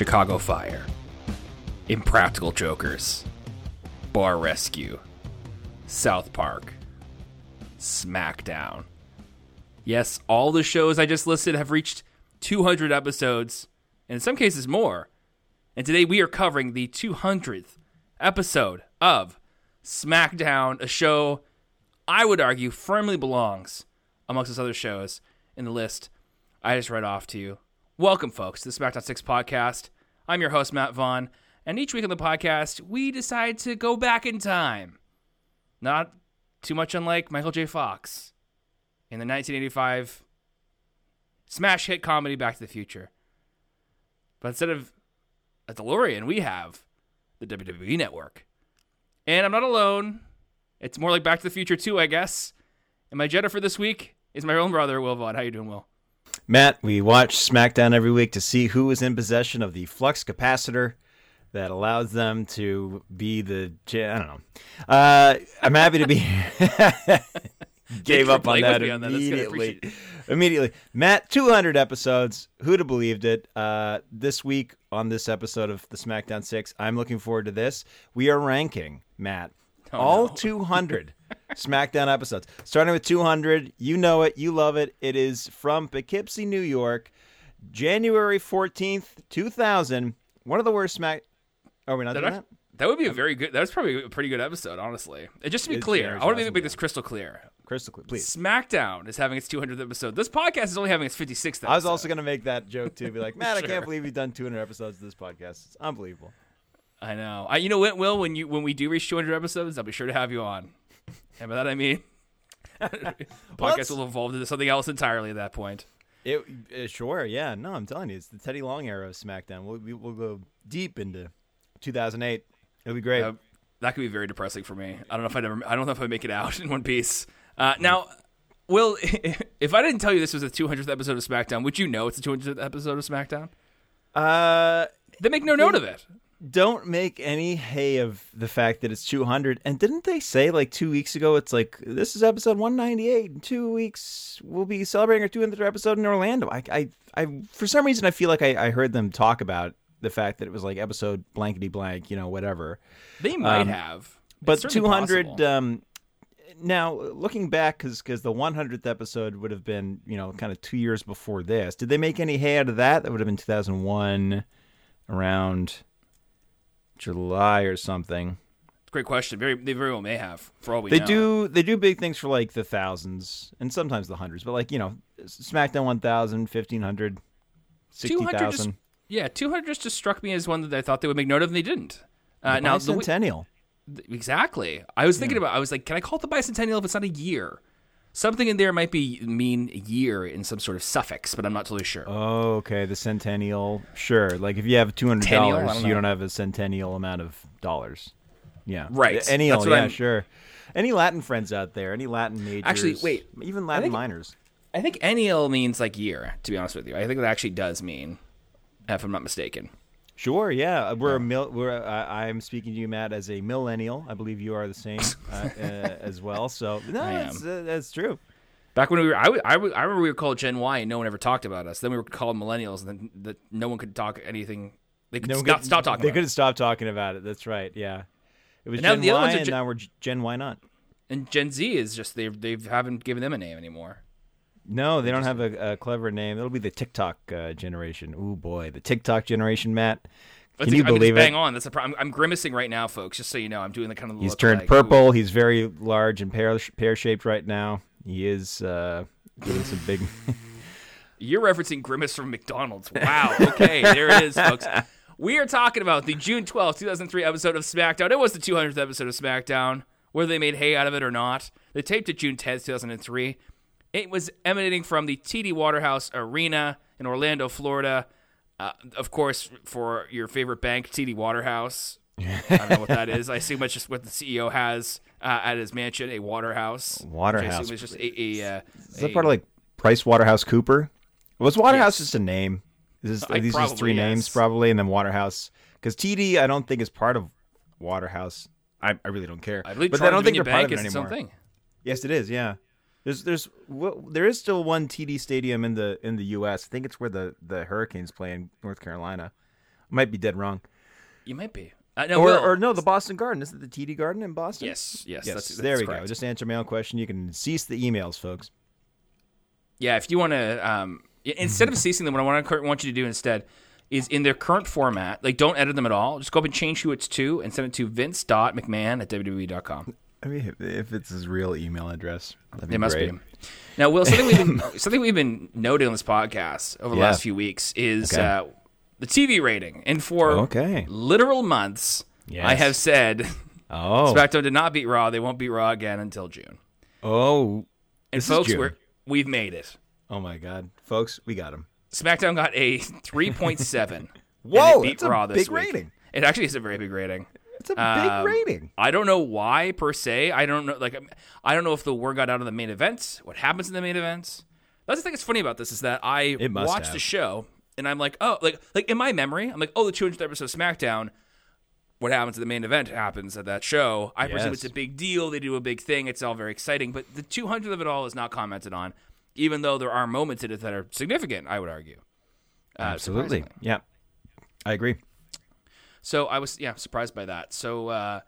Chicago Fire, Impractical Jokers, Bar Rescue, South Park, SmackDown. Yes, all the shows I just listed have reached 200 episodes, and in some cases more. And today we are covering the 200th episode of SmackDown, a show I would argue firmly belongs amongst those other shows in the list I just read off to you. Welcome, folks, to the SmackDown 6 podcast. I'm your host, Matt Vaughn, and each week on the podcast, we decide to go back in time. Not too much unlike Michael J. Fox in the 1985 smash hit comedy Back to the Future. But instead of a DeLorean, we have the WWE Network. And I'm not alone. It's more like Back to the Future 2, I guess. And my Jedi for this week is my own brother, Will Vaughn. How you doing, Will? Matt, we watch SmackDown every week to see who is in possession of the flux capacitor that allows them to be the. I don't know. Uh, I'm happy to be here. Gave up on that, on that, immediately. Immediately, Matt. 200 episodes. Who'd have believed it? Uh, this week on this episode of the SmackDown Six, I'm looking forward to this. We are ranking Matt oh, all no. 200 SmackDown episodes, starting with 200. You know it. You love it. It is from Poughkeepsie, New York, January 14th, 2000. One of the worst Smack. Are we not that doing that? That would be a very good. That was probably a pretty good episode, honestly. And just to be it's clear, I want to make this crystal clear. Crystal clear, please. SmackDown is having its 200th episode. This podcast is only having its 56th. Episode. I was also going to make that joke too. Be like, Matt, sure. I can't believe you've done 200 episodes of this podcast. It's unbelievable. I know. I, you know what, Will? When you when we do reach 200 episodes, I'll be sure to have you on. And by that I mean, podcast will evolve into something else entirely at that point. It uh, sure, yeah. No, I'm telling you, it's the Teddy Long era of SmackDown. We'll we, will go deep into 2008. It'll be great. Uh, that could be very depressing for me. I don't know if I ever. I don't know if I make it out in one piece. Uh, now, Will, if I didn't tell you this was the 200th episode of SmackDown, would you know it's the 200th episode of SmackDown? Uh, they make no note of it don't make any hay of the fact that it's 200. And didn't they say like two weeks ago, it's like, this is episode 198. In two weeks, we'll be celebrating our 200th episode in Orlando. I, I, I for some reason, I feel like I, I heard them talk about the fact that it was like episode blankety blank, you know, whatever. They might um, have. But 200, um, now looking back, because because the 100th episode would have been, you know, kind of two years before this. Did they make any hay out of that? That would have been 2001 around July or something. Great question. Very, they very well may have. For all we they know. do, they do big things for like the thousands and sometimes the hundreds, but like you know, SmackDown 1000, 1500, 60,000. Yeah, 200 just struck me as one that I thought they would make note of, and they didn't. Uh, the now bicentennial. The, exactly. I was thinking yeah. about. I was like, can I call it the bicentennial if it's not a year? Something in there might be mean year in some sort of suffix, but I'm not totally sure. Oh, okay. The centennial. Sure. Like if you have two hundred dollars, you don't have a centennial amount of dollars. Yeah. Right. Any yeah, I'm... sure. Any Latin friends out there? Any Latin majors? Actually, wait. Even Latin I think, minors. I think ennial means like year. To be honest with you, I think it actually does mean, if I'm not mistaken. Sure. Yeah, we're a mil- we're uh, I'm speaking to you, Matt, as a millennial. I believe you are the same uh, uh, as well. So no, that's, uh, that's true. Back when we were, I, I, I remember we were called Gen Y, and no one ever talked about us. Then we were called millennials, and then the, no one could talk anything. They could no stop, could, stop talking. They couldn't stop talking about it. That's right. Yeah, it was and Gen Y, and Gen, now we're Gen Y not. And Gen Z is just they they haven't given them a name anymore. No, they don't have a, a clever name. It'll be the TikTok uh, generation. Oh boy, the TikTok generation, Matt. Can That's you a, believe mean, it? Bang on. That's a problem. I'm, I'm, grimacing right now, folks. Just so you know, I'm doing the kind of. He's turned like, purple. Ooh. He's very large and pear pear shaped right now. He is uh, doing some big. You're referencing Grimace from McDonald's. Wow. Okay, there it is, folks. We are talking about the June 12th, 2003 episode of SmackDown. It was the 200th episode of SmackDown, whether they made hay out of it or not. They taped it June 10th, 2003. It was emanating from the TD Waterhouse Arena in Orlando, Florida. Uh, of course, for your favorite bank, TD Waterhouse. I don't know what that is. I assume that's just what the CEO has uh, at his mansion, a Waterhouse. Waterhouse. It's just a, a, uh, is that a, part of like Price Waterhouse Cooper? Was Waterhouse yes. just a name? Is this, are these just three yes. names probably, and then Waterhouse? Because TD, I don't think is part of Waterhouse. I, I really don't care. I believe, but I don't think they're part of it anymore. Yes, it is. Yeah. There's there's well, there is still one TD Stadium in the in the U.S. I think it's where the the Hurricanes play in North Carolina. Might be dead wrong. You might be. Uh, no, Or, Will. or no, the Boston Garden. Is it the TD Garden in Boston? Yes, yes, Yes. that's, that's there we correct. go. Just answer my own question. You can cease the emails, folks. Yeah, if you want to, um, instead of ceasing them, what I want to want you to do instead is in their current format, like don't edit them at all. Just go up and change who it's to and send it to vince.mcmahon at wwe.com. I mean, if it's his real email address, that'd be It must great. be. Now, Will, something we've been something we've been noting on this podcast over the Yeah. last few weeks is Okay. uh, the TV rating, and for Okay. literal months, I have said Oh, SmackDown did not beat Raw. They won't beat Raw again until June. oh, And folks, we're, we've made it. oh my God, folks, we got him. SmackDown got a 3.7. Whoa, and it beat Raw this big week. rating. It actually is a very big rating. It's a big Um, rating. I don't know why per se. I don't know. Like, I don't know if the word got out of the main events. What happens in the main events? That's the thing that's funny about this is that I watched have. the show and I'm like, oh, like, like in my memory, I'm like, oh, the 200th episode of SmackDown. What happens at the main event happens at that show. I presume it's a big deal. They do a big thing. It's all very exciting. But the 200th of it all is not commented on, even though there are moments in it that are significant. I would argue. Uh, Absolutely. Yeah, I agree. So I was yeah surprised by that. So uh,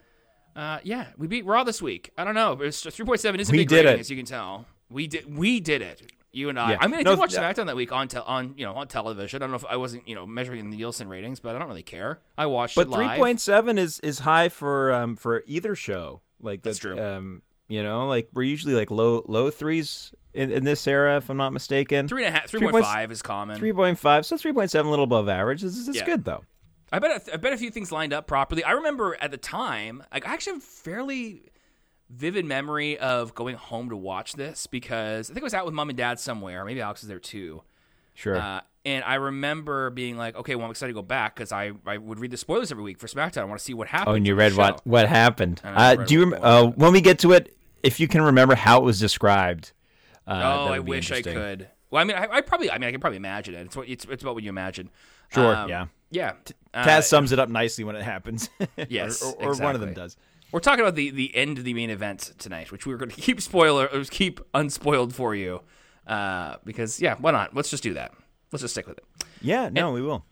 uh, yeah, we beat Raw this week. I don't know. It's three point seven is a We big did rating, it. as you can tell. We did we did it. You and I. Yeah. I mean, I No, did watch. SmackDown that week on tel- on you know on television. I don't know if I wasn't you know measuring the Nielsen ratings, but I don't really care. I watched But three point seven is is high for um for either show. Like That's that, true. Um, you know, like we're usually like low low threes in, in this era, if I'm not mistaken. Three and a half, three point five is common. Three point five, so three point seven, a little above average. This is Yeah. good though. I bet I bet a few things lined up properly. I remember at the time, like, I actually have a fairly vivid memory of going home to watch this because I think I was out with mom and dad somewhere. Maybe Alex was there too. Sure. Uh, and I remember being like, okay, well, I'm excited to go back because I, I would read the spoilers every week for SmackDown. I want to see what happened. oh, and you read what what happened? Uh, do you rem- uh, when we get to it? If you can remember how it was described. Uh, Oh, I wish I could. Well, I mean, I, I probably, I mean, I can probably imagine it. It's what it's, it's about what you imagine. Sure, Um, yeah. Yeah. Uh, Taz sums it up nicely when it happens. Yes, or, or, or one of them does. We're talking about the, the end of the main event tonight, which we were going to keep spoiler, or keep unspoiled for you, uh, because yeah, why not? Let's just do that. Let's just stick with it. Yeah, no, we will.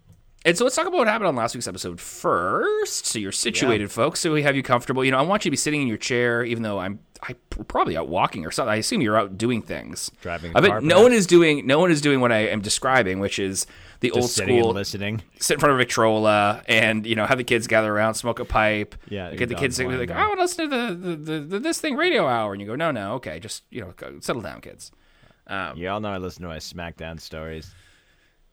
And so let's talk about what happened on last week's episode first. So you're situated, folks. So we have you comfortable. You know, I want you to be sitting in your chair, even though I'm I probably out walking or something. I assume you're out doing things. Driving I bet no one is doing no one is doing what I am describing, which is the old Just and school listening. sit in front of a Victrola and you know have the kids gather around, smoke a pipe. Yeah, get the kids to be like. I want to listen to the, the, the, the this thing radio hour, and you go, no, no, okay, just you know, go- settle down, kids. You all know I listen to my SmackDown stories.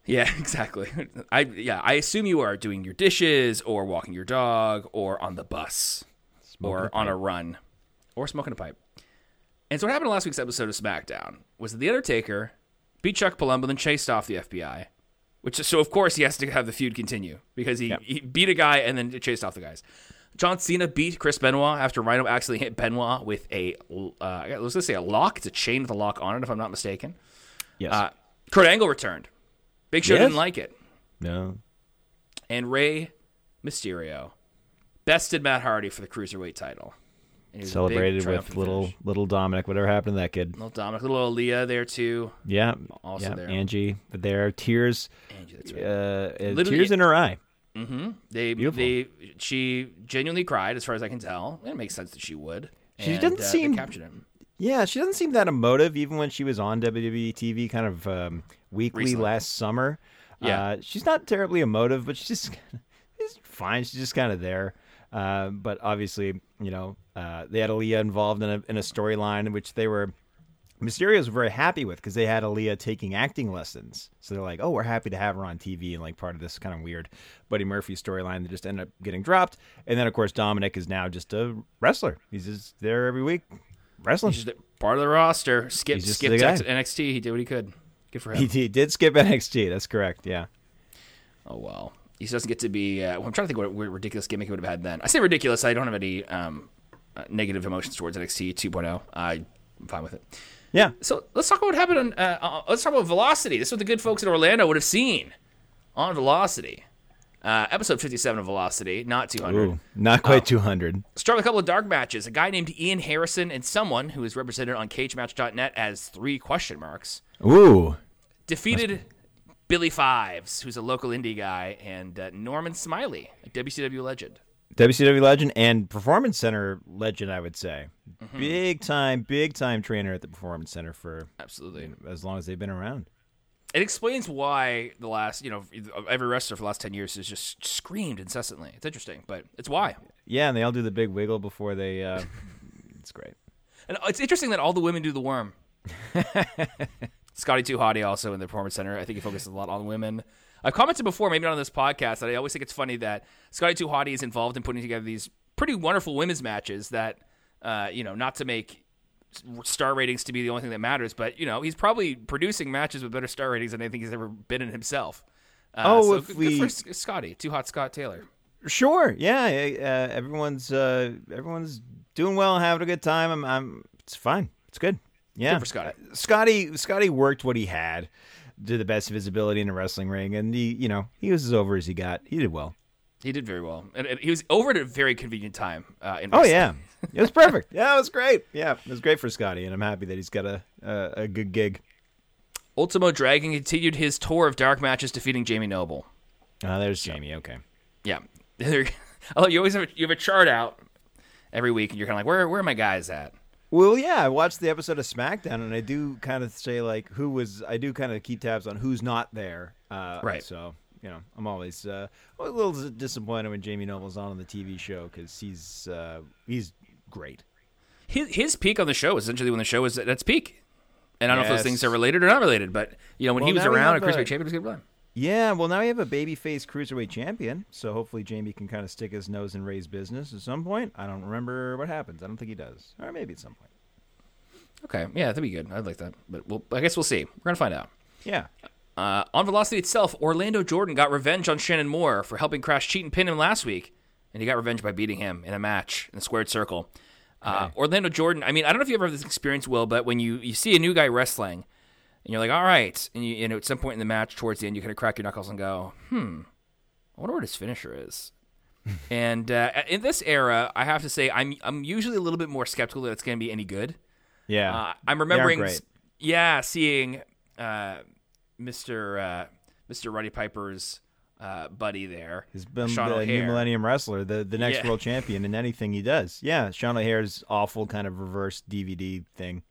Yeah, exactly. I yeah, I assume you are doing your dishes or walking your dog or on the bus or on a run or smoking a pipe. And so what happened in last week's episode of SmackDown was that the Undertaker beat Chuck Palumbo and chased off the FBI. Which so of course he has to have the feud continue because he, Yep. he beat a guy and then chased off the guys. John Cena beat Chris Benoit after Rhino accidentally hit Benoit with a uh, let's just say a lock. It's a chain with a lock on it, if I'm not mistaken. Yes. Uh, Kurt Angle returned. Big Show Yes? didn't like it. no. And Rey Mysterio bested Matt Hardy for the cruiserweight title. And it was Celebrated with little finish. little Dominik. Whatever happened to that kid? little Dominik, little Aalyah there too. Yeah. Also yeah. there. Angie there. Tears. Angie, that's right. Uh, uh, tears in her eye. They, beautiful. they, she genuinely cried, as far as I can tell. It makes sense that she would. She And, doesn't uh, seem- captured him. Yeah, she doesn't seem that emotive, even when she was on WWE TV, kind of um, weekly Recently. last summer. Yeah. uh, she's not terribly emotive, but she's just she's fine. She's just kind of there. Uh, but obviously, you know, uh, they had Aalyah involved in a in a storyline in which they were Mysterios very happy with because they had Aalyah taking acting lessons. So they're like, "Oh, we're happy to have her on TV and like part of this kind of weird Buddy Murphy storyline that just ended up getting dropped." And then of course Dominik is now just a wrestler. He's just there every week wrestling. He's just part of the roster. Skip, He's just skipped the guy. NXT. He did what he could. Good for him. He, he did skip NXT. That's correct. Yeah. Oh well, he doesn't get to be. Uh, well, I'm trying to think what, what ridiculous gimmick he would have had then. I say ridiculous. I don't have any um, uh, negative emotions towards NXT 2.0. I'm fine with it. Yeah. So let's talk about what happened. On, uh, uh, let's talk about Velocity. This is what the good folks in Orlando would have seen on Velocity. Uh, episode 57 of Velocity, not 200. Ooh, not quite 200. Start with a couple of dark matches. A guy named Ian Harrison and someone who is represented on CageMatch.net as three question marks Ooh. Defeated Billy Fives, who's a local indie guy, and uh, Norman Smiley, a WCW legend. WCW legend and Performance Center legend, I would say. Mm-hmm. Big time, big time trainer at the Performance Center for Absolutely. as long as they've been around. It explains why the last, you know, every wrestler for the last 10 years has just screamed incessantly. It's interesting, but it's why. Yeah, and they all do the big wiggle before they. Uh, it's great. And it's interesting that all the women do the worm. Scotty Too Hottie also in the Performance Center. I think he focuses a lot on women. I've commented before, maybe not on this podcast, that I always think it's funny that Scotty Too Hottie is involved in putting together these pretty wonderful women's matches that, uh, you know, not to make star ratings to be the only thing that matters, but, you know, he's probably producing matches with better star ratings than I think he's ever been in himself. Uh, Oh, so if good, we- good Scotty, Too Hot Scott Taylor. Sure. Yeah. Uh, everyone's uh, everyone's doing well, having a good time. I'm. I'm it's fine. It's good. Yeah. Good for Scotty. Scotty. Scotty worked what he had, did the best of his ability in the wrestling ring, and he, you know, he was as over as he got. He did well. He did very well. And, and he was over at a very convenient time. Uh, in Oh yeah, it was perfect. yeah, it was great. Yeah, it was great for Scotty, and I'm happy that he's got a a, a good gig. Ultimo Dragon continued his tour of dark matches, defeating Jamie Noble. Uh, there's Jamie. Okay. Yeah. oh, you always have a, you have a chart out every week, and you're kind of like, where where are my guys at? Well, yeah, I watched the episode of SmackDown, and I do kind of say like who was. I do kind of keep tabs on who's not there. Uh, Right. So you know, I'm always uh, a little disappointed when Jamie Noble's on on the TV show because he's uh, he's great. His his peak on the show was essentially when the show was at its peak. And I don't know if those things are related or not related, but you know when he Well, was now we around, have a cruiserweight a- champion was a good run. Yeah, well, now we have a babyface cruiserweight champion, so hopefully Jamie can kind of stick his nose in Rey's business at some point. I don't remember what happens. I don't think he does, or maybe at some point. Okay, yeah, that'd be good. I'd like that, but we'll, I guess we'll see. We're gonna find out. Yeah. Uh, on Velocity itself, Orlando Jordan got revenge on Shannon Moore for helping Crash cheat and pin him last week, and he got revenge by beating him in a match in the squared circle. Uh, Orlando Jordan, I mean, I don't know if you ever have this experience, Will, but when you, you see a new guy wrestling, and you're like, all right, and you, you know, at some point in the match, towards the end, you kind of crack your knuckles and go, hmm, I wonder what his finisher is. and uh, in this era, I have to say, I'm I'm usually a little bit more skeptical that it's going to be any good. Yeah. Uh, I'm remembering, yeah, seeing uh, Mr. Uh, Mr. Roddy Piper's uh, buddy there, He's been Sean the new Millennium Wrestler, the, the next Yeah. world champion in anything he does. Yeah, Sean O'Haire's awful kind of reverse DVD thing.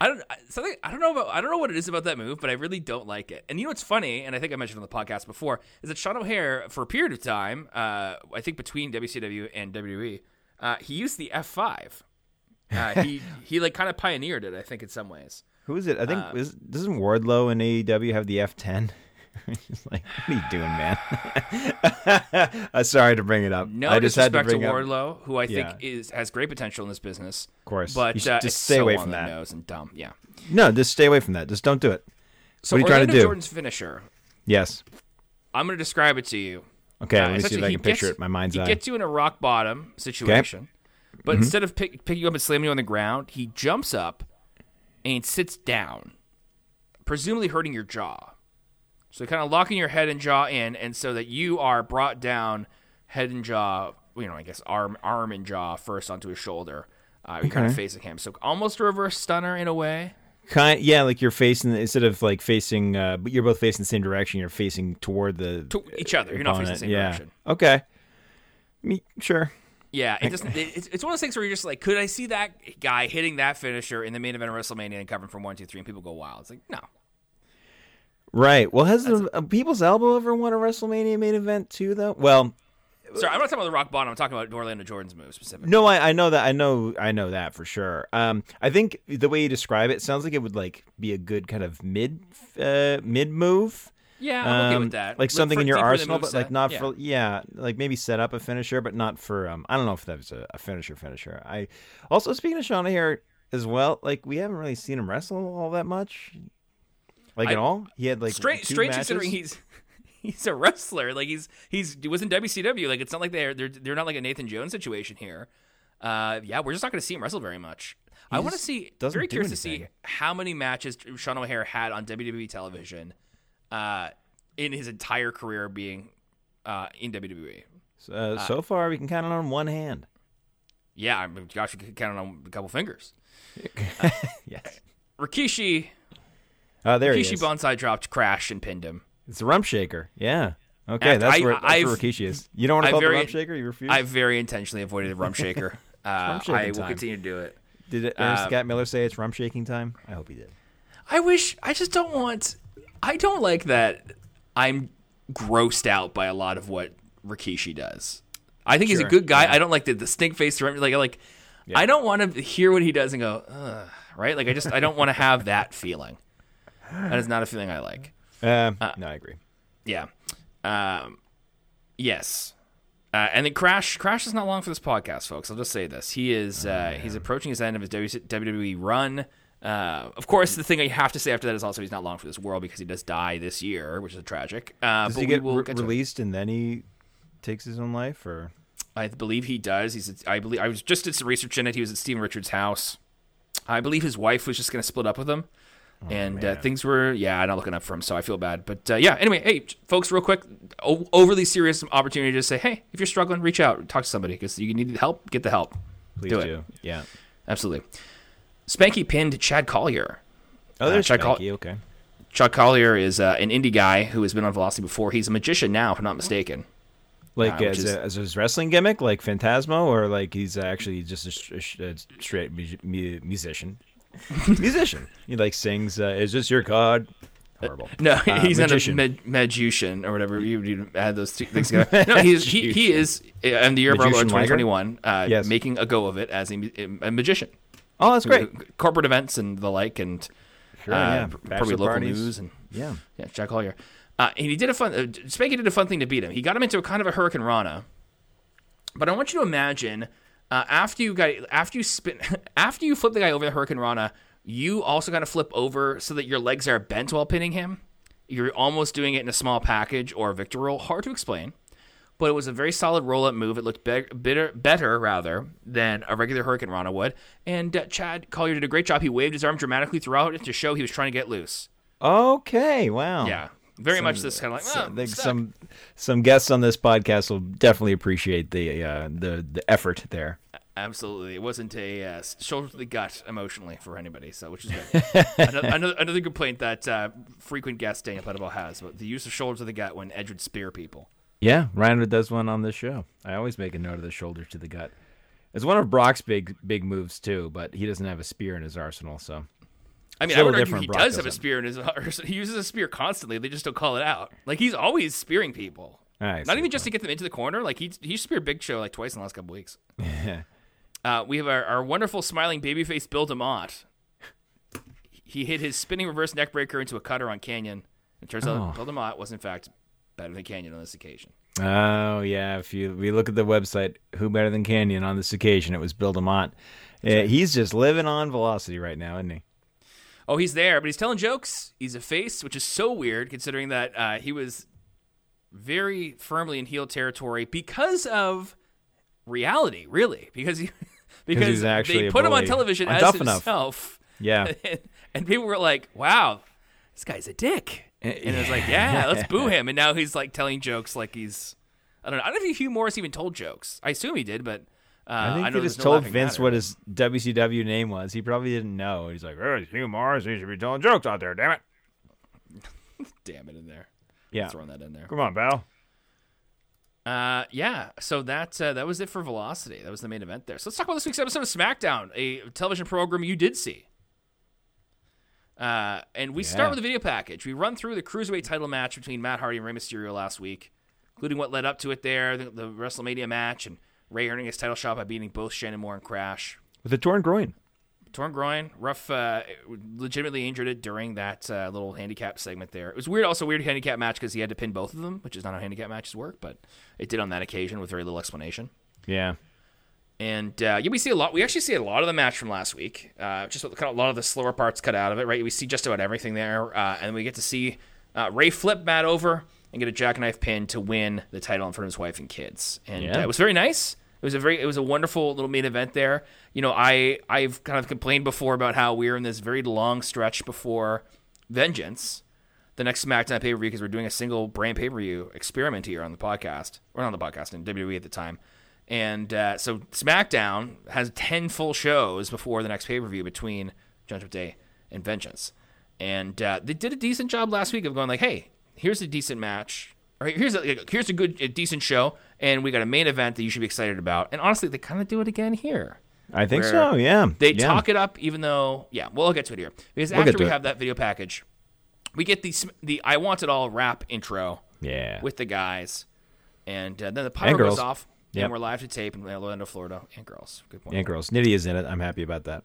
I don't something. I don't know about. I don't know what it is about that move, but I really don't like it. And you know what's funny, and I think I mentioned on the podcast before, is that Sean O'Haire, for a period of time, uh, I think between WCW and WWE, uh, he used the F5. Uh, he he like kind of pioneered it. I think in some ways. Who is it? I think Uh, is, doesn't Wardlow in AEW have the F10? Just like, what are you doing, man? uh, sorry to bring it up. No I just had to disrespect to, bring up. Wardlow, who I think Yeah. is has great potential in this business. Of course. but You uh, just stay so away from that. nose and dumb. Yeah. No, just stay away from that. Just don't do it. So What are you trying to do? Jordan's finisher. Yes. I'm going to describe it to you. Okay, Uh, let me see if I can picture gets- it in my mind's he eye. gets you in a rock bottom situation, but Mm-hmm. instead of pick, picking you up and slamming you on the ground, he jumps up and sits down, presumably hurting your jaw. So kind of locking your head and jaw in, and so that you are brought down, head and jaw. You know, I guess arm, arm and jaw first onto his shoulder. Uh, You're kind of facing him, so almost a reverse stunner in a way. Kind, yeah, like you're facing instead of like facing, uh, but you're both facing the same direction. You're facing toward the To each other. You're not facing the same yeah. direction. Okay. Me, sure. Yeah, it doesn't. It's, it's one of those things where you're just like, could I see that guy hitting that finisher in the main event of WrestleMania and covering from one, two, three, and people go wild? It's like, no. Right. Well, has the uh, People's Elbow ever won a WrestleMania main event too? Though. Well, Sorry, I'm not talking about the rock bottom. I'm talking about Orlando Jordan's move specifically. no, I, I know that. I know. I know that for sure. Um, I think the way you describe it sounds like it would like be a good kind of mid, uh, mid move. Yeah, I'm okay Um, with that. Like something for in your deeper in the arsenal, but like not Yeah. for yeah, like maybe set up a finisher, but not for um. I don't know if that was a, a finisher finisher. I also speaking of Sean here as well. Like we haven't really seen him wrestle all that much. Like I- at all, he had like strange, strange matches. considering he's he's a wrestler. Like he's he's he was in WCW. Like it's not like they're they're they're not like a Nathan Jones situation here. Uh, yeah, we're just not going to see him wrestle very much. I want to see. Very curious to see how many matches Sean O'Haire had on WWE television, uh, in his entire career being, uh, in WWE. uh, so far, we can count it on one hand. Yeah, I mean, gosh, we could count it on a couple fingers. yes. Rikishi, Uh, there he Rikishi is. banzai dropped, crashed, and pinned him. It's a rump shaker. Yeah. Okay, And that's I- where, that's I've- where Rikishi is. You don't want to call it very- the rump shaker? You refuse? I very intentionally avoided the rump shaker. Uh, rump I will time. continue to do it. Did it, um, Scott Miller say it's rump shaking time? I hope he did. I wish. I just don't want. I don't like that. I'm grossed out by a lot of what Rikishi does. I think he's a good guy. I don't like the, the stink face. Like like, I don't want to hear what he does and go, right? Like I just I don't want to have that feeling. That is not a feeling I like. Um, Uh, no, I agree. Yeah. Um, yes. Uh, and then Crash. Crash is not long for this podcast, folks. I'll just say this: he is uh, he's approaching his end of his WWE run. Uh, of course, the thing I have to say after that is also he's not long for this world because he does die this year, which is tragic. Uh, Does he get will re- get to it. released and then he takes his own life, or I believe he does. He's. I believe I was just did some research in it. He was at Steven Richards' house. I believe his wife was just going to split up with him, and uh, things were yeah, not looking up for him. So I feel bad. But uh, yeah, anyway, hey, folks, real quick, o- overly serious opportunity to say, hey, if you're struggling, reach out, talk to somebody because you need help. Get the help. please Do do. it. Yeah. Absolutely. Spanky pinned Chad Collier. Oh, there's Chuck Col- Spanky, okay. Chad Collier is uh, an indie guy who has been on Velocity before. He's a magician now, if I'm not mistaken. Like Uh, as, is- a, as his wrestling gimmick, like Phantasmo, or like he's actually just a, sh- a a straight mu- musician. musician. He like sings. Uh, Is this your god? Horrible. No, Uh, he's not a magician. mag- magician or whatever. You, you add those two things together. No, he's, he, he is uh, in the year of our Lord 2021, uh, Yes. making a go of it as a, a magician. Oh, that's great. Corporate events and the like, and Sure, uh, yeah. probably Bachelor local parties. news and Yeah. yeah, Jack Collier. Uh, and he did a fun. Uh, Spanky did a fun thing to beat him. He got him into a kind of a Hurricanrana. But I want you to imagine uh, after you got after you spin after you flip the guy over the Hurricanrana, you also got to flip over so that your legs are bent while pinning him. You're almost doing it in a small package or a victory roll. Hard to explain, but it was a very solid roll up move. It looked be- better, better rather than a regular Hurricanrana would. And uh, Chad Collier did a great job. He waved his arm dramatically throughout it to show he was trying to get loose. Okay. Wow. Yeah, very much this kind of like "Oh, I think stuck." some some guests on this podcast will definitely appreciate the uh, the the effort there. Absolutely, it wasn't a uh, shoulder to the gut emotionally for anybody, so which is good. another, another, another complaint that uh, frequent guest Daniel Pettibo has about the use of shoulder to the gut when Edge would spear people. Yeah, Ryan does one on this show. I always make a note of the shoulder to the gut. It's one of Brock's big big moves too, but he doesn't have a spear in his arsenal, so I mean, I would argue he Brock does have a spear in his arsenal. He uses a spear constantly. They just don't call it out. Like he's always spearing people. Not even just to get them into the corner. Like he he speared Big Show like twice in the last couple weeks. uh, we have our, our wonderful smiling babyface Bill DeMott. He hit his spinning reverse neckbreaker into a cutter on Kanyon. It turns Oh. out Bill DeMott was in fact better than Kanyon on this occasion. Oh yeah, if you we look at the website, who better than Kanyon on this occasion? It was Bill DeMott. Uh, he's just living on velocity right now, isn't he? Oh, he's there, but he's telling jokes. He's a face, which is so weird considering that uh, he was very firmly in heel territory because of reality, really. Because he because he's actually they put him on television On as himself. Yeah. and, and people were like, "Wow, this guy's a dick." And it was like, "Yeah, let's boo him." And now he's like telling jokes like he's I don't know. I don't know if Hugh Morris even told jokes. I assume he did, but uh, I think know they there's just no told Vince matter. what his WCW name was. He probably didn't know. He's like, oh, Hugh Morris. He should be telling jokes out there. Damn it. Damn it in there. Yeah. Throwing that in there. Come on, pal. Uh, yeah. So that uh, that was it for Velocity. That was the main event there. So let's talk about this week's episode of SmackDown, a television program you did see. Uh, and we start with the video package. We run through the cruiserweight title match between Matt Hardy and Rey Mysterio last week, including what led up to it there, the, the WrestleMania match, and Rey earning his title shot by beating both Shannon Moore and Crash. With a torn groin. Torn groin, rough, uh, legitimately injured it during that uh, little handicap segment there. It was weird, also weird handicap match because he had to pin both of them, which is not how handicap matches work, but it did on that occasion with very little explanation. Yeah. And uh, yeah, we see a lot. We actually see a lot of the match from last week. Uh, just a kind of a lot of the slower parts cut out of it, right? We see just about everything there, uh, and we get to see uh, Rey flip Matt over and get a jackknife pin to win the title in front of his wife and kids. And Yeah. uh, it was very nice. It was a very, it was a wonderful little main event there. You know, I I've kind of complained before about how we're in this very long stretch before Vengeance, the next SmackDown pay per view, because we're doing a single brand pay per view experiment here on the podcast, or not on the podcast in WWE at the time. And uh, so SmackDown has 10 full shows before the next pay per view between Judgment Day and Vengeance. And uh, they did a decent job last week of going like, hey, here's a decent match. Or here's a here's a good, a decent show, and we got a main event that you should be excited about. And honestly, they kind of do it again here. I think so. Yeah, They yeah. talk it up, even though, yeah, we'll get to it here because We'll after we it. have that video package, we get the the I want it all rap intro Yeah. with the guys, and uh, then the pyro goes off, Yep. and we're live to tape in Orlando, Florida, and girls. Good point. and girls. Nitty is in it. I'm happy about that.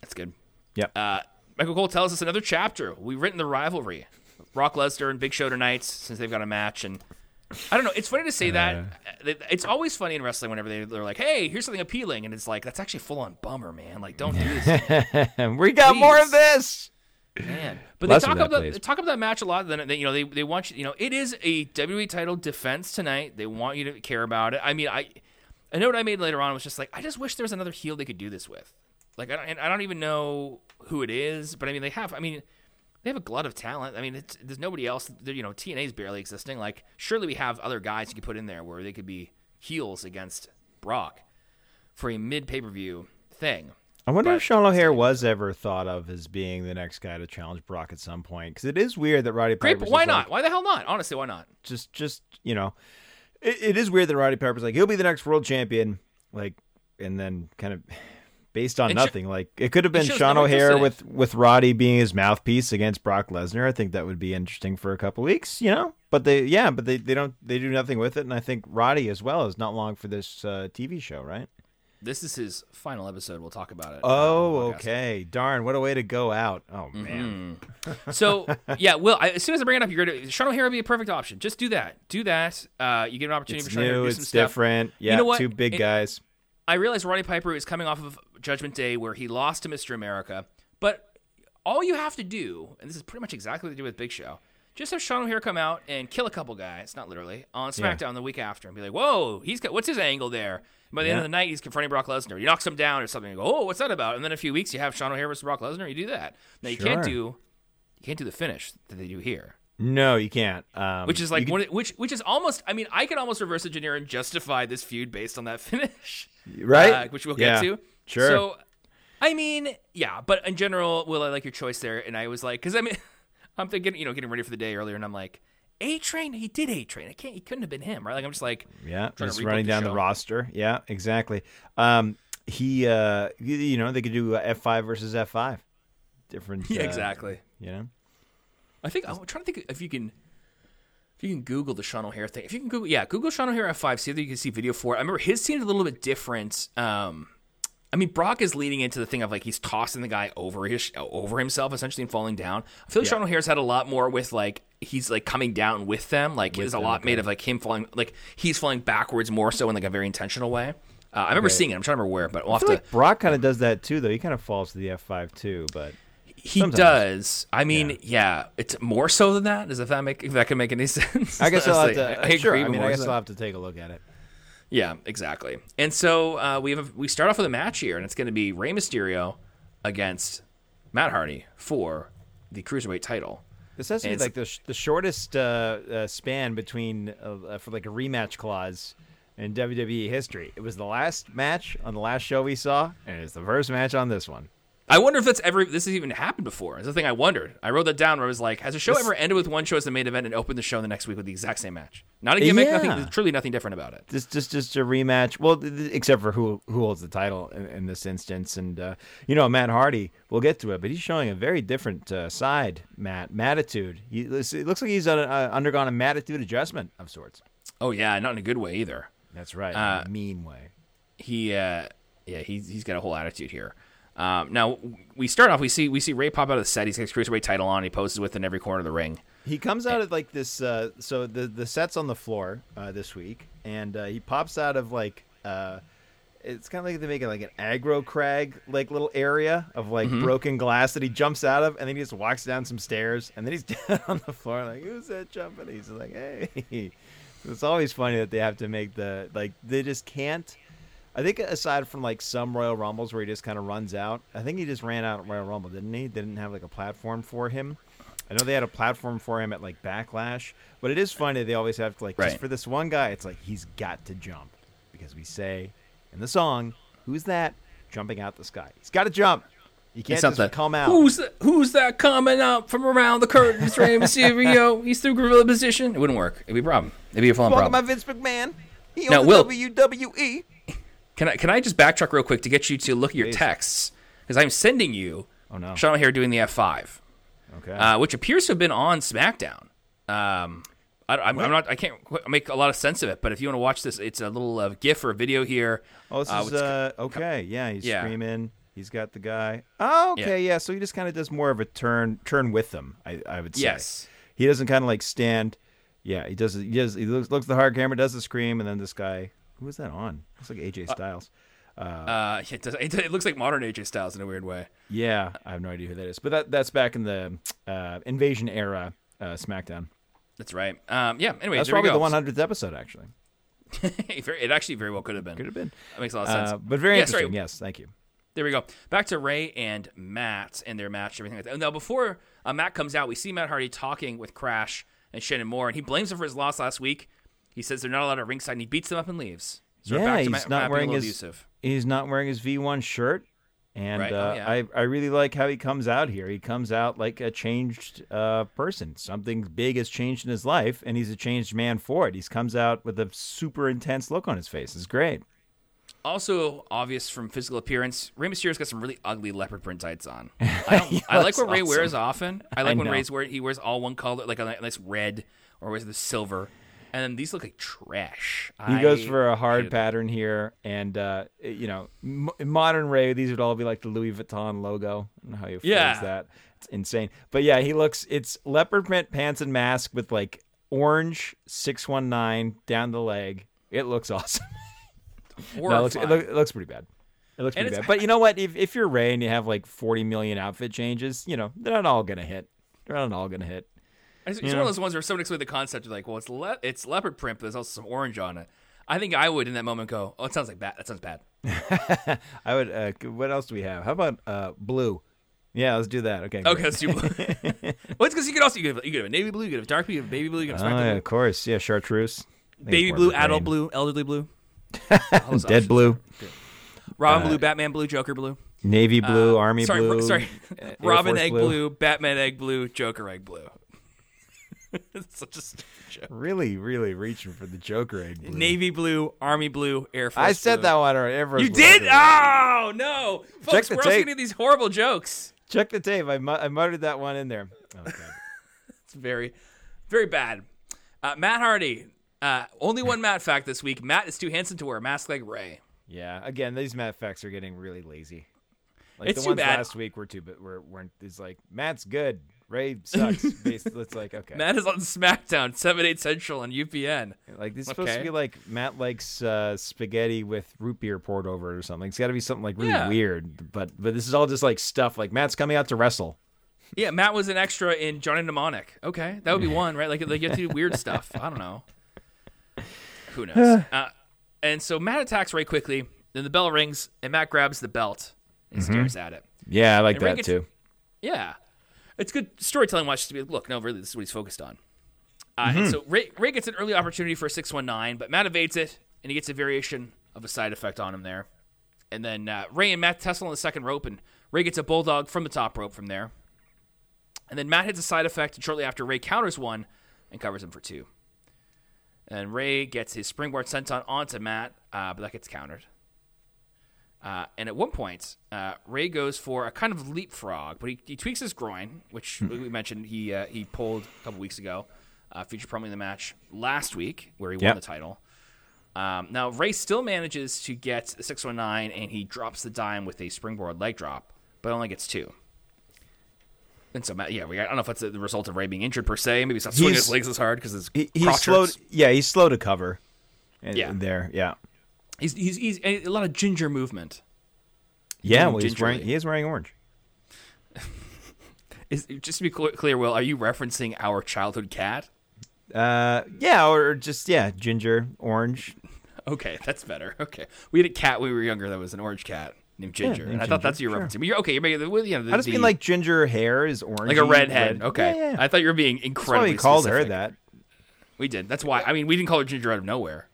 That's good. Yep. Uh, Michael Cole tells us another chapter. We've written the rivalry. Brock Lesnar and Big Show tonight since they've got a match, and I don't know. It's funny to say that. It's always funny in wrestling whenever they, they're like, "Hey, here's something appealing," and it's like that's actually full on bummer, man. Like, don't do this, we got more of this. man. But Less they talk that, about please. they talk about that match a lot. Then they, you know they they want you. You know, it is a WWE title defense tonight. They want you to care about it. I mean, I a note I made later on was just like, I just wish there was another heel they could do this with. Like, I don't, and I don't even know who it is, but I mean, they have. I mean, they have a glut of talent. I mean, it's, there's nobody else. You know, TNA's barely existing. Like, surely we have other guys you could put in there where they could be heels against Brock for a mid pay per view thing. I wonder But- if Sean O'Haire was ever thought of as being the next guy to challenge Brock at some point, because it is weird that Roddy Great, Piper's but why not? like- Why the hell not? Honestly, why not? just, just you know, it, it is weird that Roddy Piper's like he'll be the next world champion, like, and then kind of based on It sho- nothing. like it could have been Sean no O'Haire with with Roddy being his mouthpiece against Brock Lesnar. I think that would be interesting for a couple weeks, you know. But they, yeah, but they, they don't they do nothing with it, and I think Roddy as well is not long for this uh, TV show, right? This is his final episode. We'll talk about it. Oh, uh, on the podcast. okay. Darn, what a way to go out. Oh man. So yeah, Will. I, as soon as I bring it up, you're gonna Sean O'Haire would be a perfect option. Just do that. Do that. Uh, you get an opportunity It's for Sean O'Haire to new, do it's some stuff. different. Yeah, know what? two big It- guys. I realize Roddy Piper is coming off of Judgment Day where he lost to Mr. America, but all you have to do, and this is pretty much exactly what they do with Big Show, just have Sean O'Haire come out and kill a couple guys, not literally, on Yeah. SmackDown the week after, and be like, "Whoa, he's got what's his angle there?" And by the end of the night, he's confronting Brock Lesnar. He knocks him down or something. You go, "Oh, what's that about?" And then a few weeks, you have Sean O'Haire versus Brock Lesnar. You do that. Now you can't do you can't do the finish that they do here. No, you can't. Um, Which is like you one, which which is almost. I mean, I could almost reverse engineer and justify this feud based on that finish, right, uh, which we'll Yeah, get to. Sure. So, I mean, yeah, but in general, Will I like your choice there? And I was like, because I mean, I'm thinking, you know, getting ready for the day earlier, and I'm like, A Train, he did A Train. I can't, he couldn't have been him, right? Like I'm just like, yeah, just running the down the roster. Yeah, exactly. Um, he, uh, you, know, they could do F five versus F five. Different. yeah, uh, exactly. You know. I think I'm trying to think if you can. If you can Google the Sean O'Haire thing, if you can Google, yeah, Google Sean O'Haire F5, see if you can see video for it. I remember his seemed a little bit different. Um, I mean, Brock is leading into the thing of like he's tossing the guy over his over himself essentially and falling down. I feel like Sean O'Haire's had a lot more with like he's like coming down with them. Like there's a lot made of like him falling, like he's falling backwards more so in like a very intentional way. Uh, I remember seeing it. I'm trying to remember where, but we'll I have feel to. like Brock kind of does that too, though. He kind of falls to the F five too, but he sometimes. does. I mean, yeah. it's more so than that. Does if that make if that can make any sense? I guess I'll have to. I, I sure. agree. I mean, I guess so. I'll have to take a look at it. Yeah, exactly. And so uh, we have a, we start off with a match here, and it's going to be Rey Mysterio against Matt Hardy for the cruiserweight title. This has to be like the, sh- the shortest uh, uh, span between uh, uh, for like a rematch clause in WWE history. It was the last match on the last show we saw, and it's the first match on this one. I wonder if that's ever this has even happened before. It's the thing I wondered. I wrote that down where I was like, has a show This- ever ended with one show as the main event and opened the show the next week with the exact same match? Not a gimmick. Yeah. Nothing. Truly nothing different about it. Just just just a rematch. Well, th- except for who who holds the title in, in this instance, and uh, you know Matt Hardy. We'll get to it, but he's showing a very different uh, side. Matt Mattitude. He it looks like he's uh, uh, undergone a Mattitude adjustment of sorts. Oh yeah, not in a good way either. That's right, Uh, in a mean way. he uh yeah he's he's got a whole attitude here um now we start off we see we see ray pop out of the set he's got his cruiserweight title on he poses with in every corner of the ring He comes out of like this. Uh, so the the set's on the floor uh, this week, and uh, he pops out of like. Uh, it's kind of like they make it like an aggro crag like little area of like broken glass that he jumps out of, and then he just walks down some stairs, and then he's down on the floor like, "Who's that jumping?" He's like, "Hey." It's always funny that they have to make the like they just can't. I think aside from like some Royal Rumbles where he just kind of runs out, I think he just ran out at Royal Rumble, didn't he? They didn't have like a platform for him. I know they had a platform for him at like Backlash, but it is funny they always have to like Right. just for this one guy. It's like he's got to jump because we say in the song, "Who's that jumping out the sky?" He's got to jump. You can't It's just that. come out. Who's that, who's that coming out from around the curtains? Rey Mysterio. He's through gorilla position. It wouldn't work. It'd be a problem. It'd be a full Welcome problem. by Vince McMahon. He Now, owns Will- WWE. Can I can I just backtrack real quick to get you to look at your Please. texts because I'm sending you Oh no. Sean here doing the F5, Okay. uh, which appears to have been on SmackDown. Um, I, I'm, I'm not. I can't make a lot of sense of it, but if you want to watch this, it's a little uh, GIF or video here. oh, this uh, is uh, okay. Yeah, he's Yeah. screaming. He's got the guy. Oh, okay. Yeah. So he just kind of does more of a turn, turn with them. I, I would say. Yes. He doesn't kind of like stand. Yeah, he does. He does. He looks, looks at the hard camera, does the scream, and then this guy. Who is that on? Looks like AJ Styles. Uh, it, does, it, it looks like modern AJ Styles in a weird way. Yeah, I have no idea who that is, but that that's back in the uh, Invasion era uh, SmackDown. That's right. Um, yeah. Anyway, That's there we probably the 100th episode, actually. It actually very well could have been. Could have been, That makes a lot of sense. uh, but very Yeah, sorry. interesting. Yes, thank you. There we go. Back to Rey and Matt and their match, everything like that. Now, before uh, Matt comes out, we see Matt Hardy talking with Crash and Shannon Moore, and he blames him for his loss last week. He says they're not allowed at ringside, and he beats them up and leaves. So yeah, he's not wearing his abusive. he's not wearing his V1 shirt, and Right. Oh, uh, yeah. I I really like how he comes out here. He comes out like a changed uh, person. Something big has changed in his life, and he's a changed man for it. He comes out with a super intense look on his face. It's great. Also obvious from physical appearance, Rey Mysterio's got some really ugly leopard print tights on. I, don't, I like what Rey awesome. wears often. I like I when. Rey's wear he wears all one color, like a nice red, or wears the silver. And then these look like trash. He goes for a hard pattern here, and uh, you know, m- modern Rey, these would all be like the Louis Vuitton logo. I don't know how you phrase Yeah. that. It's insane. But yeah, he looks. It's leopard print pants and mask with like orange six one nine down the leg. It looks awesome. no, it looks, it, look, it looks pretty bad. It looks pretty bad. But you know what? If if you're Rey and you have like forty million outfit changes, you know they're not all gonna hit. They're not all gonna hit. It's, it's one of those ones where someone explained the concept of like, well, it's le- it's leopard print, but there's also some orange on it. I think I would in that moment go, oh, it sounds like bad. That sounds bad. I would. Uh, what else do we have? How about uh, blue? Yeah, let's do that. Okay. Okay, let's do blue. well, it's because you could also you could, have, you could have a navy blue, you could have dark blue, you could have baby blue, you could have Oh, yeah, blue, of course. Yeah, chartreuse. Baby blue, adult blue, elderly blue, Dead blue, Robin blue, Batman blue, Joker blue, navy blue, Uh, army sorry, blue. sorry, Robin egg blue. Batman egg blue, Joker egg blue. it's such a stupid joke. Really, really reaching for the Joker egg blue. Navy blue, Army blue, Air Force. I said blue. that one already. You blue. did? Oh no, folks! the we're also tape. getting these horrible jokes. Check the tape. I, mu- I muttered that one in there. Oh, God. It's very, very bad. Uh, Matt Hardy. Uh, only one Matt fact this week. Matt is too handsome to wear a mask like Rey. yeah. Again, these Matt facts are getting really lazy. Like It's the too ones bad. last week were too, but were weren't. It's like Matt's good. Rey sucks. Basically, it's like okay. Matt is on SmackDown, seven eight Central on UPN. Like this is supposed to be like Matt likes uh, spaghetti with root beer poured over it or something. It's got to be something like really Yeah. weird. But but this is all just like stuff. Like Matt's coming out to wrestle. Yeah, Matt was an extra in Johnny Mnemonic. Okay, that would be one, right? Like, like you have to do weird stuff. I don't know. Who knows? Uh, and so Matt attacks Rey quickly. Then the bell rings, and Matt grabs the belt and stares at it. Yeah, I like And that gets- too. Yeah, it's good storytelling. Watch to be like, look. No, really, this is what he's focused on. Uh, And so Rey, Rey gets an early opportunity for a six one nine, but Matt evades it, and he gets a variation of a side effect on him there. And then uh, Rey and Matt tussle on the second rope, and Rey gets a bulldog from the top rope from there. And then Matt hits a side effect, and shortly after, Rey counters one and covers him for two. And Rey gets his springboard senton onto Matt, uh, but that gets countered. Uh, and at one point, uh, Rey goes for a kind of leapfrog, but he, he tweaks his groin, which we mentioned he uh, he pulled a couple weeks ago, uh, featured prominently in the match last week where he Yep. won the title. Um, now Rey still manages to get the 619, and he drops the dime with a springboard leg drop, but only gets two. And so, yeah, we, I don't know if that's the result of Rey being injured per se. Maybe he's not swinging He's- his legs as hard because his He, he's slow. hurts. Yeah, he's slow to cover. And, Yeah. there. Yeah. He's, he's, he's a lot of ginger movement. Yeah, well, he's wearing, he is wearing orange. Is, just to be clear, clear, Will, are you referencing our childhood cat? Uh, yeah, or just yeah, ginger, orange. Okay, that's better. Okay, we had a cat when we were younger that was an orange cat named Ginger, named and I thought that's your sure. referencing. But you're okay. You're making the you know, the, I just the- mean like ginger hair is orange, like a redhead. Okay, Yeah, yeah. I thought you were being incredibly. That's why we called her that. We did. That's why. I mean, we didn't call her Ginger out of nowhere.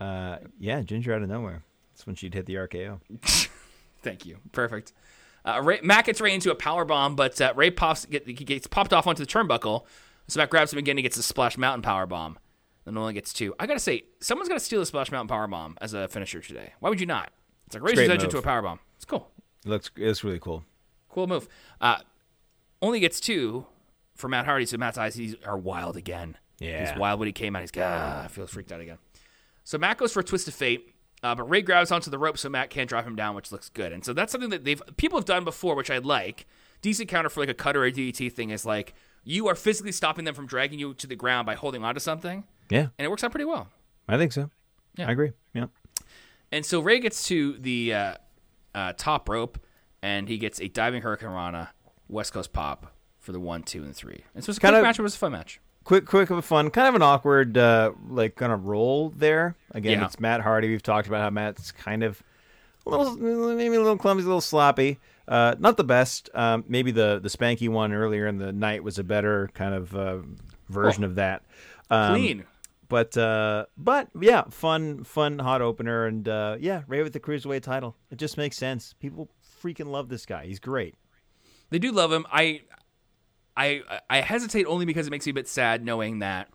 Uh, yeah, ginger out of nowhere. That's when she'd hit the RKO. Thank you. Perfect. Uh, Rey, Matt gets Rey into a power bomb, but uh, Rey pops get, he gets popped off onto the turnbuckle. So Matt grabs him again. He gets a Splash Mountain power bomb. Then only gets two. I gotta say, someone's gotta steal a Splash Mountain power bomb as a finisher today. Why would you not? It's like Razor's Edge into a power bomb. It's cool. It looks it's really cool. Cool move. Uh, only gets two for Matt Hardy, so Matt's eyes are wild again. Yeah. He's wild when he came out. He's ah, feels freaked out again. So Matt goes for a twist of fate, uh, but Rey grabs onto the rope so Matt can't drop him down, which looks good. And so that's something that they've people have done before, which I like. Decent counter for like a cutter or a DDT thing is like you are physically stopping them from dragging you to the ground by holding onto something, Yeah, and it works out pretty well. I think so. Yeah. I agree. Yeah. And so Rey gets to the uh, uh, top rope, and he gets a diving Hurricanrana West Coast pop for the one, two, and three. And so it's a Kind of- match. It was a fun match. Quick, quick of a fun, kind of an awkward, uh, like kind of roll there. Again, Yeah. it's Matt Hardy. We've talked about how Matt's kind of a little, maybe a little clumsy, a little sloppy. Uh, not the best. Um, maybe the the spanky one earlier in the night was a better kind of uh, version of that. Um, Clean. But uh, but yeah, fun, fun hot opener, and uh, yeah, Rey with the cruiserweight title. It just makes sense. People freaking love this guy. He's great. They do love him. I, I, I hesitate only because it makes me a bit sad knowing that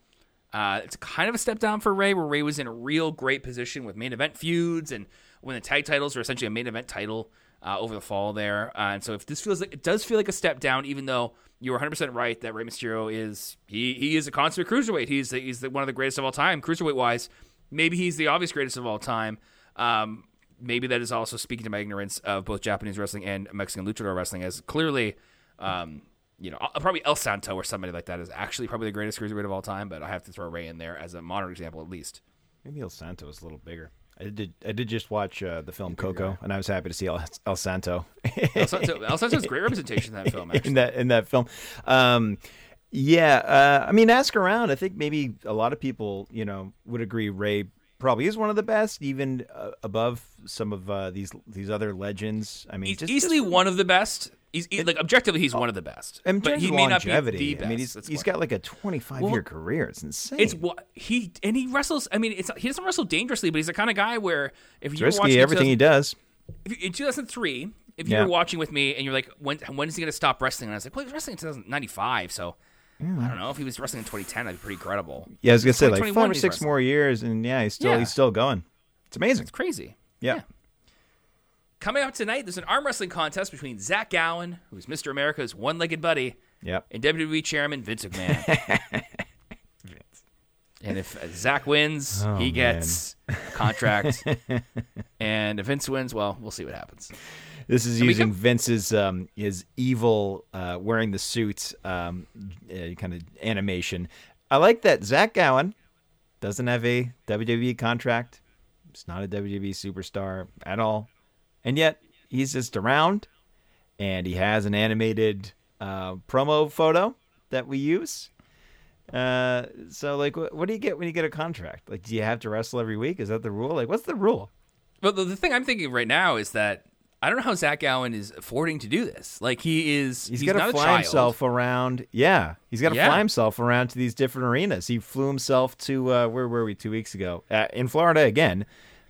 uh, it's kind of a step down for Rey, where Rey was in a real great position with main event feuds and when the tag titles are essentially a main event title uh, over the fall there. Uh, and so if this feels like it does feel like a step down, even though you were 100 percent right that Rey Mysterio is he he is a consummate cruiserweight. He's the, he's the, one of the greatest of all time, cruiserweight wise. Maybe he's the obvious greatest of all time. Um, maybe that is also speaking to my ignorance of both Japanese wrestling and Mexican luchador wrestling, as clearly, um, you know, uh, probably El Santo or somebody like that is actually probably the greatest cruiserweight of all time. But I have to throw Rey in there as a modern example, at least. Maybe El Santo is a little bigger. I did. I did just watch uh, the film Coco, and I was happy to see El, El Santo El Santo, El Santo's great representation in that film. Actually. in that in that film. Um, yeah, uh, I mean, ask around. I think maybe a lot of people, you know, would agree Rey probably is one of the best, even uh, above some of uh, these these other legends. I mean, He's just, easily just one of the best. He's he- like objectively, he's one of the best. in but he may not be the best. I mean, he's he's got like a 25 Well, year career. It's insane. It's what he and he wrestles. I mean, it's he doesn't wrestle dangerously, but he's the kind of guy where if you were risky everything he does. if you- in 2003, if you Yeah. were watching with me and you're like, when when is he going to stop wrestling? And I was like, well, he was wrestling in 1995, so I don't know if he was wrestling in 2010. That'd be pretty incredible. Yeah, I was gonna say like 2021 five or six wrestling. more years, and yeah, he's still Yeah. he's still going. It's amazing. It's crazy. Yeah. Coming up tonight, there's an arm wrestling contest between Zach Gowen, who's Mr. America's one-legged buddy, Yep. and WWE Chairman Vince McMahon. Vince. and if uh, Zach wins, Oh, he gets a contract. and if Vince wins, well, we'll see what happens. This is we using can- Vince's um, his evil uh, wearing the suit um, uh, kind of animation. I like that Zach Gowen doesn't have a WWE contract. He's not a WWE superstar at all, and yet he's just around, and he has an animated uh, promo photo that we use. Uh, so like, what, what do you get when you get a contract? Like, do you have to wrestle every week? Is that the rule? Like, what's the rule? But the, the thing I'm thinking right now is that I don't know how Zach Gowen is affording to do this. Like he is, He's he's, got to fly himself around. Yeah, he's got to Yeah. fly himself around to these different arenas. He flew himself to uh, where were we two weeks ago? Uh, in Florida again.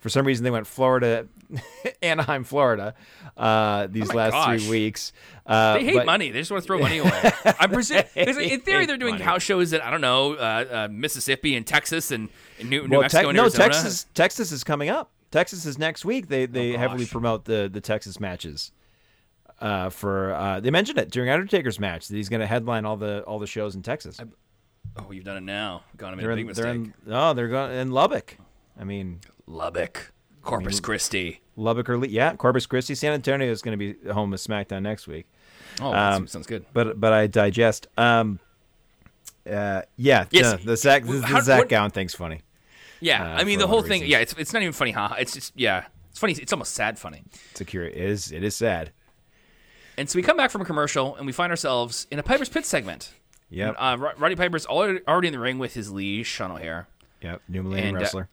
For some reason, they went Florida, Anaheim, Florida, uh, these Oh last gosh. three weeks. Uh, They hate but- money. They just want to throw money away. I'm in theory they're doing money. house shows in I don't know uh, uh, Mississippi and Texas and, and New, New Well, Mexico and no, Arizona. Texas. Texas is coming up. Texas is next week. They they Oh, heavily promote the the Texas matches. Uh, for uh, they mentioned it during Undertaker's match that he's going to headline all the all the shows in Texas. Oh, you've done it now. Gone and made They're a big in, they're in, oh, they're going in Lubbock. I mean, Lubbock, Corpus Christi. Lubbock or yeah, Corpus Christi, San Antonio is going to be home of SmackDown next week. Oh, Um, sounds good. But but I digest. Um, uh, yeah, Yes. no, the Zach the, How- Zach what- Gowen thing's funny. Yeah, uh, I mean the whole thing. Yeah, it's it's not even funny, huh? It's just yeah, it's funny. It's almost sad funny. It's a cure. It is it is sad. And so we come back from a commercial and we find ourselves in a Piper's Pit segment. Yep. Uh, Roddy Piper's already already in the ring with his liege, Sean O'Haire. Yep. New Millennium and, uh, Wrestler.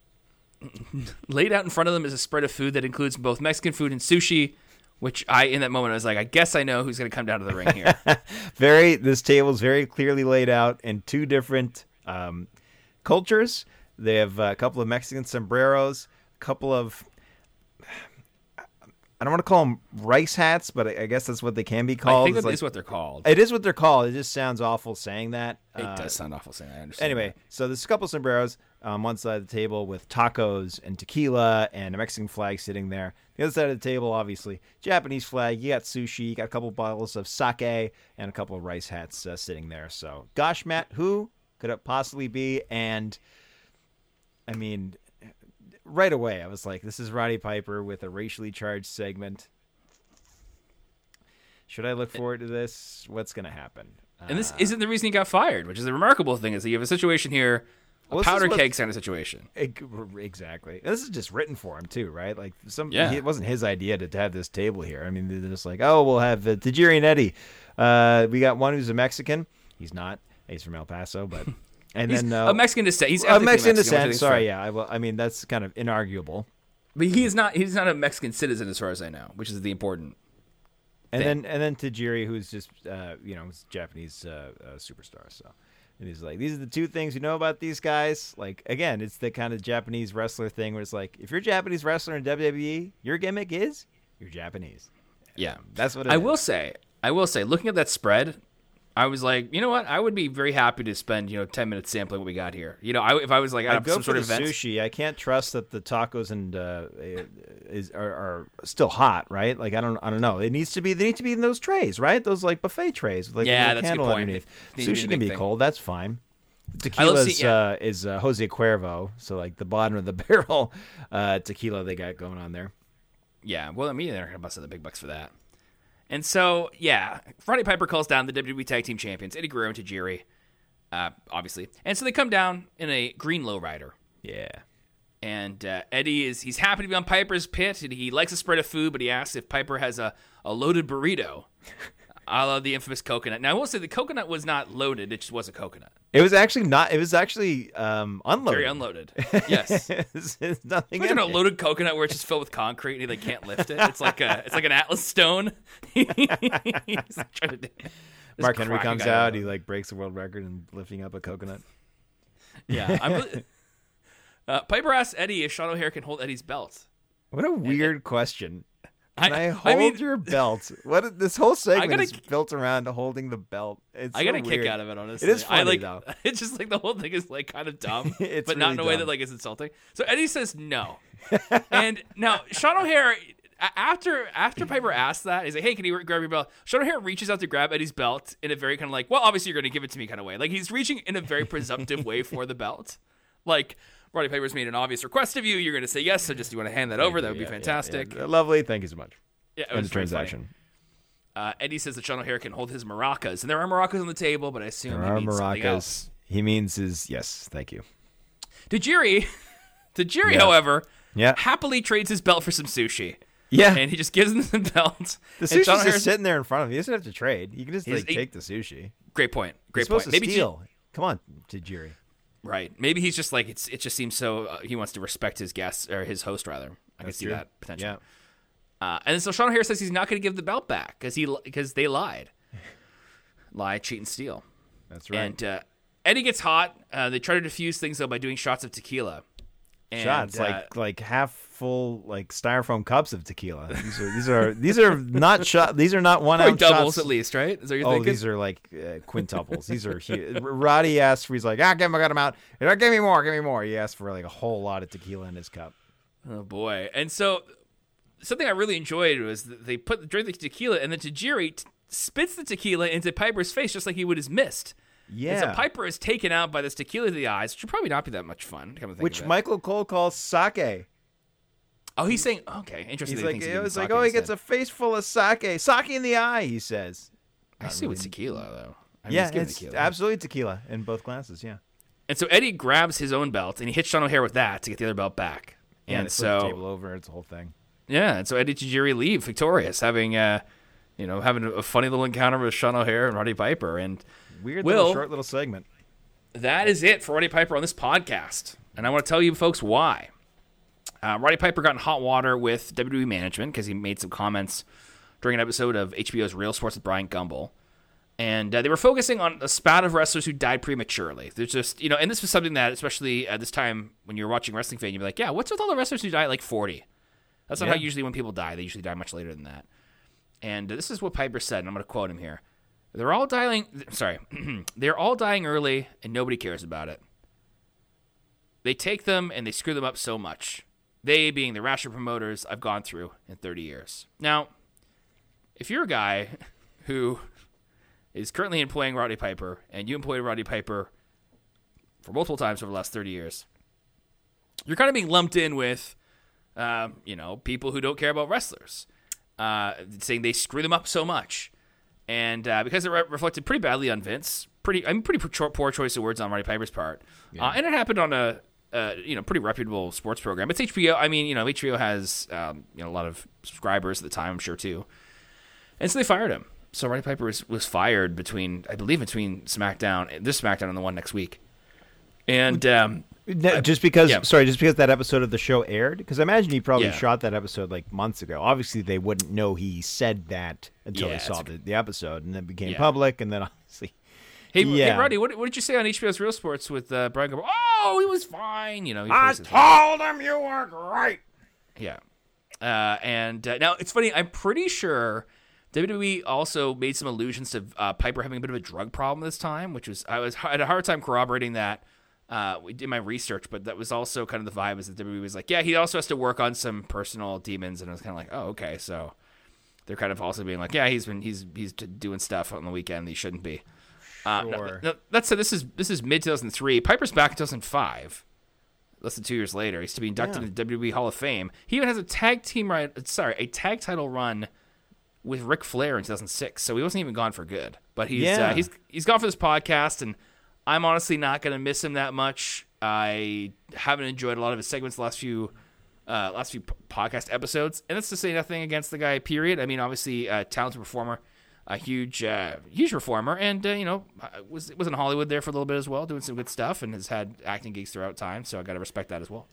Laid out in front of them is a spread of food that includes both Mexican food and sushi. Which I, in that moment, I was like, I guess I know who's going to come down to the ring here. very this table is very clearly laid out in two different um, cultures. They have a couple of Mexican sombreros, a couple of I don't want to call them rice hats, but I, I guess that's what they can be I called. think It's that like- is what they're called. it is what they're called. It just sounds awful saying that. It Uh, does sound awful saying. I understand. Anyway, so there's a couple sombreros on one side of the table with tacos and tequila and a Mexican flag sitting there. The other side of the table, obviously, Japanese flag. You got sushi. You got a couple bottles of sake and a couple of rice hats uh, sitting there. So, gosh, Matt, who could it possibly be? And I mean, right away, I was like, this is Roddy Piper with a racially charged segment. Should I look forward to this? What's going to happen? and this Uh, isn't the reason he got fired, which is a remarkable thing. Is that you have a situation here, Well, powder what- keg kind of situation. Exactly. And This is just written for him too, right? Like some. Yeah. It wasn't his idea to, to have this table here. I mean, they're just like, oh, we'll have uh, Tajiri and Eddie. Uh, we got one who's a Mexican. He's not. He's from El Paso, but and He's then uh, a Mexican descent. He's a Mexican descent. Sorry, yeah. I, well, I mean, that's kind of inarguable. but he is not. He's not a Mexican citizen, as far as I know, which is the important. And thing. then and then Tajiri, who's just uh, you know, Japanese uh, uh, superstar. So. And he's like, these are the two things you know about these guys. Like, again, it's the kind of Japanese wrestler thing where it's like, if you're a Japanese wrestler in WWE, your gimmick is you're Japanese. Yeah, um, That's what it I is. will say. I will say, looking at that spread, I was like, you know what? I would be very happy to spend you know ten minutes sampling what we got here. You know, I, if I was like I at go some for sort the of sushi. I can't trust that the tacos and uh, is are, are still hot, right? Like I don't, I don't know. It needs to be. They need to be in those trays, right? Those like buffet trays with like Yeah, that's a good candle point. underneath. Needs to be Sushi can be thing. cold. That's fine. Tequila is, yeah. uh, is uh, Jose Cuervo, so like the bottom of the barrel uh, tequila they got going on there. Yeah, well, I mean, they're gonna bust out the big bucks for that. And so, yeah, Roddy Piper calls down the WWE Tag Team Champions, Eddie Guerrero and Tajiri, uh, obviously. And so they come down in a green lowrider. Yeah. And uh, Eddie is he's happy to be on Piper's pit, and he likes a spread of food, but he asks if Piper has a, a loaded burrito, a love the infamous coconut. Now, I will say the coconut was not loaded; it just was a coconut, It was actually not. It was actually um, unloaded. very unloaded. Yes, it's, it's nothing. Imagine in a it. loaded coconut where it's just filled with concrete and he like can't lift it. It's like a it's like an atlas stone. He's trying to do- Mark Henry comes guy out. He like breaks the world record in lifting up a coconut. Yeah, I'm really, uh, Piper asks Eddie if Sean O'Haire can hold Eddie's belt. What a weird question. Can I, I hold mean- your belt? What this whole segment gotta- is built around holding the belt. It's I got so a kick out of it, honestly. It is I funny, like, though. It's just like the whole thing is like kind of dumb, It's but not in a way dumb. that like is insulting. So Eddie says no, and now Sean O'Haire. After after Piper asks that, he's like, "Hey, can you grab your belt?" Sean O'Haire reaches out to grab Eddie's belt in a very kind of like, "Well, obviously you're going to give it to me" kind of way. Like he's reaching in a very presumptive way for the belt. Like Roddy Piper's made an obvious request of you. You're going to say yes. So just you want to hand that over? That would be Yeah, yeah, fantastic. yeah. Lovely. Thank you so much. Yeah, it was funny. transaction. Uh, Eddie says that Sean O'Haire can hold his maracas, and there are maracas on the table, but I assume There he are means something else. maracas. He means is yes. Thank you. Tajiri, Tajiri, Yeah. however, Yeah. happily trades his belt for some sushi, Yeah. and he just gives him the belt. the sushi's just sitting there in front of him. He doesn't have to trade. You can just like take the sushi. Great point. He's Great supposed point. Maybe steal. Come on, Tajiri. Right. Maybe he's just like it's. It just seems so. Uh, he wants to respect his guests or his host rather. I can see true. that potential. Yeah. Uh, and so Sean O'Haire says he's not going to give the belt back because he because they lied, lie, cheat, and steal. That's right. And uh, Eddie gets hot. Uh, they try to defuse things though by doing shots of tequila. And, Shots uh, like like half full like styrofoam cups of tequila. These are these are these are not shot. These are not one ounce doubles shots. at least, right? Is that what you're Oh, thinking? these are like uh, quintuples. these are huge. Roddy asked for. He's like, ah, give him, I got him out. Like, give me more, give me more. He asked for like a whole lot of tequila in his cup. Oh boy! And so something I really enjoyed was that they put drink the tequila, and then Tajiri t- spits the tequila into Piper's face just like he would his mist. Yeah, And so Piper is taken out by this tequila to the eyes, which would probably not be that much fun. Come to think which. Michael Cole calls sake. oh, he's saying okay, interesting. He's like, it was like, oh, he instead. gets a face full of sake, sake in the eye. He says, I see with tequila though. I mean, yeah, it's tequila. absolutely tequila in both glasses. Yeah, And so Eddie grabs his own belt and he hits Sean O'Haire with that to get the other belt back. and and so table over. It's a whole thing. yeah, and so Eddie Tajiri leave victorious, having uh, you know, having a funny little encounter with Sean O'Haire and Roddy Piper, and Weird Will- little short little segment. that is it for Roddy Piper on this podcast. And I want to tell you folks why. Uh, Roddy Piper got in hot water with WWE management because he made some comments during an episode of HBO's Real Sports with Bryant Gumbel. And uh, they were focusing on a spat of wrestlers who died prematurely. There's just, you know, and this was something that, especially at this time when you're watching wrestling fan, you'd be like, yeah, what's with all the wrestlers who die at like 40? That's not Yeah. how usually when people die. They usually die much later than that. And this is what Piper said, and I'm going to quote him here. They're all dying. Sorry, they're all dying early, and nobody cares about it. They take them and they screw them up so much. They, being the rasher promoters, I've gone through in 30 years. Now, if you're a guy who is currently employing Roddy Piper, and you employed Roddy Piper for multiple times over the last 30 years, you're kind of being lumped in with, um, you know, people who don't care about wrestlers, uh, saying they screw them up so much, and uh, because it re- reflected pretty badly on Vince, pretty, I mean, pretty poor, poor choice of words on Roddy Piper's part, uh, and it happened on a, uh, you know, pretty reputable sports program. It's HBO. I mean, you know, HBO has, um, you know, a lot of subscribers at the time, I'm sure too, and so they fired him. So Roddy Piper was, was fired between, I believe, between SmackDown, this SmackDown, and the one next week, and. Um, No, just because, yeah. sorry, just because that episode of the show aired, because I imagine he probably Yeah. shot that episode like months ago. Obviously, they wouldn't know he said that until Yeah, they saw the, the episode, and then it became public, and then obviously, Hey, Yeah. hey Roddy, what, what did you say on HBO's Real Sports with uh, Bryant? Oh, he was fine. You know, praises told him you were great. yeah. Uh, and uh, now it's funny. I'm pretty sure WWE also made some allusions to uh, Piper having a bit of a drug problem this time, which was I was I had a hard time corroborating that. Uh, we did my research, but that was also kind of the vibe. Is that WWE was like, yeah, he also has to work on some personal demons, and I was kind of like, oh, okay, so they're kind of also being like, yeah, he's been he's he's doing stuff on the weekend he shouldn't be. Uh, Sure. no, that said, this is this is mid 2003. Piper's back in 2005. Less than two years later, he's to be inducted Yeah. into WWE Hall of Fame. He even has a tag team right, sorry, a tag title run with Ric Flair in 2006. So he wasn't even gone for good. But he's Yeah. uh, he's he's gone for this podcast, and I'm honestly not going to miss him that much. I haven't enjoyed a lot of his segments the last few uh, last few podcast episodes, and that's to say nothing against the guy. Period. I mean, obviously, a talented performer, a huge uh, huge performer, and uh, you know uh, was was in Hollywood there for a little bit as well, doing some good stuff, and has had acting gigs throughout time. So I got to respect that as well.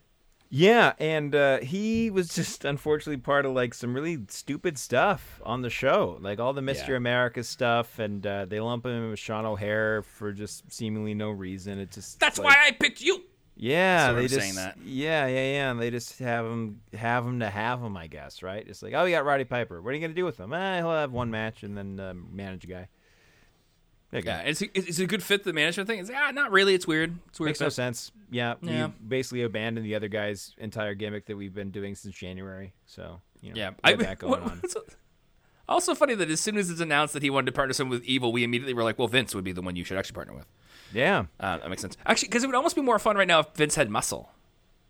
Yeah, and uh, he was just unfortunately part of like some really stupid stuff on the show, like all the Mr. Yeah. America stuff, and uh, they lump him with Sean O'Haire for just seemingly no reason. It just That's like, why I picked you. Yeah, they just yeah, yeah, yeah. And they just have him have him to have him, I guess, right? It's like, oh, you got Roddy Piper. What are you gonna do with him? Eh, he'll have one match and then uh, manage a guy. There you go. Yeah, it's a, it's a good fit. The management thing is ah, not really. It's weird. It's weird. Makes no sense. Yeah, Yeah. we basically abandoned the other guy's entire gimmick that we've been doing since January. So you know, Yeah, I that going on. also funny that as soon as it's announced that he wanted to partner someone with Evil, we immediately were like, "Well, Vince would be the one you should actually partner with." Yeah, Uh, that makes sense. Actually, because it would almost be more fun right now if Vince had muscle.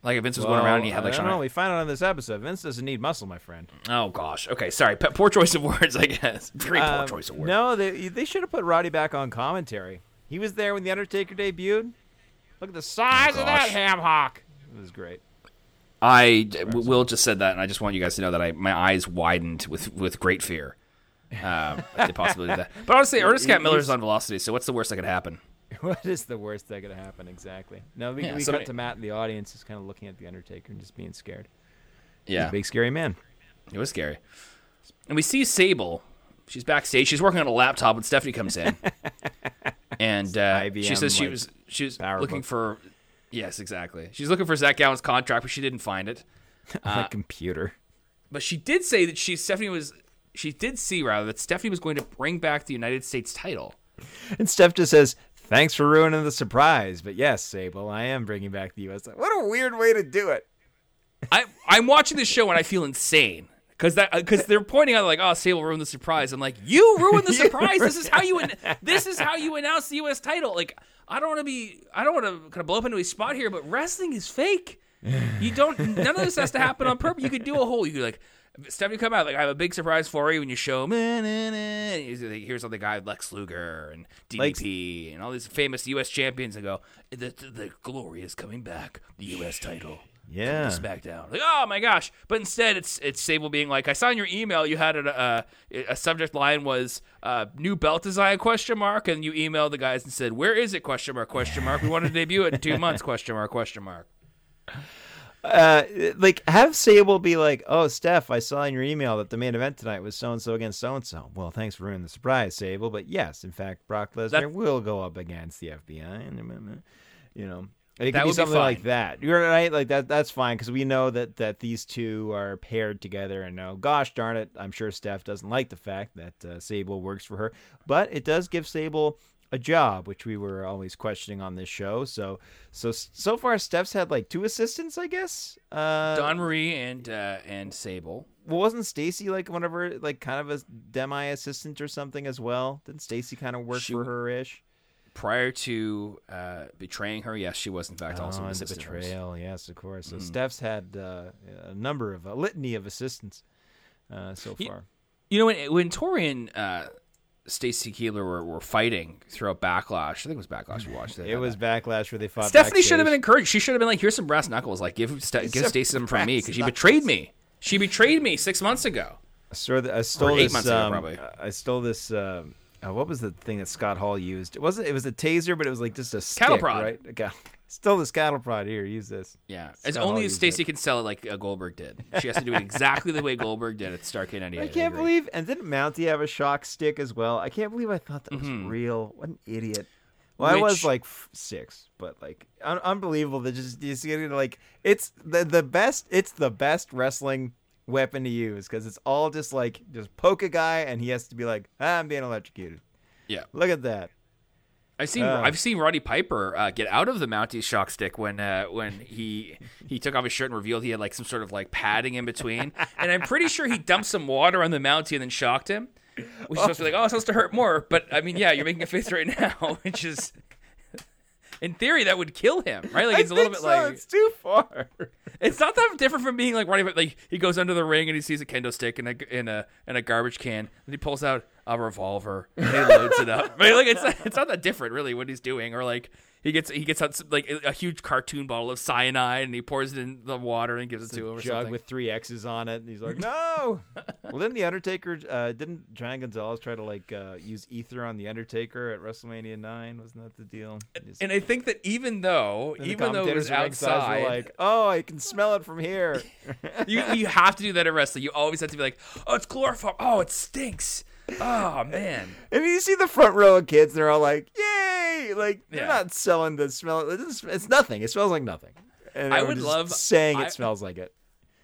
Like if Vince was going around and he had like. I don't know. We find out on this episode, Vince doesn't need muscle, my friend. Oh gosh. Okay, sorry. P- poor choice of words, I guess. Very poor Um, choice of words. No, they they should have put Roddy back on commentary. He was there when the Undertaker debuted. Look at the size of that ham hock. It was great. I Will just said that, and I just want you guys to know that I my eyes widened with with great fear. Um, at the possibility of that. But honestly, Ernest Cat Miller's on Velocity, so what's the worst that could happen? What is the worst that could happen exactly? No, we, Yeah, we somebody- cut to Matt in the audience, just kind of looking at the Undertaker and just being scared. Yeah, big scary man. it was scary. And we see Sable. She's backstage. She's working on a laptop when Stephanie comes in, and uh, she says she like, was she was looking for. Yes, exactly. She's looking for Zach Gowen's contract, but she didn't find it. on a computer. But she did say that she Stephanie was. She did see rather that Stephanie was going to bring back the United States title. And Steph just says, "Thanks for ruining the surprise." But yes, Sable, I am bringing back the U.S. What a weird way to do it. I I'm watching this show and I feel insane because that uh, because they're pointing out like oh Sable ruined the surprise. I'm like you ruined the surprise. this is how you an- this is how you announce the U.S. title. Like I don't want to be I don't want to kind of blow up into a spot here, but wrestling is fake. You don't none of this has to happen on purpose. You could do a whole you could like. Stephanie come out like I have a big surprise for you when you show him. Here's all the guy Lex Luger and DDP and all these famous U.S. champions and go the, the, the glory is coming back. The U.S. title. Yeah. SmackDown. Like, oh my gosh! But instead, it's it's Sable being like, I saw in your email you had a uh, a subject line was uh, new belt design question mark, and you emailed the guys and said, where is it question mark question mark? We want to debut it in two months question mark question mark. Uh, like have Sable be like, "Oh, Steph, I saw in your email that the main event tonight was so and so against so and so." Well, thanks for ruining the surprise, Sable. But yes, in fact, Brock Lesnar That- will go up against the FBI, and you know, It could That be would be something fine. like that. You're right. Like that. That's fine because we know that that these two are paired together. And no, gosh darn it, I'm sure Steph doesn't like the fact that uh, Sable works for her, but it does give Sable a job, which we were always questioning on this show. So so so far, Steph's had like two assistants, I guess. Uh, Dawn Marie and uh, and Sable. well, wasn't Stacy like whatever, like kind of a demi assistant or something as well? Didn't Stacy kind of work She- for her ish? Prior to uh, betraying her, yes, she was in fact also oh, an and the assistant. of betrayal. Yes, of course. So Mhm. Steph's had uh, a number of a litany of assistants uh, so far. You know when when Tori and uh, Stacy Keibler were, were fighting throughout Backlash, I think it was Backlash we watched. It It was backlash where they fought. Stephanie should have been encouraged. She should have been like, "Here's some brass knuckles. Like, give St- give Stacy some from me because she betrayed me. She betrayed me six months ago." I stole, the- I stole eight this. months ago, um, probably. I stole this. Um, uh, what was the thing that Scott Hall used? It wasn't. It was a taser, but it was like just a stick, Cattle prod. right? Okay. Stole this cattle prod. Here, use this. Yeah, Scott Hall only Stacy it. can sell it like uh, Goldberg did. She has to do it exactly the way Goldberg did at Starcade '98. I can't agree. believe. And didn't Mountie have a shock stick as well? I can't believe I thought that was Mhm. real. What an idiot. Well, I was like f- six, but like un- unbelievable. That just you see it, like it's the the best. It's the best wrestling weapon to use because it's all just like just poke a guy and he has to be like, ah, I'm being electrocuted. Yeah. Look at that. I've seen Uh. I've seen Roddy Piper uh, get out of the Mountie shock stick when uh, when he he took off his shirt and revealed he had like some sort of like padding in between, and I'm pretty sure he dumped some water on the Mountie and then shocked him, which is supposed to be like oh it's supposed to hurt more, but I mean yeah you're making a face right now, which is in theory that would kill him, right? Like it's a little bit so. like it's too far. it's not that different from being like Roddy. Like he goes under the ring and he sees a kendo stick in a in a in a garbage can, and he pulls out a revolver and he loads it up. Right? Like it's not, it's not that different really what he's doing. Or like he gets he gets out some- like a huge cartoon bottle of cyanide and he pours it in the water and gives it to him or Jug something. with three X's on it, and he's like, "No." well, didn't the Undertaker? Uh, didn't Giant Gonzalez try to like uh, use ether on the Undertaker at WrestleMania nine? Wasn't that the deal? Just- and I think that even though even though it was commentators at ringside outside, like, "Oh, I can smell it from here." you you have to do that at wrestling. You always have to be like, oh, it's chloroform. Oh, it stinks. Oh man. and you see the front row of kids, and they're all like, "Yay!" Like they're Yeah. not selling the smell. It's, it's nothing. It smells like nothing. And I would just love- saying I- it smells like it.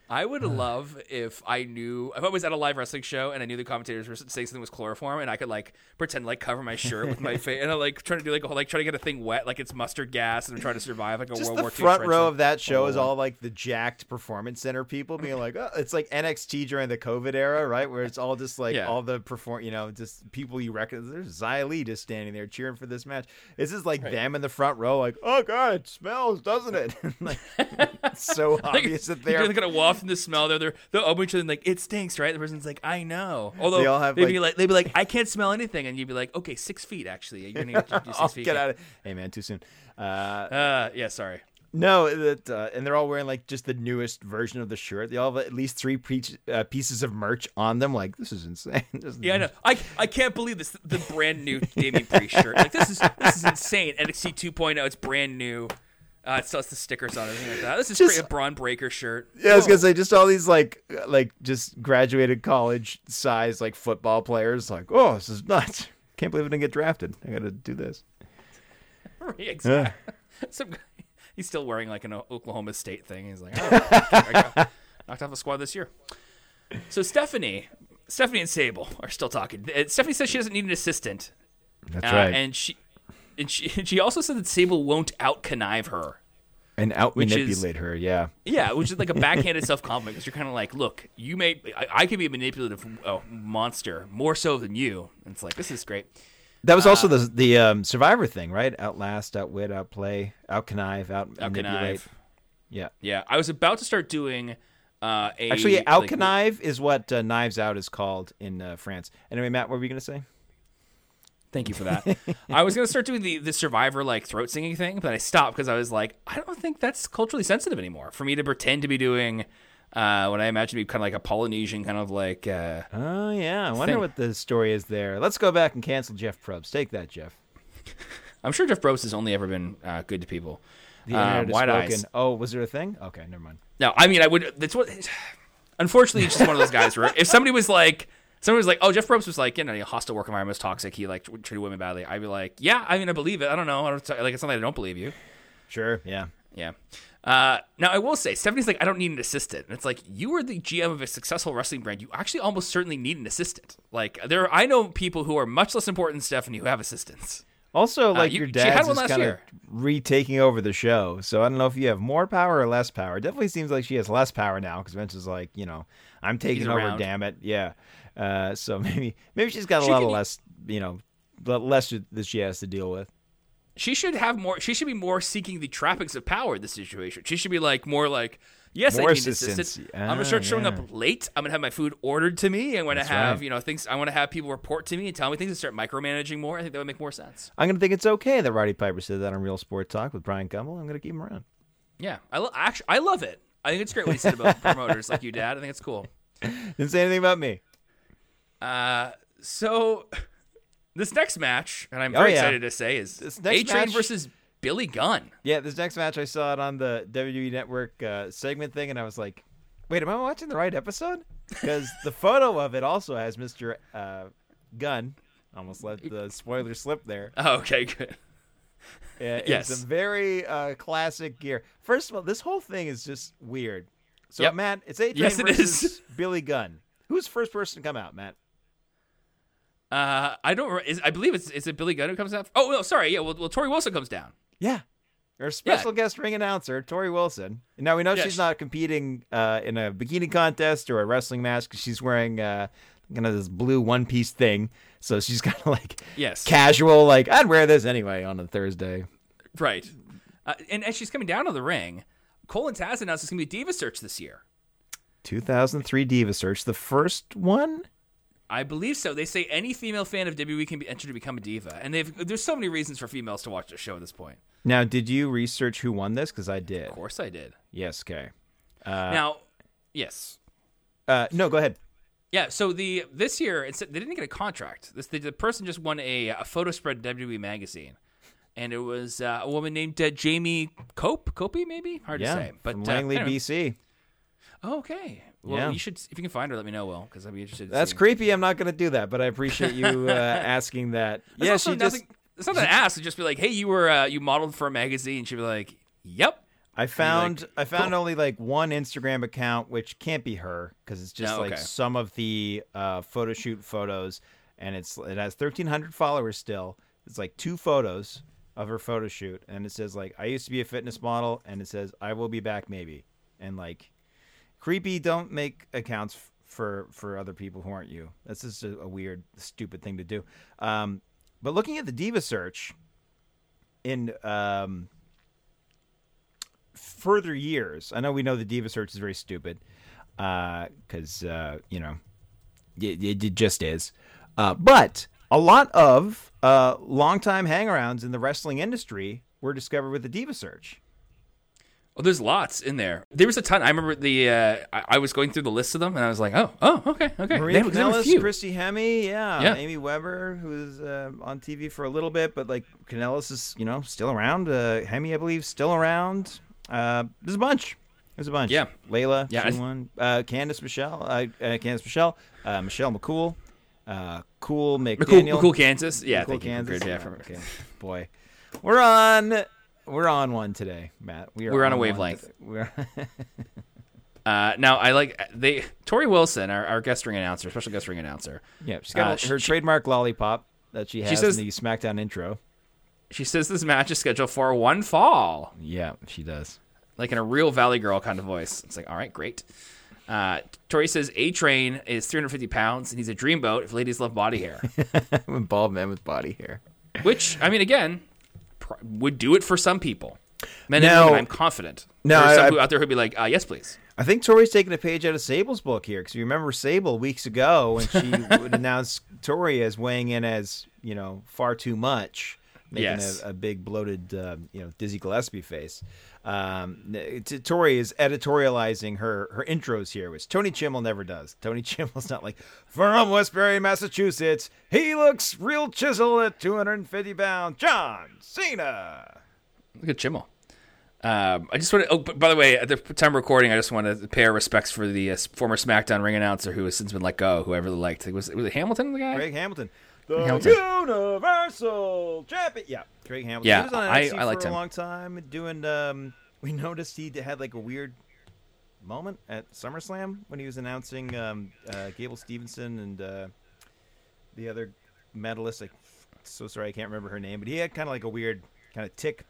I would uh. love if I knew if I was at a live wrestling show and I knew the commentators were saying something was chloroform and I could like pretend like cover my shirt with my face and I'm like trying to do like a whole like try to get a thing wet like it's mustard gas and I'm trying to survive like a Just World the War II The front row of that show is Oh. all like the jacked performance center people being like, oh, it's like NXT during the COVID era, right? Where it's all just like Yeah. all the perform, you know, just people you recognize. There's Li just standing there cheering for this match. This is like Right. them in the front row, like, oh god, it smells, doesn't it? like, it's so obvious that they're gonna waft the smell. They're they're they'll open each other and like it stinks, right? The person's like, I know. Although They all have, they'd be like- like they'd be like, I can't smell anything, and you'd be like, okay, six feet actually. You're gonna need to do 6 Oh, feet. get out of Hey man, too soon. Uh, Uh, yeah, sorry. no, that uh, and they're all wearing like just the newest version of the shirt. They all have at least three pre- uh, pieces of merch on them. Like this is insane. This is Yeah, I know. I I can't believe this. The brand new Damien Priest shirt. Like this is this is insane. NXT 2.0. It's brand new. Uh, it still has the stickers on it, everything like that. This is Just- great. A Bron Breakker shirt. Yeah, I was gonna Whoa. say just all these like like just graduated college size like football players. Like, oh, this is nuts. Can't believe I didn't get drafted. I got to do this. exactly. Some guy, he's still wearing like an Oklahoma State thing. He's like, oh, I knocked off the squad this year. So Stephanie, Stephanie and Sable are still talking. Uh, Stephanie says she doesn't need an assistant, That's uh, and she. And she, she also said that Sable won't out connive her. and out manipulate her. Yeah, Yeah, which is like a backhanded self compliment because you're kind of like, look, you may, I, I can be a manipulative uh, monster more so than you. And it's like this is great. that was also the the um, Survivor thing, right? Outlast, outwit, outplay, out connive, out manipulate. Yeah, Yeah, I was about to start doing uh, a actually, out like, connive is what uh, Knives Out is called in uh, France. Anyway, Matt, what were you gonna say? Thank you for that. I was gonna start doing the the Survivor like throat singing thing, but I stopped because I was like, I don't think that's culturally sensitive anymore for me to pretend to be doing. Uh, what I imagine to be kind of like a Polynesian kind of like uh, Oh yeah, I wonder Thing. what the story is there. Let's go back and cancel Jeff Probst. Take that, Jeff. I'm sure Jeff Probst has only ever been uh, good to people. The Uh, internet wide eyes. Oh, was there a thing? Okay, never mind. No, I mean I would. That's what. Unfortunately, it's just one of those guys where if somebody was like, somebody was like, "Oh, Jeff Probst was like, you know, a hostile work environment was toxic. He like treated women badly." I'd be like, "Yeah, I mean, I believe it. I don't know. I don't like it's not that I don't believe you." Sure. Yeah. Yeah. Uh, now I will say, Stephanie's like, I don't need an assistant. And it's like you are the GM of a successful wrestling brand. You actually almost certainly need an assistant. Like there, I know people who are much less important than Stephanie who have assistants. Also, like you- your dad's just kind of retaking over the show. So I don't know if you have more power or less power. It definitely seems like she has less power now because Vince is like, you know, I'm taking over. around. Damn it, yeah. Uh, so maybe maybe she's got a She lot can- of less, you know, less that she has to deal with. She should have more. She should be more seeking the trappings of power in this situation. She should be like more like, yes, More I need an assistance. assistant. I'm Ah, gonna start showing yeah. up late. I'm gonna have my food ordered to me. I'm gonna have right. you know things. I want to have people report to me and tell me things and start micromanaging more. I think that would make more sense. I'm gonna think it's okay that Roddy Piper said that on Real Sport Talk with Bryant Gumbel. I'm gonna keep him around. Yeah, I lo- actually I love it. I think it's great what he said about promoters like you, Dad. I think it's cool. Didn't say anything about me. Uh, so this next match, and I'm Oh, very yeah. excited to say, is This next A Train match- versus Billy Gunn. Yeah, this next match I saw it on the WWE Network uh, segment thing, and I was like, "Wait, am I watching the right episode?" Because the photo of it also has Mr. Uh, Gunn. Almost let the spoiler slip there. Oh, okay, good. Yeah, Yes. some very uh, classic gear. First of all, this whole thing is just weird. So, Yep. Matt, it's A Train Yes, versus. Billy Gunn. Who's the first person to come out, Matt? Uh, I don't. Is, I believe it's is it Billy Gunn who comes out? Oh no, sorry. Yeah, well, well Tori Wilson comes down. Yeah. Our special guest ring announcer, Tori Wilson. Now we know Yeah, she's she- not competing uh, in a bikini contest or a wrestling match because she's wearing uh, kind of this blue one piece thing. So she's kind of like Yes. casual, like I'd wear this anyway on a Thursday. Right. Uh, and as she's coming down to the ring, Cole and Taz announced it's going to be Diva Search this year. 2003 Diva Search, the first one. I believe so. They say any female fan of WWE can be entered to become a diva, and they've there's so many reasons for females to watch the show at this point. Now, did you research who won this? Because I did. Of course, I did. Yes. Okay. now, yes, Uh, no, go ahead. yeah. So the this year, they didn't get a contract. This the, the person just won a, a photo spread in WWE magazine, and it was uh, a woman named uh, Jamie Cope, Copey, maybe hard Yeah, to say, but from uh, Langley. BC. Oh, okay. Well, Yeah. you should if you can find her, let me know, Well, because I'd be interested. to That's see. creepy. I'm not going to do that, but I appreciate you uh, asking that. Yeah, she just. nothing, It's not an ask. It'd just be like, hey, you were uh, you modeled for a magazine. She'd be like, yep. I found like, I found cool. only like one Instagram account, which can't be her because it's just Oh, like okay. some of the uh, photo shoot photos, and it's it has thirteen hundred followers still. It's like two photos of her photo shoot, and it says like I used to be a fitness model, and it says I will be back maybe, and like creepy. Don't make accounts for for other people who aren't you. That's just a, a weird, stupid thing to do. Um, but looking at the diva search in um, further years, I know we know the diva search is very stupid because uh, you know it, it, it just is. Uh, but a lot of uh, longtime hangarounds in the wrestling industry were discovered with the diva search. Well, there's lots in there. There was a ton. I remember the uh, I, I was going through the list of them, and I was like, oh, oh, okay, okay. Maria There- there were a Kanellis. Christy Hemme, yeah, Yeah. Amy Weber, who's uh, on TV for a little bit, but like Kanellis is, you know, still around. Uh, Hemme, I believe, still around. Uh, there's a bunch. There's a bunch. Yeah. Layla, Yeah, she I won. Uh, Candice Michelle, uh, uh, Candice Michelle, uh, Michelle McCool, uh, Cool McCool, McDaniel, McCool, Kansas. Yeah, McCool, thank you. Kansas. Yeah, from- okay. Boy, we're on. We're on one today, Matt. We are We're on a wavelength. We're Uh, now I like they Tori Wilson, our, our guest ring announcer, special guest ring announcer. yeah. She's got Uh, her she- trademark lollipop that she has says- in the SmackDown intro. She says this match is scheduled for one fall, Yeah, she does. like in a real Valley Girl kind of voice. It's like, all right, great. Uh, Tori says A Train is 350 pounds and he's a dreamboat if ladies love body hair. I'm a bald men with body hair. Which I mean, again, would do it for some people. Men Now- and women, I'm confident. No, there are some I- people out there who'd be like, uh, yes, please. I think Tori's taking a page out of Sable's book here because you remember Sable weeks ago when she would announce Tori as weighing in as you know far too much, making Yes. a, a big bloated uh, you know Dizzy Gillespie face. Um, Tori is editorializing her her intros here, which Tony Chimel never does. Tony Chimel's not like from Westbury, Massachusetts. He looks real chisel at 250 pounds. John Cena. Look at Chimel. Um, I just want to. Oh, by the way, at the time of recording, I just want to pay our respects for the uh, former SmackDown ring announcer who has since been let go. Who I really liked. Was was it Hamilton the guy? Greg Hamilton. The Hamilton. Universal Champion. Yeah, Greg Hamilton. Yeah, he was on I- NXT I liked for him. a long time doing. Um, we noticed he had like a weird moment at SummerSlam when he was announcing um, uh, Gable Stevenson and uh, the other medalist. Like, so sorry, I can't remember her name, but he had kind of like a weird kind of tick.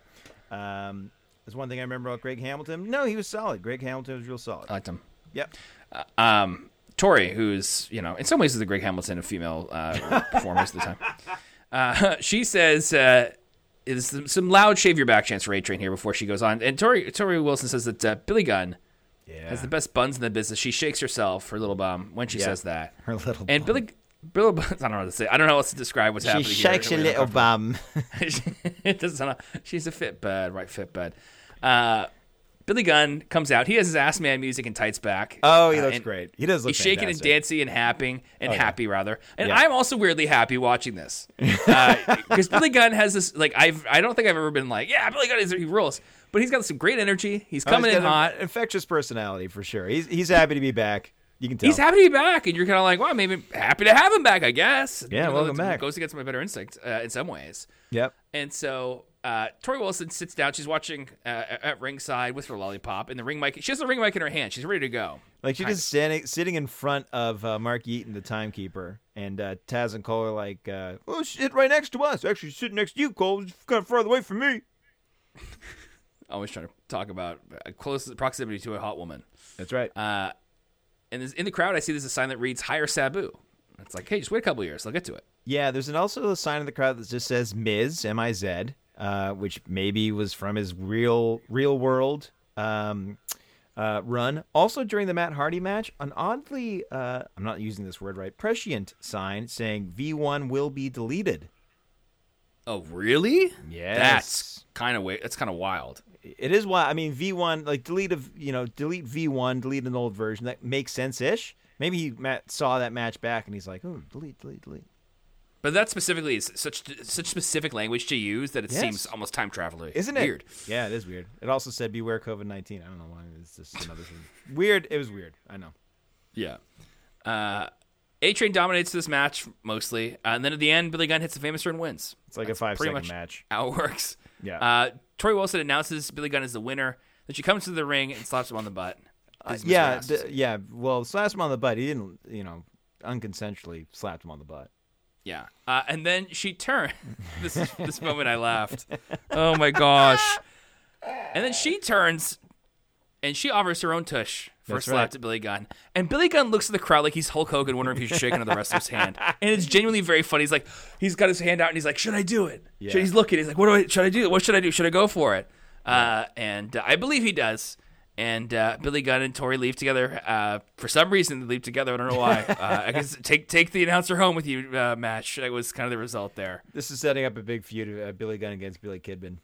Um, there's one thing I remember about Greg Hamilton. No, he was solid. Greg Hamilton was real solid. I liked him. Yep. um, Tori, who's you know in some ways is the Greg Hamilton of female uh, performers at the time. Uh, she says uh, is some, some loud shave your back chance for A Train here before she goes on. And Tori Tori Wilson says that uh, Billy Gunn Yeah. has the best buns in the business. She shakes herself, her little bum, when she Yeah. says that. Her little And bum. Billy. Billy, I don't know what to say. I don't know how else to describe what's She happening. She shakes her little bum. it doesn't sound. She's a fit bud, right? Fit bud. Uh, Billy Gunn comes out. He has his ass man music and tights back. Oh, he Uh, looks great. He does look He's shaking and dancing and happy and yeah. happy rather. And Yeah. I'm also weirdly happy watching this because Billy Gunn has this like I've I don't think I've ever been like yeah Billy Gunn is he rules, but he's got some great energy. He's Oh, coming he's in hot. infectious personality for sure. He's he's happy to be back. You can tell. He's happy to be back, and you're kind of like, well, maybe happy to have him back, I guess. Yeah, Even though welcome back. Goes against my better instinct uh, in some ways. Yep. And so uh, Tori Wilson sits down. She's watching uh, at ringside with her lollipop, and the ring mic. She has the ring mic in her hand. She's ready to go. Like she's just standing, sitting in front of uh, Mark Yeaton, the timekeeper, and uh, Taz and Cole are like, uh, "Oh, sit right next to us. Actually, she's sitting next to you, Cole. She's kind of farther away from me." Always trying to talk about uh, close proximity to a hot woman. That's right. Uh, and in the crowd, I see there's a sign that reads "Hire Sabu." It's like, hey, just wait a couple years. I'll get to it. yeah, there's an, also a sign in the crowd that just says Miz M I Z, uh, which maybe was from his real real world um, uh, run. Also during the Matt Hardy match, an oddly uh, I'm not using this word right prescient sign saying V1 will be deleted. Oh, really? Yes. That's kind of way. That's kind of wild. It is why I mean V1 like delete of you know delete V1 delete an old version that makes sense ish. Maybe he Matt saw that match back and he's like, oh delete delete delete. But that specifically is such such specific language to use that it Yes. seems almost time traveler. Isn't it weird? Yeah, it is weird. It also said beware COVID nineteen. I don't know why. It's just another thing. Weird. It was weird. I know. Yeah. Uh, A Train dominates this match mostly, uh, and then at the end, Billy Gunn hits the famous turn and wins. It's like That's a five pretty second much match. How it works. Yeah. Uh, Tori Wilson announces Billy Gunn is the winner. Then she comes to the ring and slaps him on the butt. This is Mr. yeah, d- yeah. Well, slaps him on the butt. He didn't, you know, unconsensually slapped him on the butt. Yeah. Uh, and then she turned. this is, this moment I laughed. Oh my gosh. And then she turns and she offers her own tush for That's a slap right. to Billy Gunn. And Billy Gunn looks at the crowd like he's Hulk Hogan, wondering if he should shake another wrestler's hand. And it's genuinely very funny. He's like, he's got his hand out and he's like, should I do it? Yeah. Should, he's looking. He's like, what do I? Should I do? What should I do? Should I go for it? Uh, and uh, I believe he does. And uh, Billy Gunn and Tori leave together. Uh, for some reason, they leave together. I don't know why. Uh, I guess take take the announcer home with you uh, match. That was kind of the result there. This is setting up a big feud of uh, Billy Gunn against Billy Kidman.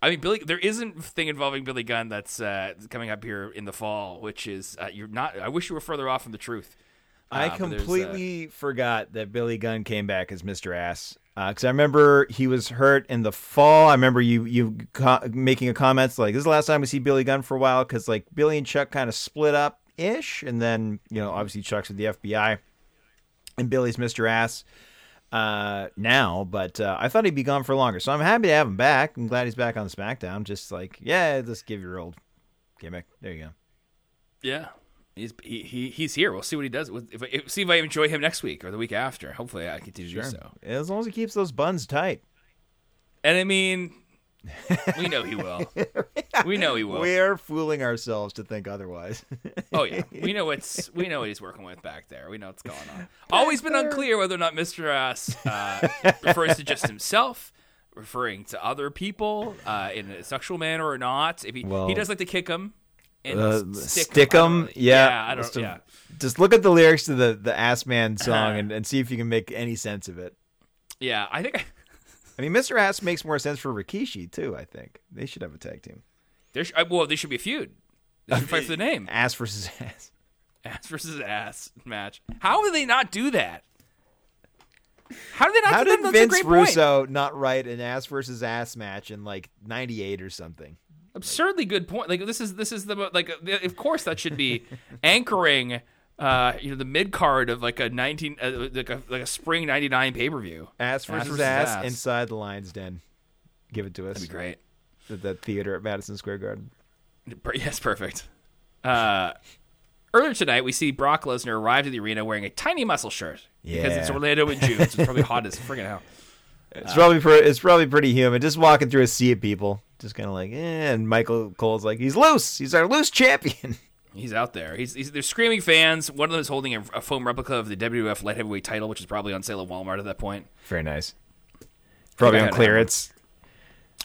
I mean, Billy. There isn't a thing involving Billy Gunn that's uh, coming up here in the fall, which is uh, you're not. I wish you were further off from the truth. I completely forgot that Billy Gunn came back as Mr. Ass. Because I remember he was hurt in the fall. I remember you you co- making a comment like, "This is the last time we see Billy Gunn for a while." Because like Billy and Chuck kind of split up ish, and then you know obviously Chuck's with the FBI, and Billy's Mr. Ass uh, now. But uh, I thought he'd be gone for longer, so I'm happy to have him back. I'm glad he's back on SmackDown. Just like, yeah, just give your old gimmick. There you go. Yeah, he's he, he he's here. We'll see what he does. With, if, if, see if I enjoy him next week or the week after. Hopefully, I continue to do so. As long as he keeps those buns tight. And I mean, we know he will. We know he will. We're fooling ourselves to think otherwise. Oh yeah, we know what's we know what he's working with back there. We know what's going on. Always been unclear whether or not Mister Ass uh, refers to just himself, referring to other people uh, in a sexual manner or not. If he Well, he does like to kick them and uh, stick, stick 'em, yeah. yeah, I don't. Just yeah, Just look at the lyrics to the the Ass Man song Uh-huh. and, and see if you can make any sense of it. yeah. I think I, I mean, Mr. Ass makes more sense for Rikishi too. I think they should have a tag team. there. Sh- uh, well, there should be a feud. They should fight for the name. Ass versus Ass. Ass versus ass match. How did they not do that? How did they not How do did that? Vince great point. Russo not write an Ass versus Ass match in like '98 or something? Absurdly good point. Like this is this is the like of course that should be anchoring uh, you know, the mid card of like a nineteen, uh, like a like a spring '99 pay per view. Ass versus, ass, inside the Lions Den. Give it to us. That'd be great. At that theater at Madison Square Garden. Yes, perfect. Uh, earlier tonight, we see Brock Lesnar arrive to the arena wearing a tiny muscle shirt yeah. because it's Orlando in June. so it's probably hot as friggin' hell. It's probably pre- it's probably pretty human. Just walking through a sea of people, just kind of like, eh. And Michael Cole's like, he's loose. He's our loose champion. He's out there. He's, he's they're screaming fans. One of them is holding a, a foam replica of the WWF light heavyweight title, which is probably on sale at Walmart at that point. Very nice. Probably I on clearance.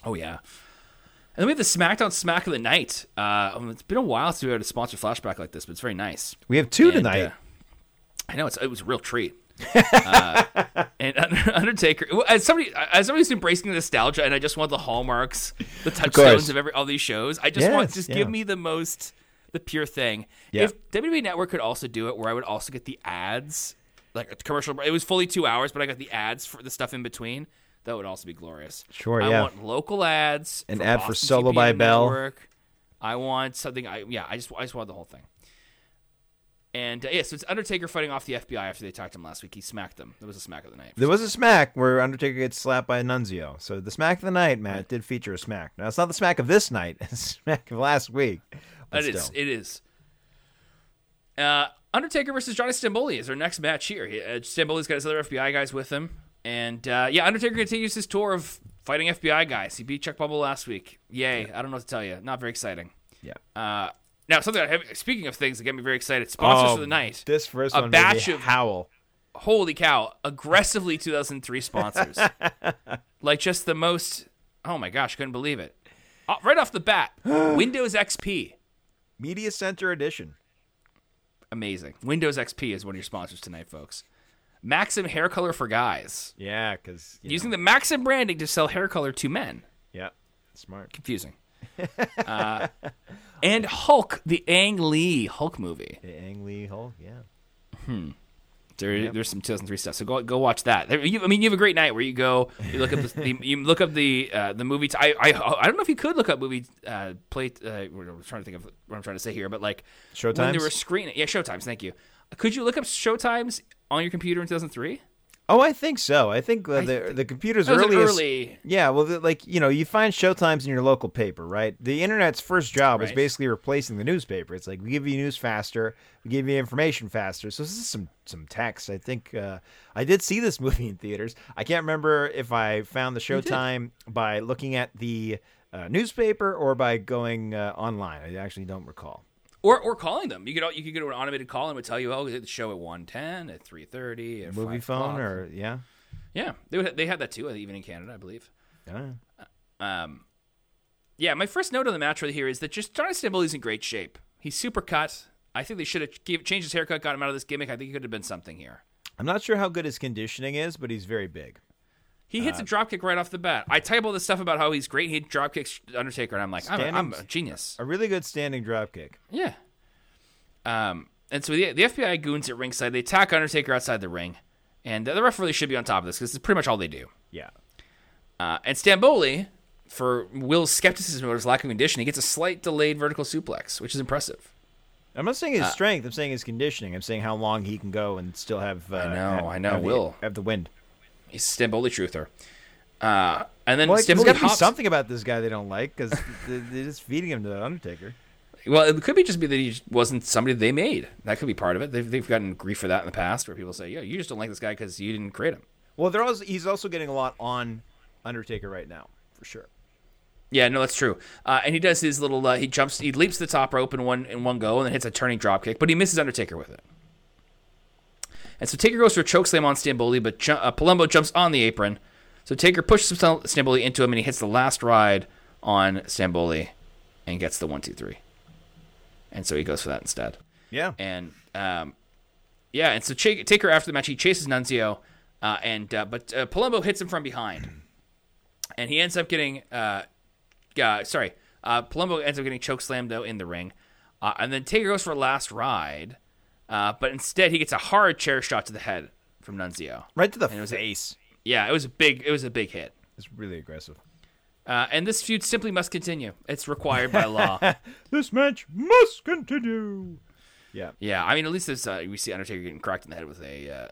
Oh yeah. And then we have the SmackDown Smack of the Night. Uh, um, it's been a while since we had a sponsor flashback like this, but it's very nice. We have two And, tonight. uh, I know it's it was a real treat. Uh, and Undertaker, as somebody as somebody who's embracing nostalgia, and I just want the hallmarks, the touchstones of, every all these shows. I just want just yeah. give me the most, the pure thing. Yeah. If WWE Network could also do it, where I would also get the ads, like a commercial. It was fully two hours, but I got the ads for the stuff in between. That would also be glorious. Sure, yeah. I yeah. want local ads. An ad for Solo by Bell. Network. I want something. I yeah. I just I just want the whole thing. And uh, yeah, so it's Undertaker fighting off the FBI after they attacked him last week. He smacked them. There was a smack of the night. There was a smack where Undertaker gets slapped by Nunzio. So the smack of the night, Matt, did feature a smack. Now it's not the smack of this night. It's the smack of last week. But It is. It is. Uh, Undertaker versus Johnny Stamboli is our next match here. He- Uh, Stamboli's got his other FBI guys with him, and uh, yeah, Undertaker continues his tour of fighting FBI guys. He beat Chuck Palumbo last week. Yay! I don't know what to tell you. Not very exciting. Yeah. Now something. I have, speaking of things that get me very excited, sponsors Oh, for the night. This first A one batch made me of- howl. holy cow, aggressively 2003 sponsors. like just the most. Oh my gosh, couldn't believe it. Uh, right off the bat, Windows XP. Media Center Edition. Amazing. Windows XP is one of your sponsors tonight, folks. Maxim hair color for guys. Yeah, because Using the Maxim branding to sell hair color to men. yeah, smart. Confusing. uh, and Hulk, the Ang Lee Hulk movie. The Ang Lee Hulk. Yeah. There, There's some 2003 stuff, so go go watch that. There- you- I mean, you have a great night where you go, you look up the, the you look up the uh, the movie. T- I, I I don't know if you could look up movie uh, play. Uh, I'm trying to think of what I'm trying to say here, but like when they Showtimes? were screening, yeah, Showtimes. Thank you. Could you look up Showtimes on your computer in 2003? Oh, I think so. I think uh, the the computers was earliest. early. Yeah, well, the- like you know, you find showtimes in your local paper, right? The internet's first job is Right. basically replacing the newspaper. It's like we give you news faster, we give you information faster. So this is some some text. I think uh, I did see this movie in theaters. I can't remember if I found the showtime by looking at the uh, newspaper or by going uh, online. I actually don't recall. Or, or calling them. You could you could get an automated call and it would tell you, oh, it's the show at one ten, at three thirty, at Movie 5 phone o'clock. or yeah. yeah, they would, they had that too, even in Canada, I believe. Yeah. Um, yeah, my first note on the match right here is that just Johnny Stamboli's in great shape. He's super cut. I think they should have changed his haircut, got him out of this gimmick. I think he could have been something here. I'm not sure how good his conditioning is, but he's very big. He hits a dropkick right off the bat. I type all this stuff about how he's great. He dropkicks Undertaker, and I'm like, I'm, a- I'm a genius. A really good standing drop kick. Yeah. Um, and so the, the FBI goons at ringside, they attack Undertaker outside the ring. And the ref really should be on top of this because it's pretty much all they do. Yeah. Uh, and Stamboli, for Will's skepticism about his lack of conditioning, he gets a slight delayed vertical suplex, which is impressive. I'm not saying his Uh, strength. I'm saying his conditioning. I'm saying how long he can go and still have. Uh, I know, have- I know, Have the, Will. have the wind. He's a Stamboli truther. Uh, and then Well, there's Stamboli got to be something about this guy they don't like because they're just feeding him to the Undertaker. Well, it could be just be that he wasn't somebody they made. That could be part of it. They've, they've gotten grief for that in the past, where people say, "Yeah, you just don't like this guy because you didn't create him." Well, they're also, he's also getting a lot on Undertaker right now, for sure. Yeah, no, that's true. Uh, and he does his little. Uh, he jumps. He leaps the top rope in one in one go, and then hits a turning drop kick. But he misses Undertaker with it. And so Taker goes for a chokeslam on Stamboli, but ju- uh, Palumbo jumps on the apron. So Taker pushes Stam- Stamboli into him, and he hits the last ride on Stamboli, and gets the one, two, three. And so he goes for that instead. Yeah. And um, yeah, and so Ch- Taker after the match he chases Nunzio, uh, and uh, but uh, Palumbo hits him from behind, and he ends up getting uh, uh sorry, uh, Palumbo ends up getting choke slammed though in the ring, uh, and then Taker goes for a last ride, uh, but instead he gets a hard chair shot to the head from Nunzio. Right to the it was a- face. Yeah, it was a big it was a big hit. It's really aggressive. Uh, and this feud simply must continue. It's required by law. This match must continue. Yeah. Yeah, I mean, at least this, uh, we see Undertaker getting cracked in the head with a uh,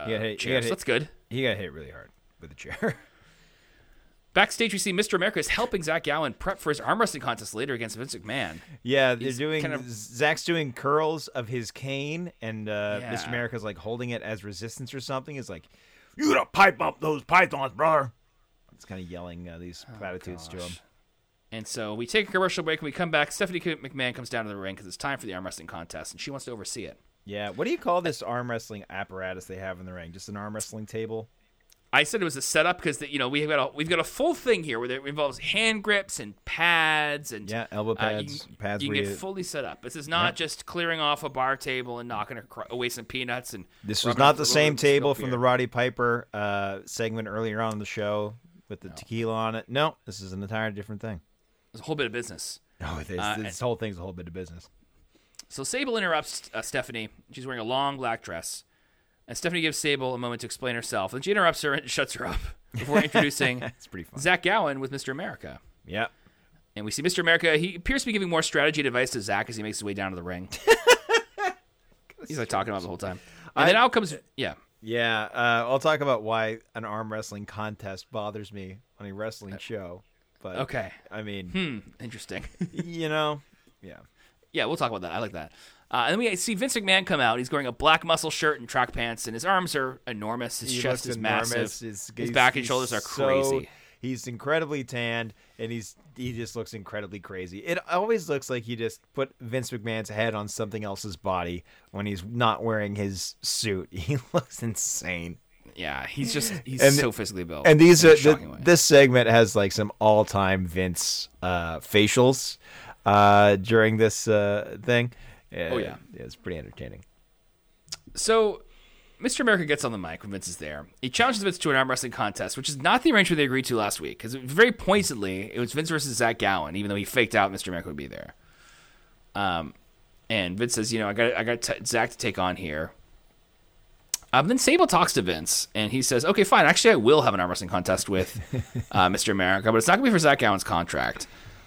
uh, hit- chair. so that's good. He got hit really hard with a chair. Backstage, we see Mr. America is helping Zach Gowen prep for his arm wrestling contest later against Vince McMahon. yeah, they're He's doing kind of- Zach's doing curls of his cane, and uh, Yeah. Mr. America's like holding it as resistance or something. He's like, "You gotta pipe up those pythons, brother." It's kind of yelling uh, these platitudes to him. Oh, And so we take a commercial break and we come back. Stephanie McMahon comes down to the ring because it's time for the arm wrestling contest and she wants to oversee it. Yeah, what do you call this arm wrestling apparatus they have in the ring? Just an arm wrestling table? I said it was a setup because you know we've got a we've got a full thing here where it involves hand grips and pads and Yeah, elbow uh, you pads, pads You get fully set up. This is not Yeah. just clearing off a bar table and knocking away some peanuts and. This was not off the same little bit of table from the Roddy Piper uh, segment earlier on in the show with the tequila on it. No, this is an entirely different thing. It's a whole bit of business. Oh, this, Uh, this whole thing's a whole bit of business. So Sable interrupts uh, Stephanie. She's wearing a long black dress. And Stephanie gives Sable a moment to explain herself. And she interrupts her and shuts her up before introducing It's pretty fun. Zach Gowen with Mr. America. Yeah. And we see Mr. America. He appears to be giving more strategy advice to Zach as he makes his way down to the ring. He's like talking about it the whole time. And then out comes, yeah. Yeah, uh, I'll talk about why an arm wrestling contest bothers me on a wrestling show. But Okay. I mean, Hmm. Interesting. you know, yeah. yeah, we'll talk about that. I like that. Uh, and then we see Vince McMahon come out. He's wearing a black muscle shirt and track pants, and his arms are enormous. His He chest is massive. enormous. His, his back and shoulders are so- crazy. He's incredibly tanned, and he's he just looks incredibly crazy. It always looks like he just put Vince McMahon's head on something else's body when he's not wearing his suit. He looks insane. Yeah, he's just he's And- so physically built. And these are the, this segment has like some all time Vince uh, facials uh, during this uh, thing. Oh, yeah. yeah, it's pretty entertaining. So, Mr. America gets on the mic when Vince is there. He challenges Vince to an arm wrestling contest, which is not the arrangement they agreed to last week. Because very pointedly, it was Vince versus Zach Gowen, even though he faked out Mr. America would be there. Um, and Vince says, you know, I got I got t- Zach to take on here. Um, then Sable talks to Vince, and he says, "Okay, fine. Actually, I will have an arm wrestling contest with uh, Mr. America, but it's not going to be for Zach Gowen's contract.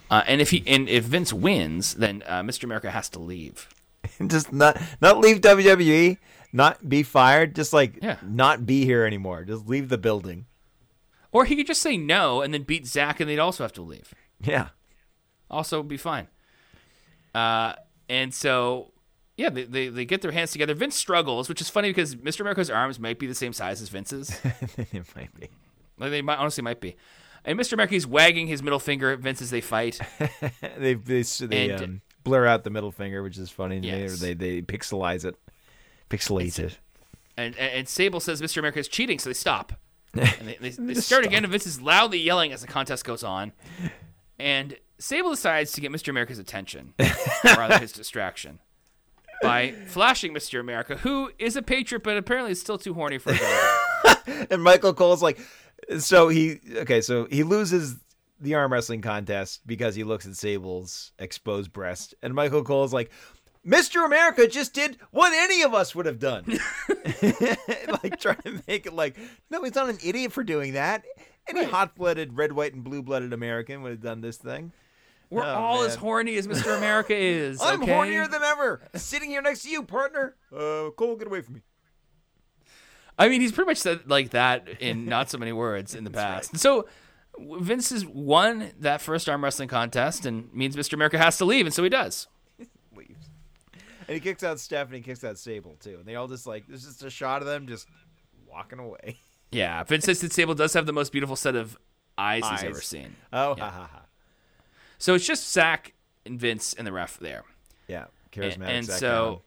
Uh, and if he and if Vince wins, then uh, Mr. America has to leave." just not not leave WWE, not be fired, just like Yeah. not be here anymore. Just leave the building. Or he could just say no and then beat Zach, and they'd also have to leave. Yeah. Also, be fine. Uh, and so, yeah, they, they, they get their hands together. Vince struggles, which is funny because Mr. America's arms might be the same size as Vince's. it might be. like they might, honestly might be. And Mr. America's wagging his middle finger at Vince as they fight. they they, they And- um, blur out the middle finger, which is funny. to me, or Yes. They they pixelize it, pixelate it. And, and, and Sable says Mr. America is cheating, so they stop. And they, they, they start stop. again, and Vince is loudly yelling as the contest goes on. And Sable decides to get Mr. America's attention, or rather his distraction, by flashing Mr. America, who is a patriot, but apparently is still too horny for a girl. and Michael Cole's like, so he okay, so he loses the arm wrestling contest because he looks at Sable's exposed breast, and Michael Cole's like, Mr. America just did what any of us would have done, like trying to make it like, no, he's not an idiot for doing that. Any hot-blooded, red, white, and blue-blooded American would have done this thing. We're Oh, all as horny as Mr. America is. I'm okay? hornier than ever, sitting here next to you, partner. Uh, Cole, get away from me. I mean, he's pretty much said like that in not so many words in the past. And so Vince has won that first arm wrestling contest and means Mr. America has to leave, and so he does. leaves. And he kicks out Stephanie, kicks out Sable too. And they all just like there's just a shot of them just walking away. Yeah, Vince says that Sable does have the most beautiful set of eyes, he's ever seen. Oh, Yeah. ha ha ha. So it's just Zach and Vince and the ref there. Yeah, And, charismatic. and Zach so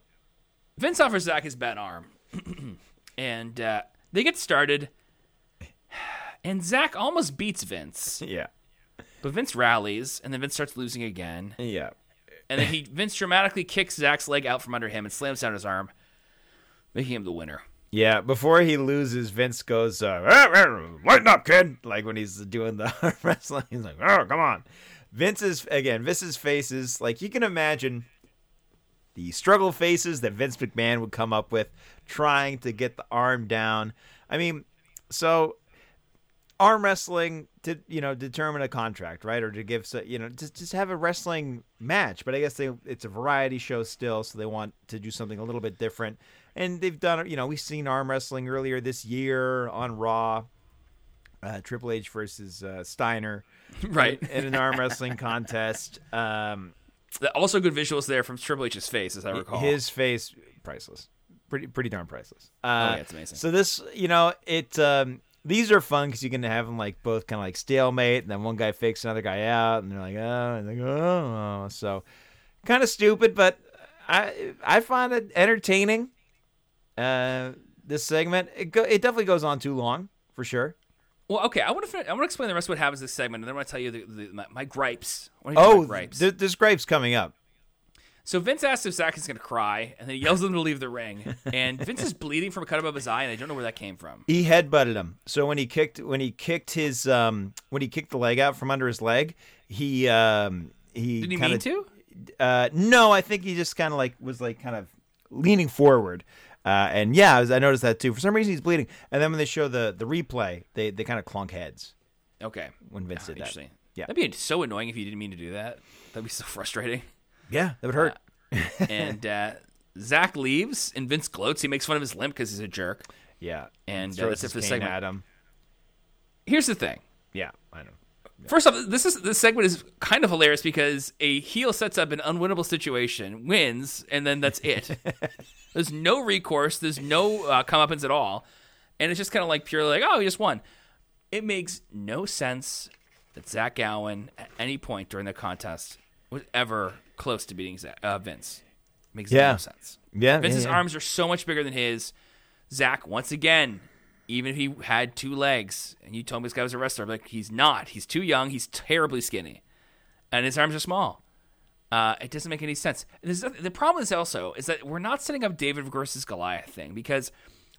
Vince offers Zach his bad arm. and uh, they get started. And Zach almost beats Vince. Yeah, But Vince rallies, and then Vince starts losing again. yeah. And then he Vince dramatically kicks Zach's leg out from under him and slams down his arm, making him the winner. Yeah, before he loses, Vince goes, uh, "Ah, ah, "Lighten up, kid!" Like when he's doing the arm wrestling, he's like, "Oh, come on." Vince's again. Vince's face is like you can imagine, the struggle faces that Vince McMahon would come up with, trying to get the arm down. I mean, so arm wrestling to you know determine a contract, right, or to give you know just just have a wrestling match. But I guess they it's a variety show still, so they want to do something a little bit different. And they've done you know we've seen arm wrestling earlier this year on Raw, uh, Triple H versus uh, Steiner, Right. in an arm wrestling contest. Um, Also, good visuals there from Triple H's face, as I recall. his face priceless, pretty pretty darn priceless. Uh, Oh, yeah, it's amazing. So this, you know, it um, these are fun because you can have them like both kind of like stalemate, and then one guy fakes another guy out, and they're like, oh, and they go, oh, so kind of stupid, but I I find it entertaining. Uh, this segment it go, it definitely goes on too long for sure. Well, okay, I want to I want to explain the rest of what happens in this segment, and then I want to tell you the, the, my, my gripes. I wanna hear Oh, my gripes. th- there's grapes coming up. so Vince asks if Zach is going to cry, and then he yells at him to leave the ring. And Vince is bleeding from a cut above his eye, and I don't know where that came from. He headbutted him. So when he kicked when he kicked his um when he kicked the leg out from under his leg, he um he Did he kinda, mean to? Uh, no, I think he just kind of like was like kind of leaning forward. Uh, and yeah, I, was, I noticed that too. For some reason, he's bleeding. And then when they show the the replay, they they kind of clunk heads Okay. when Vince Ah, did that. Yeah. That'd be so annoying if you didn't mean to do that. That'd be so frustrating. Yeah, that would hurt. and uh, Zach leaves, and Vince gloats. He makes fun of his limp because he's a jerk. yeah, And, uh, that's it for the segment. at him. Here's the thing. Yeah, I know. First off, this is this segment is kind of hilarious because a heel sets up an unwinnable situation, wins, and then that's it. there's no recourse. There's no uh, comeuppance at all, and it's just kind of like purely like, oh, he just won. It makes no sense that Zach Gowen at any point during the contest was ever close to beating Zach, uh, Vince. Makes Yeah. no sense. Yeah, Vince's yeah, yeah. arms are so much bigger than his. Zach, once again, even if he had two legs, and you told me this guy was a wrestler, I'm like he's not. He's too young. He's terribly skinny, and his arms are small. Uh, it doesn't make any sense. There's- the problem is also is that we're not setting up David versus Goliath thing because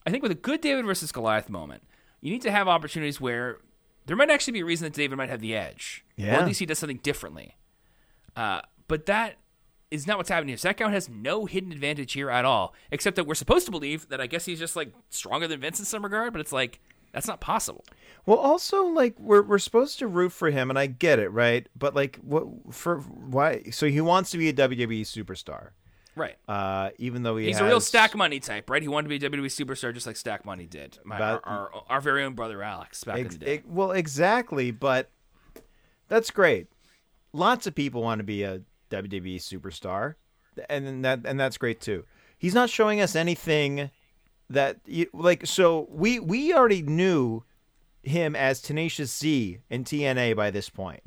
I think with a good David versus Goliath moment, you need to have opportunities where there might actually be a reason that David might have the edge, or at least he does something differently. Uh, but that is not what's happening here. Zach Gowen has no hidden advantage here at all, except that we're supposed to believe that I guess he's just like stronger than Vince in some regard, but it's like that's not possible. Well, also like we're we're supposed to root for him, and I get it, right? But like, what for? Why? So he wants to be a WWE superstar, Right. uh, even though he He's has, a real Stack Money type, right? He wanted to be a WWE superstar just like Stack Money did. My, But- our, our, our very own brother Alex back in the day. ex- well, exactly, but that's great. Lots of people want to be a WWE superstar, and that and that's great too. He's not showing us anything that you, like. So we we already knew him as Tenacious Z in TNA by this point.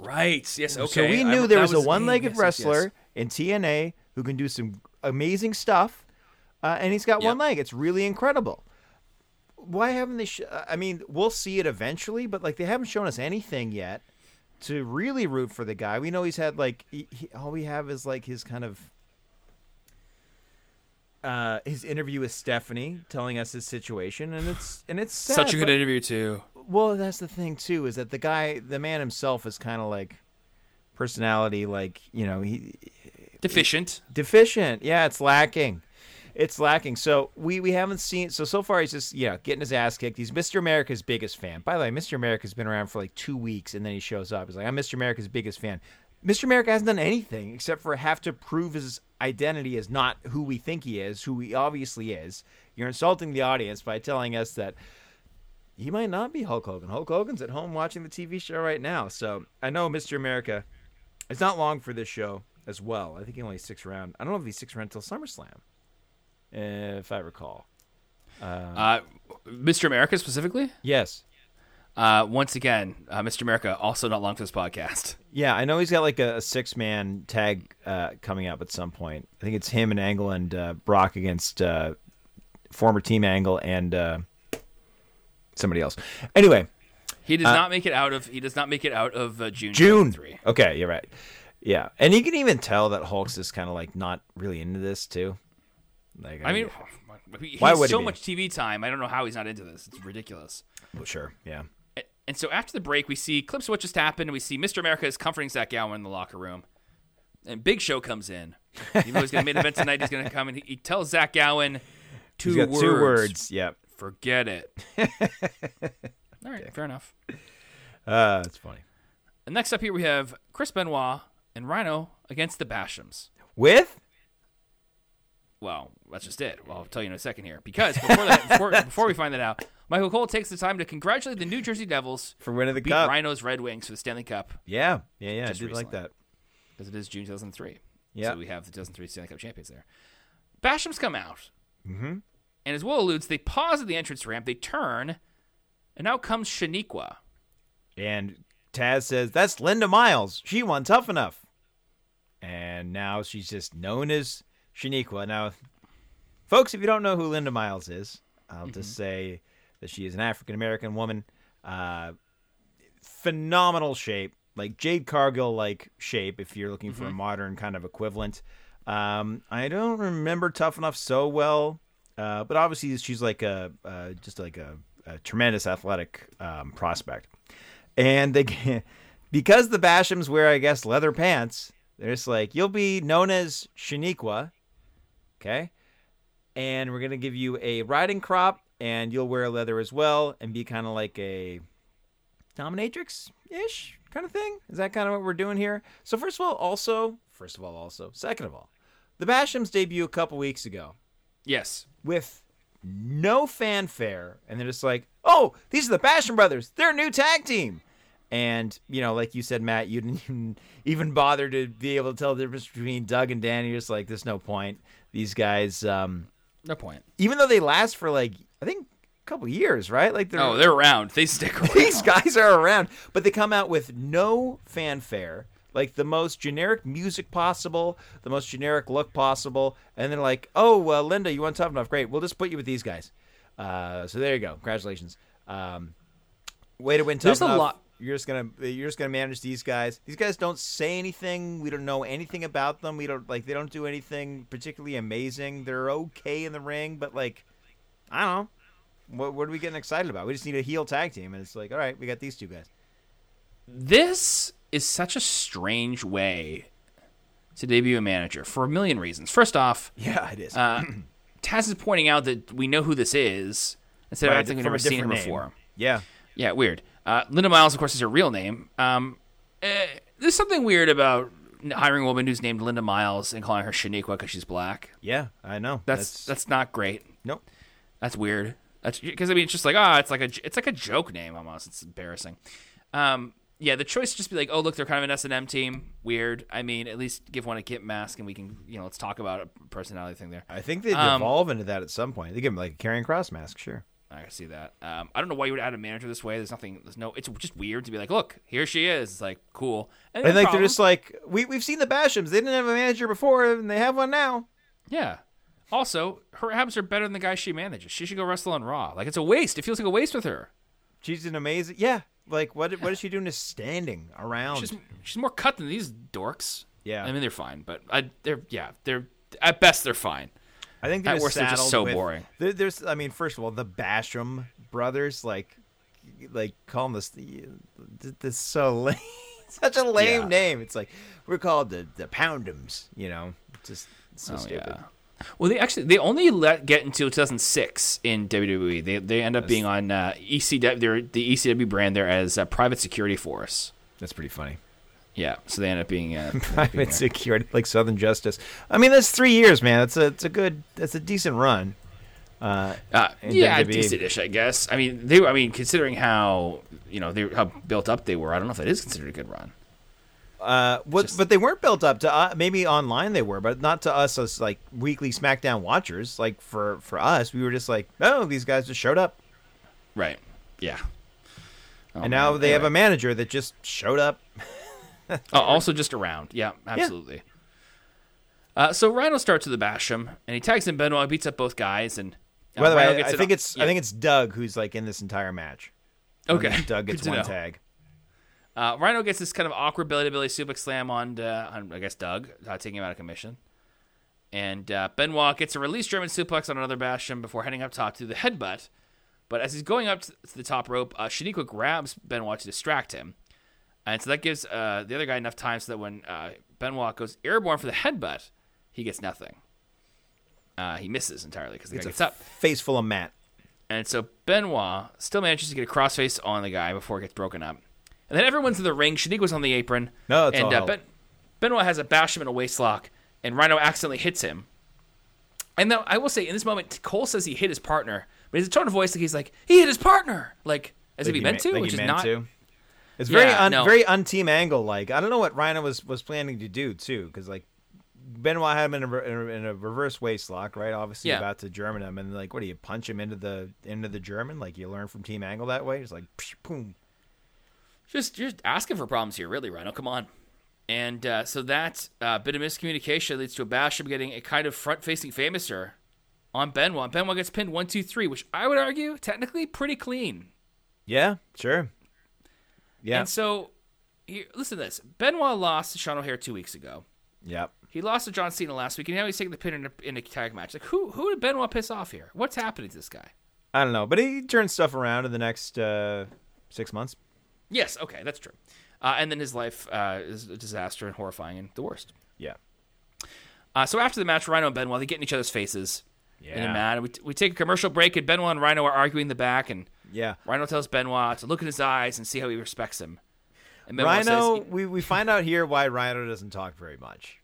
right. Yes. Okay. So we I- knew there that was, a one-legged yes, yes, yes. wrestler in TNA who can do some amazing stuff, uh, and he's got one leg. It's really incredible. Why haven't they? Sh- I mean, we'll see it eventually, but like they haven't shown us anything yet to really root for the guy. We know he's had like he, he, all we have is like his kind of. Uh, his interview with Stephanie telling us his situation, and it's and it's sad, Such a good but- interview too. well, that's the thing too, is that the guy, the man himself, is kind of like personality, like you know, he Deficient. deficient. Yeah, it's lacking. It's lacking. So we we haven't seen. So so far, he's just yeah getting his ass kicked. He's Mr. America's biggest fan. By the way, Mr. America's been around for like two weeks, and then he shows up. He's like, I'm Mr. America's biggest fan. Mr. America hasn't done anything except for have to prove his identity as not who we think he is, who he obviously is. You're insulting the audience by telling us that he might not be Hulk Hogan. Hulk Hogan's at home watching the TV show right now. So I know Mr. America. It's not long for this show as well. I think he only sticks around. I don't know if he sticks around until SummerSlam, if I recall. Uh, Mr. America specifically. Yes. Uh, once again, uh, Mr. America also not long for this podcast. Yeah, I know he's got like a, a six man tag uh, coming up at some point. I think it's him and Angle and uh, Brock against uh, former Team Angle and uh, somebody else. Anyway, He does not make it out of. He does not make it out of uh, June. June. 23. Okay, you're right. Yeah, and you can even tell that Hulk's is kind of like not really into this too. Like, I mean, he Why has would he so be? much TV time. I don't know how he's not into this. It's ridiculous. well, sure, yeah. And- so after the break, we see clips of what just happened. And we see Mr. America is comforting Zach Gowen in the locker room. And Big Show comes in. Even though he's going to main event tonight, he's going to come and he, he tells Zach Gowen two words. two words. Yep. Forget it. All right, fair enough. Uh, that's funny. And next up here we have Chris Benoit and Rhino against the Bashams. With Well, that's just it. Well, I'll tell you in a second here. Because before, that, before, before we find that out, Michael Cole takes the time to congratulate the New Jersey Devils for winning the beat cup. Rhino's Red Wings for the Stanley Cup Yeah, yeah, yeah. I did like that. because it is June 2003. Yeah. So we have the 2003 Stanley Cup champions there. Bashams come out. Mm-hmm. And as Will alludes, they pause at the entrance ramp, they turn, and out comes Shaniqua. And Taz says, That's Linda Miles. She won Tough Enough. And now she's just known as Shaniqua. Now, folks, if you don't know who Linda Miles is, I'll just say that she is an African American woman. Uh, phenomenal shape, like Jade Cargill like shape, if you're looking for a modern kind of equivalent. Um, I don't remember Tough Enough so well, uh, but obviously she's like a uh, just like a, a tremendous athletic um, prospect. And they, because the Bashams wear, I guess, leather pants, they're just like, you'll be known as Shaniqua, okay? And we're gonna give you a riding crop, and you'll wear leather as well, and be kind of like a dominatrix ish kind of thing. Is that kind of what we're doing here? So first of all, also, first of all, also, second of all, the Bashams debut a couple weeks ago Yes. with no fanfare, and they're just like, "Oh, these are the Basham brothers. They're a new tag team." And you know, like you said, Matt, you didn't even, even bother to be able to tell the difference between Doug and Danny. You're just like, "There's no point." These guys, um, No point. even though they last for like I think a couple years, right? Like they're Oh, they're around. They stick around. these guys are around, but they come out with no fanfare, like the most generic music possible, the most generic look possible, and they're like, "Oh, uh, Linda, you want tough enough? Great, we'll just put you with these guys." Uh, so there you go. Congratulations. Um, way to win tough There's a lot- You're just gonna you're just gonna manage these guys. These guys don't say anything. We don't know anything about them. We don't like they don't do anything particularly amazing. They're okay in the ring, but like I don't know. What, what are we getting excited about? We just need a heel tag team, and it's like, all right, we got these two guys. This is such a strange way to debut a manager for a million reasons. First off, Yeah, it is. uh, Taz is pointing out that we know who this is instead of Right, acting we've never seen him name. before. yeah, Yeah, weird. Uh, Linda Miles, of course, is her real name. Um, eh, there's something weird about hiring a woman who's named Linda Miles and calling her Shaniqua because she's black. yeah, I know. That's that's not great. nope. That's weird. That's because I mean it's just like ah, it's like a it's like a joke name almost. It's embarrassing. Um, yeah, the choice to just be like, oh look, they're kind of an S and M team. Weird. I mean, at least give one a Kip mask and we can you know let's talk about a personality thing there. I think they Um, devolve into that at some point. They give him like a carrying cross mask, sure. I can see that. Um, I don't know why you would add a manager this way. There's nothing. There's no. It's just weird to be like, look, here she is. It's like cool. And, And like problem. they're just like, we we've seen the Bashams. They didn't have a manager before, and they have one now. yeah. Also, her abs are better than the guy she manages. She should go wrestle on Raw. Like it's a waste. It feels like a waste with her. She's an amazing. Yeah, like what what is she doing? Just standing around. She's she's more cut than these dorks. Yeah. I mean they're fine, but I, they're yeah they're at best they're fine. I think they're At just worst, they're just so with- boring. There's, I mean, first of all, the Basham brothers, like, like call them this. This so lame. Such a lame Yeah. name. It's like we're called the the Poundums. You know, just so Oh, stupid. yeah. Well, they actually they only let get until 2006 in WWE. They they end up being on uh, ECW. They're the ECW brand there as uh, Private Security Force. That's pretty funny. Yeah, so they end up being uh, being Private there. security, like Southern Justice. I mean, that's three years, man. That's a, it's a good, that's a decent run. Uh, Uh, yeah, decent-ish, I guess. I mean, they. I mean, considering how you know they how built up they were, I don't know if that is considered a good run. uh, what, Just- but they weren't built up to uh, maybe online they were, but not to us as like weekly SmackDown watchers. Like for for us, we were just like, oh, these guys just showed up, Right. Yeah. Oh, and now man. they have a manager that just showed up. Oh, also just around. Yeah, absolutely. Uh, so Rhino starts with the Basham, and he tags in Benoit, beats up both guys, and uh, By the Rhino way, gets I think it's yeah. I think it's Doug who's like in this entire match. okay. Doug gets one know. tag. Uh, Rhino gets this kind of awkward belly to belly suplex slam on, uh, on I guess Doug, uh, taking him out of commission. And uh, Benoit gets a release German suplex on another Basham before heading up top to the headbutt. But as he's going up to to the top rope, uh, Shaniqua grabs Benoit to distract him. And so that gives uh, the other guy enough time so that when uh, Benoit goes airborne for the headbutt, he gets nothing. Uh, he misses entirely because the guy It's a gets up. face full of mat. And so Benoit still manages to get a crossface on the guy before it gets broken up. And then everyone's in the ring. Shaniqua's on the apron. No, it's and all uh, ben- Benoit has a bash him in a waist lock, and Rhino accidentally hits him. And now I will say, in this moment, Cole says he hit his partner, but his tone of voice like he's like he hit his partner, like as if he meant to, like which he is meant not. to. It's very Yeah, un, no. very unteam angle like. I don't know what Rhino was was planning to do too, because like Benoit had him in a, in a reverse waist lock, right? Obviously Yeah. about to German him, and like, what do you punch him into the into the German? Like you learn from team angle that way. It's like, psh, boom. Just just asking for problems here, really, Rhino. Come on. And uh, so that uh, bit of miscommunication leads to a Basham getting a kind of front-facing famouser on Benoit. Benoit gets pinned one, two, three, which I would argue technically pretty clean. Yeah, sure. Yeah, And so, here, listen to this: Benoit lost to Sean O'Haire two weeks ago. yep. He lost to John Cena last week, and now he's taking the pin in a, in a tag match. Like, who who did Benoit piss off here? What's happening to this guy? I don't know, but he turns stuff around in the next uh, six months. Yes, okay, that's true. Uh, and then his life uh, is a disaster and horrifying and the worst. Yeah, Uh, so after the match, Rhino and Benoit they get in each other's faces. And they're mad. We, we take a commercial break, and Benoit and Rhino are arguing in the back, and yeah. Rhino tells Benoit to look in his eyes and see how he respects him. And Benoit Rhino, says, we we find out here why Rhino doesn't talk very much.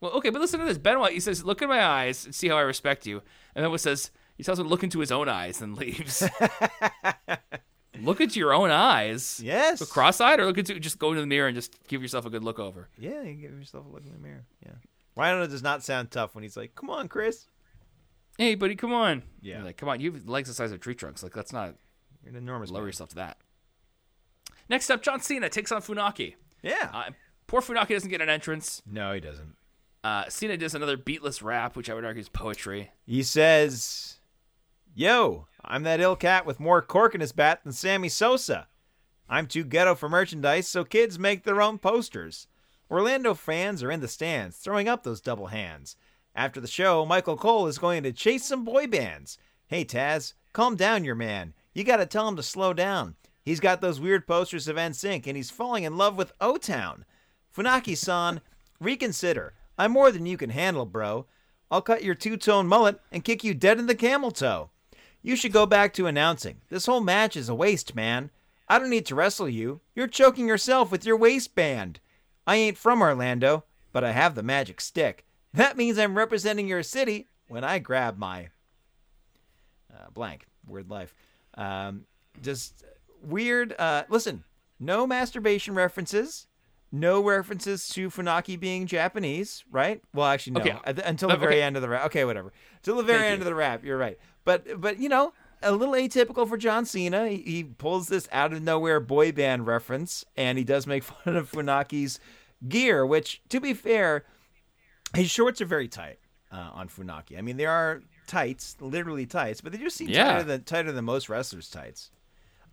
"Well, okay, but listen to this." Benoit he says, "Look in my eyes and see how I respect you." And Benoit says, he tells him to look into his own eyes and leaves. look into your own eyes. Yes. Cross-eyed, or look into just go into the mirror and just give yourself a good look over. Yeah, you give yourself a look in the mirror. Yeah. Rhino does not sound tough when he's like, "Come on, Chris, Hey, buddy, come on. Yeah. You're like, come on. You have legs the size of tree trunks. Like, let's not you're an enormous lower man." yourself to that. Next up, John Cena takes on Funaki. Yeah. Uh, poor Funaki doesn't get an entrance. no, he doesn't. Uh, Cena does another beatless rap, which I would argue is poetry. He says, "Yo, I'm that ill cat with more cork in his bat than Sammy Sosa. I'm too ghetto for merchandise, so kids make their own posters. Orlando fans are in the stands, throwing up those double hands. After the show, Michael Cole is going to chase some boy bands. Hey Taz, calm down, your man. You got to tell him to slow down. He's got those weird posters of NSYNC, and he's falling in love with O Town. Funaki-san, reconsider. I'm more than you can handle, bro. I'll cut your two-tone mullet and kick you dead in the camel toe. You should go back to announcing. This whole match is a waste, man. I don't need to wrestle you. You're choking yourself with your waistband. I ain't from Orlando, but I have the magic stick. That means I'm representing your city when I grab my uh, blank word life. Um, just weird. Uh, listen, no masturbation references. No references to Funaki being Japanese, right? Well, actually, no. Okay. The- until the Okay. very end of the rap. Okay, whatever. Until the very Thank end you. of the rap. You're right. But but you know, a little atypical for John Cena. He, he pulls this out of nowhere boy band reference, and he does make fun of Funaki's gear. Which, to be fair, his shorts are very tight uh, on Funaki. I mean, they are tights, literally tights, but they just seem Yeah. tighter than tighter than most wrestlers' tights.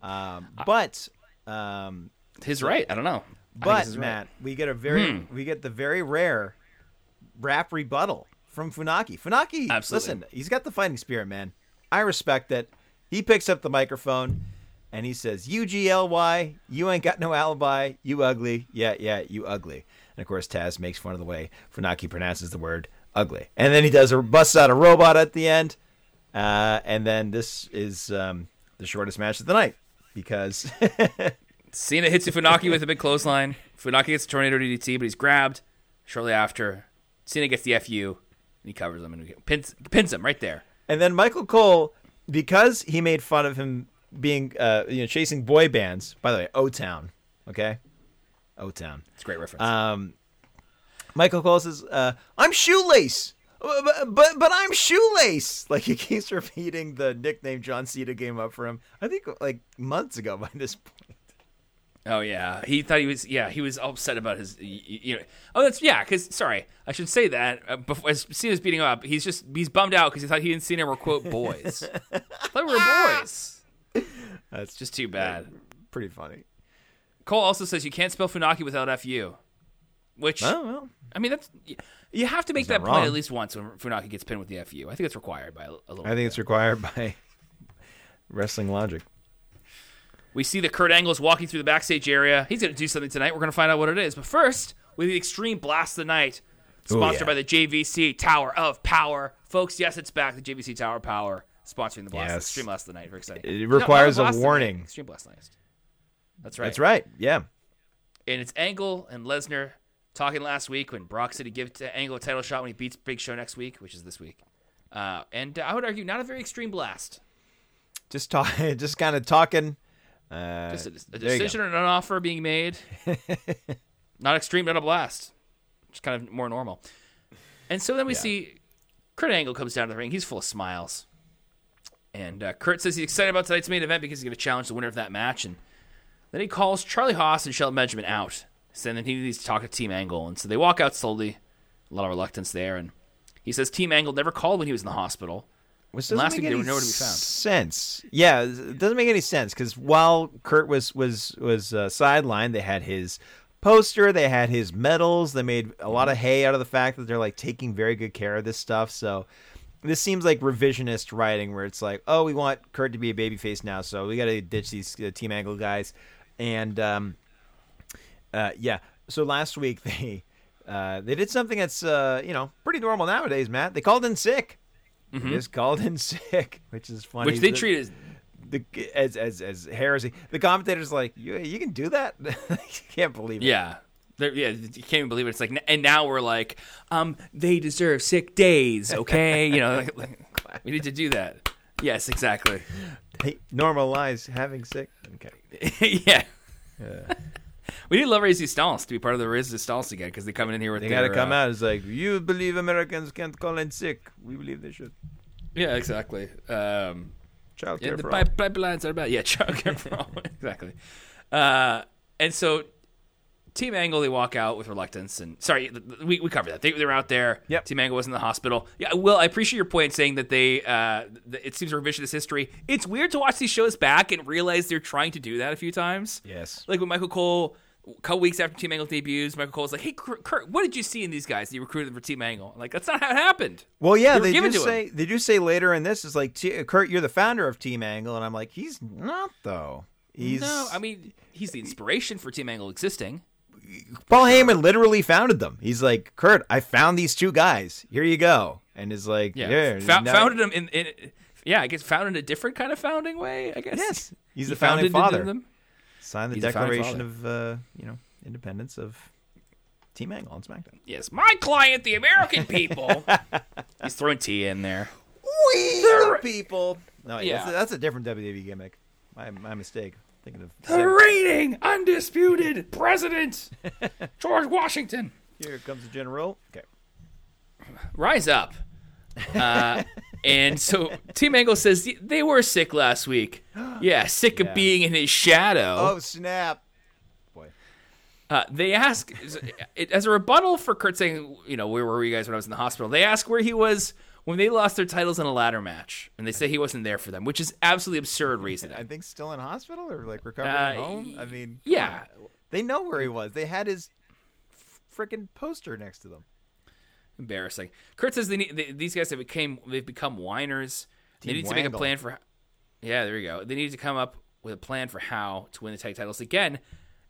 Um, but um, His right. I don't know. But is right. Matt, we get a very Hmm. we get the very rare rap rebuttal from Funaki. Funaki, Absolutely. listen, he's got the fighting spirit, man. I respect that. He picks up the microphone and he says, "U G L Y, you ain't got no alibi. You ugly. Yeah, yeah, you ugly." And of course, Taz makes fun of the way Funaki pronounces the word ugly. And then he does a busts out a robot at the end. Uh, and then this is um, the shortest match of the night because Cena hits Funaki with a big clothesline. Funaki gets a tornado DDT, but he's grabbed shortly after. Cena gets the FU, and he covers him and pins, pins him right there. And then Michael Cole, because he made fun of him being, uh, you know, chasing boy bands. By the way, O Town, okay, O Town. It's a great reference. Um, Michael Cole says, uh, "I'm shoelace." But, but but I'm shoelace. Like he keeps repeating the nickname John Cena came up for him. I think like months ago by this point. Oh yeah, he thought he was. Yeah, he was upset about his. You know, oh, that's yeah. Because sorry, I should say that uh, before as Cena's beating him up, he's just he's bummed out because he thought he and Cena were quote boys. I thought we were boys. That's Just too bad. pretty funny. Cole also says you can't spell Funaki without fu, which Oh well, I mean that's you have to make not that point wrong. at least once when Funaki gets pinned with the fu. I think it's required by a, a little. I think it's required by wrestling logic. We see that Kurt Angle's walking through the backstage area. He's going to do something tonight. We're going to find out what it is. But first, with the Extreme Blast of the Night, sponsored yeah. by the JVC Tower of Power. Folks, yes, it's back. The JVC Tower of Power, sponsoring the Blast Yes. Extreme Blast of the Night. Very exciting. It No, requires a the Night, warning. Extreme Blast of the Night. That's right. That's right. Yeah. And it's Angle and Lesnar talking last week when Brock said he'd give to Angle a title shot when he beats Big Show next week, which is this week. Uh, and I would argue not a very extreme blast. Just talk. Just kind of talking. Uh, Just a, a there you go. decision or an offer being made. not extreme, not a blast. Just kind of more normal. And so then we Yeah. see Kurt Angle comes down to the ring. He's full of smiles. And uh, Kurt says he's excited about tonight's main event because he's going to challenge the winner of that match. And then he calls Charlie Haas and Shelton Benjamin out, saying that he needs to talk to Team Angle. And so they walk out slowly, a lot of reluctance there. And he says Team Angle never called when he was in the hospital. Which doesn't last make week they any were nowhere to be found. sense. Yeah, it doesn't make any sense because while Kurt was was was uh, sidelined, they had his poster, they had his medals, they made a lot of Mm-hmm. hay out of the fact that they're like taking very good care of this stuff. So this seems like revisionist writing, where it's like, oh, we want Kurt to be a babyface now, so we got to ditch these uh, Team Angle guys, and um, uh, yeah. So last week they. Uh, they did something that's uh, you know pretty normal nowadays, Matt. They called in sick. They just called in sick, which is funny. Mm-hmm. Which they The- treat as the as as as heresy. The commentators like you, you can do that. you can't believe it. Yeah. They're, yeah, you can't even believe it. It's like, and now we're like, um, they deserve sick days, okay? You know, like, like, we need to do that. Yes, exactly. Hey, normalize having sick. Okay. yeah. We need La Resistance to be part of the Resistance again because they come in here with They got to come uh, out. It's like you believe Americans can't call in sick. We believe they should. Yeah, exactly. Um, Child yeah, care the for all. pipelines are bad. Yeah, childcare for all. exactly. Uh, and so, Team Angle they walk out with reluctance, and sorry, we we covered that. They they're out there. Yep. Team Angle was in the hospital. Yeah, Will, I appreciate your point saying that they uh, it seems revisionist history. It's weird to watch these shows back and realize they're trying to do that a few times. Yes. Like with Michael Cole. A couple weeks after Team Angle debuts, Michael Cole's like, "Hey, Kurt, what did you see in these guys? that You recruited for Team Angle." I'm like, that's not how it happened. Well, yeah, They were they, do say they do say later in this is like Kurt, you're the founder of Team Angle, and I'm like, he's not though. He's No, I mean, he's the inspiration for Team Angle existing. Paul Heyman literally founded them. He's like, Kurt, I found these two guys. Here you go, and is like, Yeah, yeah, Fou- now- founded them in, in, yeah, I guess founded in a different kind of founding way. I guess. Yes, he's He the founding father. them. Signed the He's Declaration of uh, you know independence of Team Angle on SmackDown. Yes, my client, the American people. he's throwing tea in there. We the people. No, Yeah. that's, a, that's a different WWE gimmick. My my mistake. Thinking of The reigning, undisputed president, George Washington. here comes the general. Okay. Rise up. Uh, and so Team Angle says they were sick last week. Yeah, sick Yeah. of being in his shadow. Oh snap! Boy. Uh, they ask as a rebuttal for Kurt saying, you know, where were you guys when I was in the hospital? They ask where he was when they lost their titles in a ladder match, and they say he wasn't there for them, which is absolutely absurd reasoning. I think still in hospital or like recovering Uh, at home. I mean, yeah, they know where he was. They had his freaking poster next to them. embarrassing. Kurt says they need they, these guys have became they've become whiners. they Team need to make a plan for. Yeah, there you go. They need to come up with a plan for how to win the tag titles again.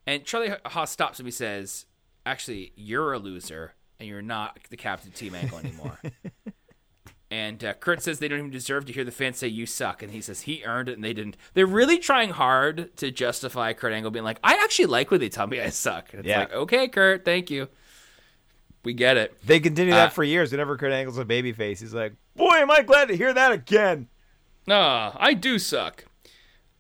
And Charlie Haas stops him. He says, "Actually, you're a loser, and you're not the captain of Team Angle anymore." and uh, Kurt says they don't even deserve to hear the fans say you suck, and he says he earned it and they didn't. They're really trying hard to justify Kurt Angle being like, "I actually like when they tell me I suck." And it's Yeah. like, okay, Kurt, thank you. We get it. They continue that Uh, for years. Whenever Kurt Angle's a babyface, he's like, "Boy, am I glad to hear that again." Ah, I do suck.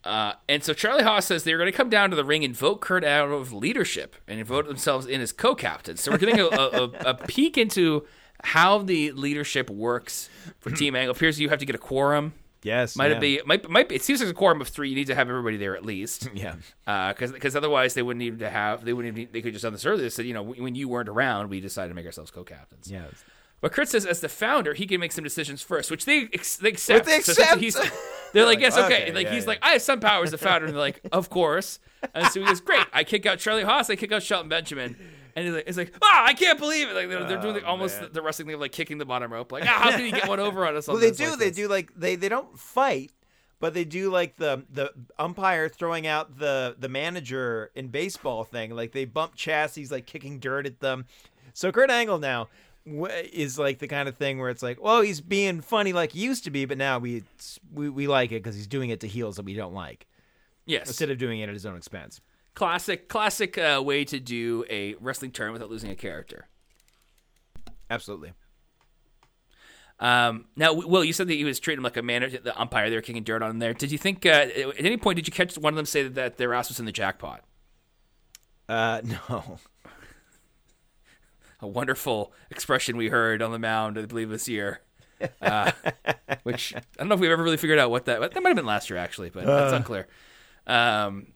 Uh, and so Charlie Haas says they're going to come down to the ring and vote Kurt out of leadership and vote themselves in as co-captain. So we're getting a, a, a peek into how the leadership works for Team Angle. appears you have to get a quorum. Yes, Might yeah. it be? Might might be? It seems like a quorum of three. You need to have everybody there at least. Yeah. Uh, because because otherwise they wouldn't need to have they wouldn't even, they could just done this earlier. They said you know when you weren't around we decided to make ourselves co-captains. Yeah. But Kurt says, as the founder, he can make some decisions first, which they, ex- they accept. they So accept. he's- they're like, Like, yes, okay. okay, like yeah, he's yeah. like, I have some power as the founder, and they're like, of course. And so he goes, great. I kick out Charlie Haas. I kick out Shelton Benjamin. And he's like, it's like, ah, I can't believe it. Like they're, they're doing the, Oh, almost man. the, the wrestling thing of like kicking the bottom rope. Like, ah, how can you get one over on us? on Well, they do. like they this? do like they they don't fight, but they do like the the umpire throwing out the the manager in baseball thing. Like they bump chassis, like kicking dirt at them. So Kurt Angle now, is like the kind of thing where it's like, well, he's being funny like he used to be, but now we we, we like it because he's doing it to heels that we don't like Yes, instead of doing it at his own expense. Classic, classic uh, way to do a wrestling turn without losing a character. Absolutely. Um, now, Will, you said that he was treating him like a manager, the umpire. They were kicking dirt on him there. Did you think uh, at any point did you catch one of them say that, that their ass was in the jackpot? Uh, no. A wonderful expression we heard on the mound, I believe, this year. Uh, which I don't know if we've ever really figured out what that. That might have been last year, actually, but that's unclear. Um,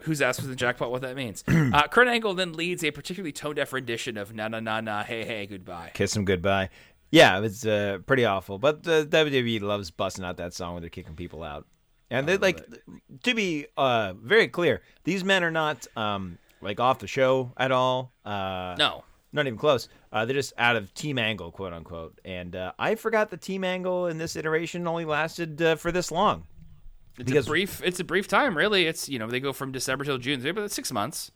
whose asked for the jackpot? What that means? uh, Kurt Angle then leads a particularly tone deaf rendition of "Na Na Na Na Hey Hey Goodbye." Kiss him goodbye. Yeah, it's uh, pretty awful. But the WWE loves busting out that song when they're kicking people out. And they like to be uh, very clear. These men are not um, like off the show at all. Uh, No, not even close. Uh, they're just out of team angle, quote unquote. And uh, I forgot the team angle in this iteration only lasted uh, for this long. It's Because- a brief. It's a brief time, really. It's you know they go from December till June, about six months.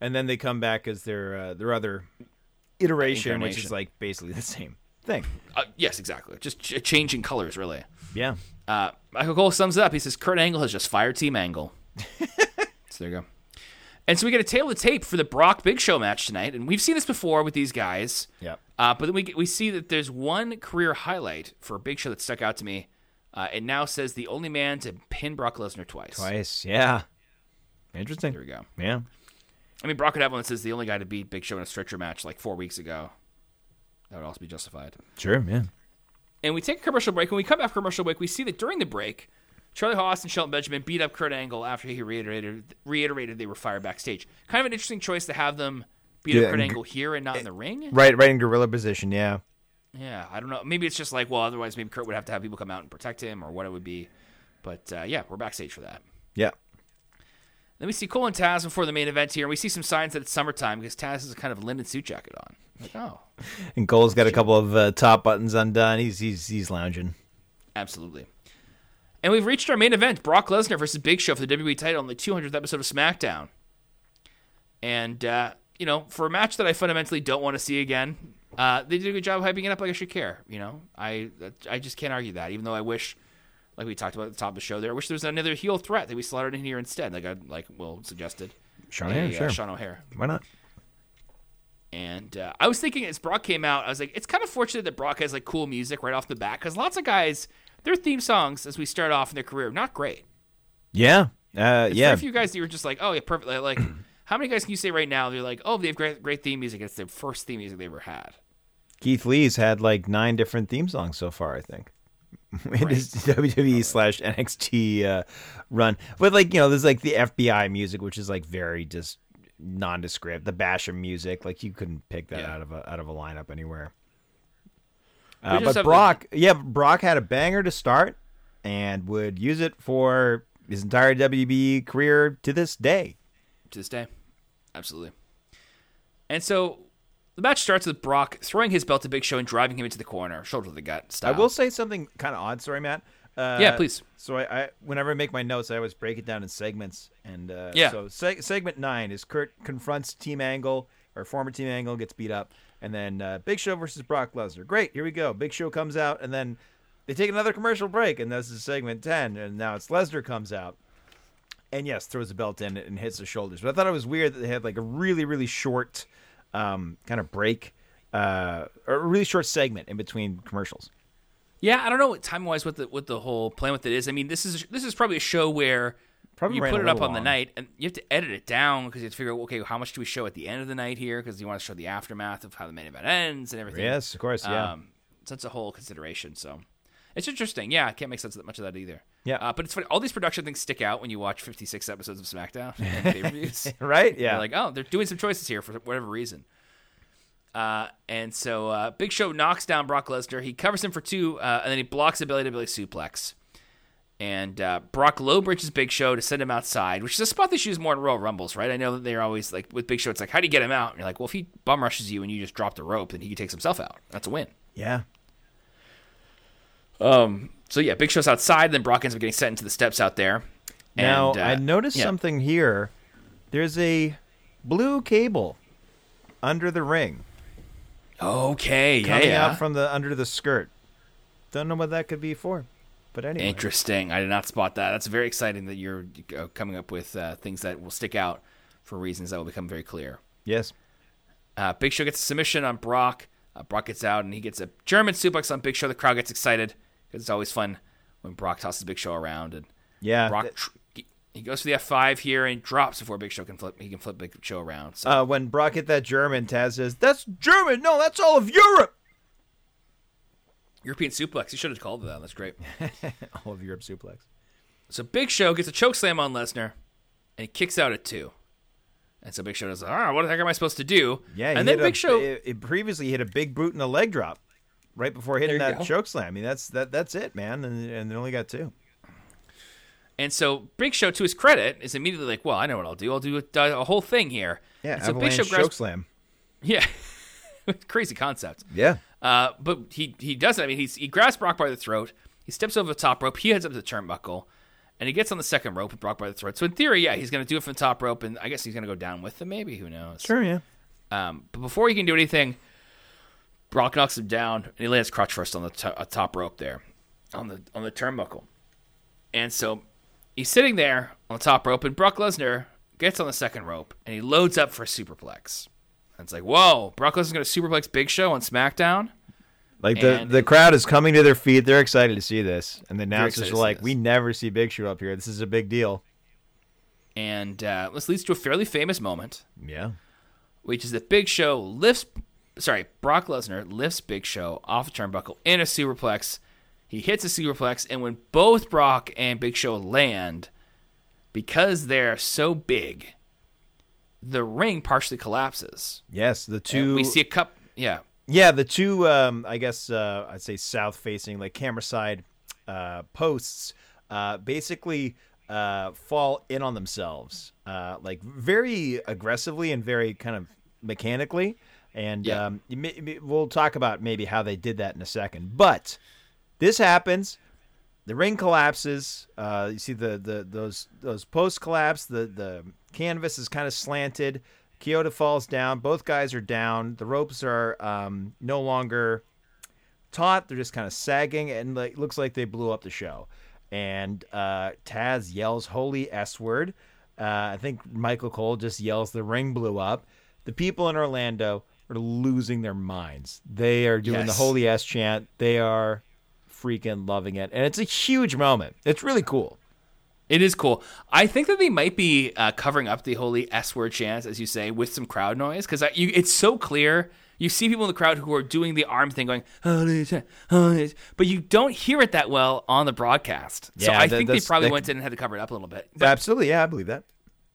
And then they come back as their uh, their other iteration, which is like basically the same thing. Uh, yes, exactly. Just ch- changing colors, really. Yeah. Uh, Michael Cole sums it up. He says Kurt Angle has just fired Team Angle. so there you go. And so we get a tail of the tape for the Brock Big Show match tonight, and we've seen this before with these guys. Yeah. Uh, but then we get, we see that there's one career highlight for Big Show that stuck out to me. Uh, it now says the only man to pin Brock Lesnar twice. Twice. Yeah. Interesting. There we go. Yeah. I mean, Brock could have one that says the only guy to beat Big Show in a stretcher match like four weeks ago. That would also be justified. Sure. Yeah. And we take a commercial break. When we come back from commercial break, we see that during the break, Charlie Haas and Shelton Benjamin beat up Kurt Angle after he reiterated reiterated they were fired backstage. Kind of an interesting choice to have them beat Yeah, up Kurt Angle here and not in the ring. Right. Right in gorilla position. Yeah. Yeah, I don't know. Maybe it's just like, well, otherwise maybe Kurt would have to have people come out and protect him or what it would be. But uh, yeah, we're backstage for that. Yeah. Then we see Cole and Taz before the main event here, and we see some signs that it's summertime because Taz has a kind of linen suit jacket on. Like, oh, And Cole's got a couple of uh, top buttons undone. He's he's he's lounging. Absolutely. And we've reached our main event Brock Lesnar versus Big Show for the WWE title on the 200th episode of SmackDown. And, uh, you know, for a match that I fundamentally don't want to see again, uh, they did a good job hyping it up like I should care. You know, I I just can't argue that, even though I wish, like we talked about at the top of the show there, I wish there was another heel threat that we slaughtered in here instead, like I, like Will suggested. Sean A, O'Haire, uh, sure. Sean O'Haire. Why not? And uh, I was thinking as Brock came out, I was like, it's kind of fortunate that Brock has like cool music right off the bat because lots of guys, their theme songs as we start off in their career, not great. Yeah. Uh, yeah. very few guys that you're just like, oh yeah, perfect. Like, how many guys can you say right now? They're like, oh, they have great, great theme music. It's their first theme music they ever had. Keith Lee's had like nine different theme songs so far, I think. In his WWE slash NXT uh, run. But like, you know, there's like the FBI music, which is like very just nondescript. The Basham music, like you couldn't pick that Yeah. out of a out of a lineup anywhere. Uh, but the- Brock, yeah, Brock had a banger to start and would use it for his entire WB career to this day. to this day. Absolutely. And so the match starts with Brock throwing his belt to Big Show and driving him into the corner, shoulder to the gut style. I will say something kind of odd. Sorry, Matt. Uh, Yeah, please. So I, I, whenever I make my notes, I always break it down in segments. And uh, Yeah. So seg- segment nine is Kurt confronts Team Angle or former Team Angle gets beat up, and then uh, Big Show versus Brock Lesnar. Great, here we go. Big Show comes out, and then they take another commercial break, and this is segment ten, and now it's Lesnar comes out. And yes, throws the belt in and hits the shoulders. But I thought it was weird that they had like a really, really short um, kind of break, uh, or a really short segment in between commercials. Yeah, I don't know what time wise what the what the whole plan with it is. I mean, this is this is probably a show where Probably you put it up little on the night and you have to edit it down because you have to figure out okay how much do we show at the end of the night here because you want to show the aftermath of how the main event ends and everything. Yes, of course, yeah. Um, so that's a whole consideration. So it's interesting. Yeah, I can't make sense of that much of that either. Yeah. uh, but it's funny. All these production things stick out when you watch 56 episodes of SmackDown and right? Yeah. You're like, oh, they're doing some choices here for whatever reason. Uh, and so uh, Big Show knocks down Brock Lesnar. He covers him for two, uh, and then he blocks a belly to belly suplex. And uh, Brock low bridges Big Show to send him outside, which is a spot they use more in Royal Rumbles, right? I know that they're always like with Big Show, it's like, how do you get him out? And you're like, well, if he bum rushes you and you just drop the rope, then he takes himself out. That's a win. yeah. Um. So yeah, Big Show's outside, then Brock ends up getting sent into the steps out there. Now And, uh, I noticed yeah. something here. There's a blue cable under the ring. Okay, yeah, coming yeah. out from the under the skirt. Don't know what that could be for, but anyway. Interesting. I did not spot that. That's very exciting that you're uh, coming up with uh, things that will stick out for reasons that will become very clear. Yes. Uh, Big Show gets a submission on Brock. Uh, Brock gets out and he gets a German suplex on Big Show. The crowd gets excited because it's always fun when Brock tosses Big Show around and Yeah. Brock tr- he- goes for the F5 here and drops before Big Show can flip. He can flip Big Show around. So uh, when Brock hit that German, Taz says, "That's German. No, that's all of Europe." European suplex. He should have called it that. That's great. all of Europe suplex. So Big Show gets a choke slam on Lesnar and he kicks out at two. And so Big Show does, ah, what the heck am I supposed to do? Yeah. and then Big a, Show. It, it previously hit a big boot and a leg drop, right before hitting that go. choke slam. I mean, that's that. That's it, man. And, and they only got two. And so Big Show, to his credit, is immediately like, "Well, I know what I'll do. I'll do a, a whole thing here." Yeah. And so Big Show grabs, choke slam. yeah, crazy concept. Yeah. Uh, but he he does it. I mean, he's, he grabs Brock by the throat. He steps over the top rope. He heads up to the turnbuckle, and he gets on the second rope with Brock by the throat. So in theory, yeah, he's going to do it from the top rope, and I guess he's going to go down with him. Maybe who knows? Sure. Yeah. Um, but before he can do anything, Brock knocks him down, and he lands crotch first on the uh, top rope there, on the on the turnbuckle. And so he's sitting there on the top rope, and Brock Lesnar gets on the second rope, and he loads up for a superplex. And it's like, whoa, Brock Lesnar's going to superplex Big Show on SmackDown. Like the, And- the crowd is coming to their feet. They're excited to see this. And the announcers are like, we never see Big Show up here. This is a big deal. And uh, this leads to a fairly famous moment, Yeah. which is that Big Show lifts, sorry, Brock Lesnar lifts Big Show off the turnbuckle in a superplex. He hits a superplex, and when both Brock and Big Show land, because they're so big, the ring partially collapses. Yes. The And two. we see a cup. Yeah, Yeah, the two, um, I guess uh, I'd say south facing, like camera side uh, posts, uh, basically uh, fall in on themselves, uh, like very aggressively and very kind of mechanically. And Yeah. um, you may- may- we'll talk about maybe how they did that in a second. But this happens. The ring collapses. Uh, you see the, the those those posts collapse. The the canvas is kind of slanted. Chioda falls down. Both guys are down. The ropes are um, no longer taut. They're just kind of sagging, and like looks like they blew up the show. And uh, Taz yells "Holy S word." Uh, I think Michael Cole just yells "The ring blew up." The people in Orlando are losing their minds. They are doing the "Holy S" chant. They are freaking loving it, and it's a huge moment. It's really cool. it is cool. I think that they might be uh, covering up the holy S word chant, as you say, with some crowd noise because it's so clear. You see people in the crowd who are doing the arm thing, going "Holy chant, holy chant," but you don't hear it that well on the broadcast. so I that- think they probably that- went in and had to cover it up a little bit. But Absolutely, yeah, I believe that.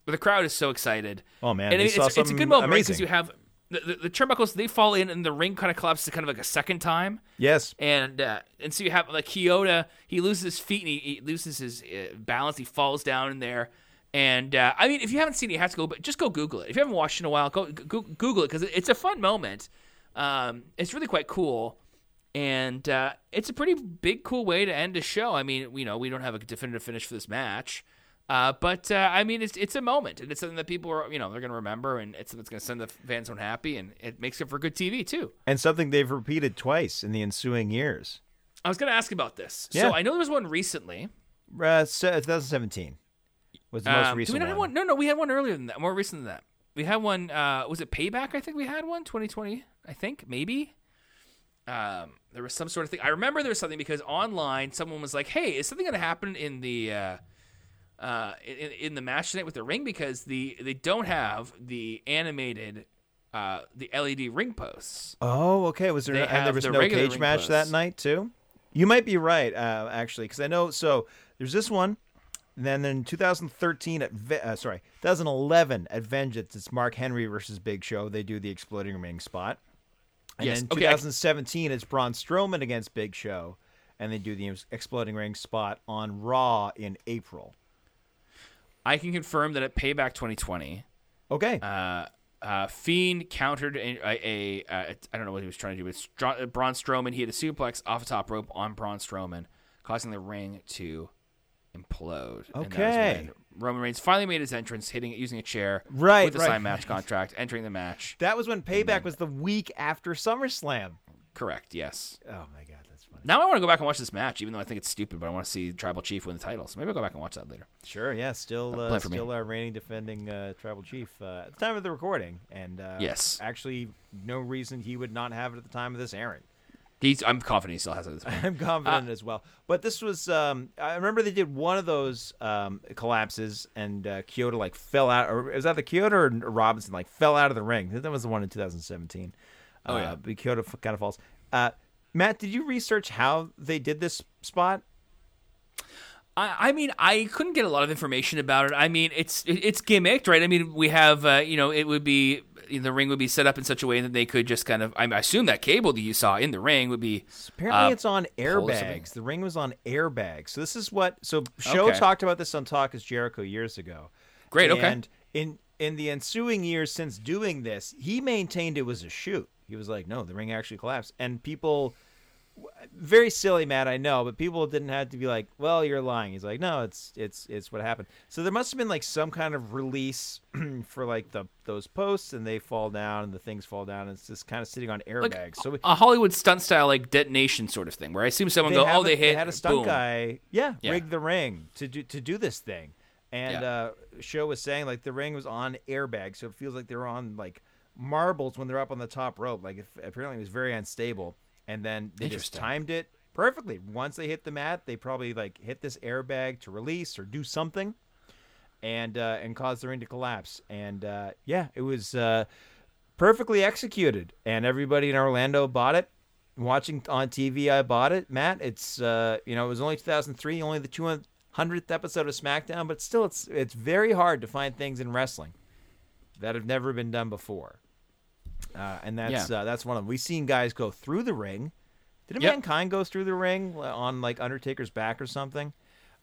But the crowd is so excited. Oh, man, and they it- saw it's, it's a good moment because you have the, the, the turnbuckles. They fall in, and the ring kind of collapses kind of like a second time. Yes. And uh, and so you have like Chioda. He loses his feet and he, he loses his uh, balance. He falls down in there. And uh, I mean, if you haven't seen it, you have to go. But just go Google it. If you haven't watched it in a while, go, go Google it because it's a fun moment. Um, it's really quite cool. And uh, it's a pretty big, cool way to end a show. I mean, you know, we don't have a definitive finish for this match, uh, but uh, I mean, it's it's a moment, and it's something that people are, you know, they're going to remember, and it's something that's going to send the fans home happy, and it makes it for good TV too. And something they've repeated twice in the ensuing years. I was going to ask about this. Yeah. So I know there was one recently. Uh, se- 2017 was the most Um, recent we not have one. one? No, no, we had one earlier than that, more recent than that. We had one. Uh, was it Payback? I think we had one. 2020. I think maybe. Um, there was some sort of thing. I remember there was something because online someone was like, "Hey, is something going to happen in the uh, in, in the match tonight with the ring because the they don't have the animated uh, the LED ring posts." Oh, okay. Was there They and there was the no cage match that night too? You might be right, uh, actually, because I know. So there's this one. And then in 2013 at uh, sorry 2011 at Vengeance, it's Mark Henry versus Big Show. They do the exploding ring spot. And Yes, then okay, I- 2017 it's Braun Strowman against Big Show, and they do the exploding ring spot on Raw in April. I can confirm that at Payback 2020, Okay. uh, uh, Fiend countered a, a, a, a I don't know what he was trying to do, but Str- Braun Strowman he had a suplex off the top rope on Braun Strowman, causing the ring to implode. And that was Okay. when Roman Reigns finally made his entrance, hitting it using a chair, Right, with the right. signed match contract, entering the match. That was when Payback was the week after SummerSlam. Correct. Yes. Oh my god. Now I want to go back and watch this match, even though I think it's stupid. But I want to see Tribal Chief win the title, so maybe I'll go back and watch that later. Sure, yeah, still uh, me. still our reigning defending uh, tribal chief uh, at the time of the recording, and uh, Yes. actually no reason he would not have it at the time of this airing. He's. I'm confident he still has it. At this point. I'm confident as well. But this was, um, I remember they did one of those um, collapses, and uh, Chioda like fell out, or was that the Chioda or Robinson like fell out of the ring? That was the one in 2017. Oh, uh, yeah. but Chioda kind of falls. Matt, did you research how they did this spot? I, I mean, I couldn't get a lot of information about it. I mean, it's it, it's gimmicked, right? I mean, we have, uh, you know, it would be the ring would be set up in such a way that they could just kind of. I assume that cable that you saw in the ring would be. Apparently, uh, it's on pull or something. airbags. The ring was on airbags. So this is what. So Show Okay. talked about this on Talk is Jericho years ago. Great, okay. And in in the ensuing years since doing this, he maintained it was a shoot. He was like, no, the ring actually collapsed, and people. Very silly, Matt. I know, but people didn't have to be like, "Well, you're lying." He's like, "No, it's it's it's what happened." So there must have been like some kind of release for like the those posts, and they fall down, and the things fall down, and it's just kind of sitting on airbags. Like so we, a Hollywood stunt style like detonation sort of thing, where I assume someone go, oh, they a- hit, had a stunt boom. guy, yeah, Yeah. rig the ring to do to do this thing. And Yeah. uh, show was saying like the ring was on airbags, so it feels like they're on like marbles when they're up on the top rope. Like if, apparently it was very unstable, and then they just timed it perfectly. Once they hit the mat, they probably like hit this airbag to release or do something, and uh, and cause the ring to collapse. And uh, yeah, it was uh, perfectly executed, and everybody in Orlando bought it. Watching on TV, I bought it. Matt, it's uh, you know it was only 2003, only the 200th episode of SmackDown, but still, it's it's very hard to find things in wrestling that have never been done before. Uh, and that's Yeah. uh, that's one of them. We've seen guys go through the ring. Did Yep. mankind go through the ring on like Undertaker's back or something?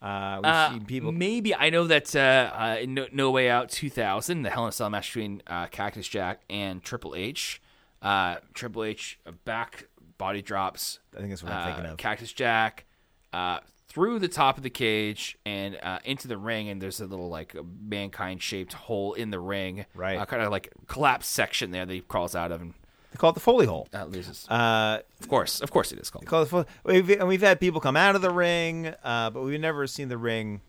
Uh, we've Uh, seen people. Maybe I know that uh, uh, in no, no Way Out 2000, the Hell in a Cell match between uh, Cactus Jack and Triple H. Uh, Triple H uh, back body drops. I think that's what I'm thinking uh, of. Cactus Jack uh, through the top of the cage and uh, into the ring, and there's a little like mankind shaped hole in the ring, Right. Uh, kind of like collapse section there that he crawls out of and They call it the Foley hole. uh, loses. Uh, of course, of course, it is called. call it Foley. We've, and we've had people come out of the ring, uh, but we've never seen the ring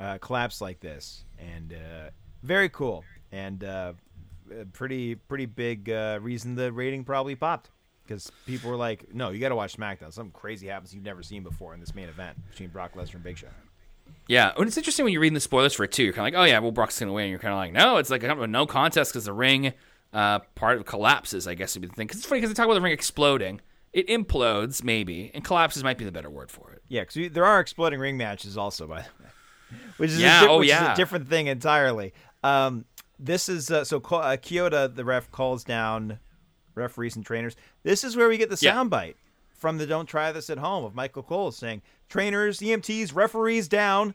uh, collapse like this, and uh, very cool, and uh, pretty pretty big uh, reason the rating probably popped because people were like, "No, you got to watch SmackDown. Something crazy happens you've never seen before in this main event between Brock Lesnar and Big Show." Yeah, and it's interesting when you're reading the spoilers for it too. You're kind of like, oh yeah, well Brock's gonna win. And you're kind of like, no, it's like a no contest because the ring uh, part of collapses. I guess would be the thing. Because it's funny because they talk about the ring exploding. It implodes maybe, and collapses might be the better word for it. Yeah, because there are exploding ring matches also, by the way, which is Yeah, a, di- oh, which is a different thing entirely. Um, this is uh, so uh, Chioda, the ref calls down referees and trainers. This is where we get the Yeah. soundbite from the "Don't try this at home" of Michael Cole saying, "Trainers, EMTs, referees down."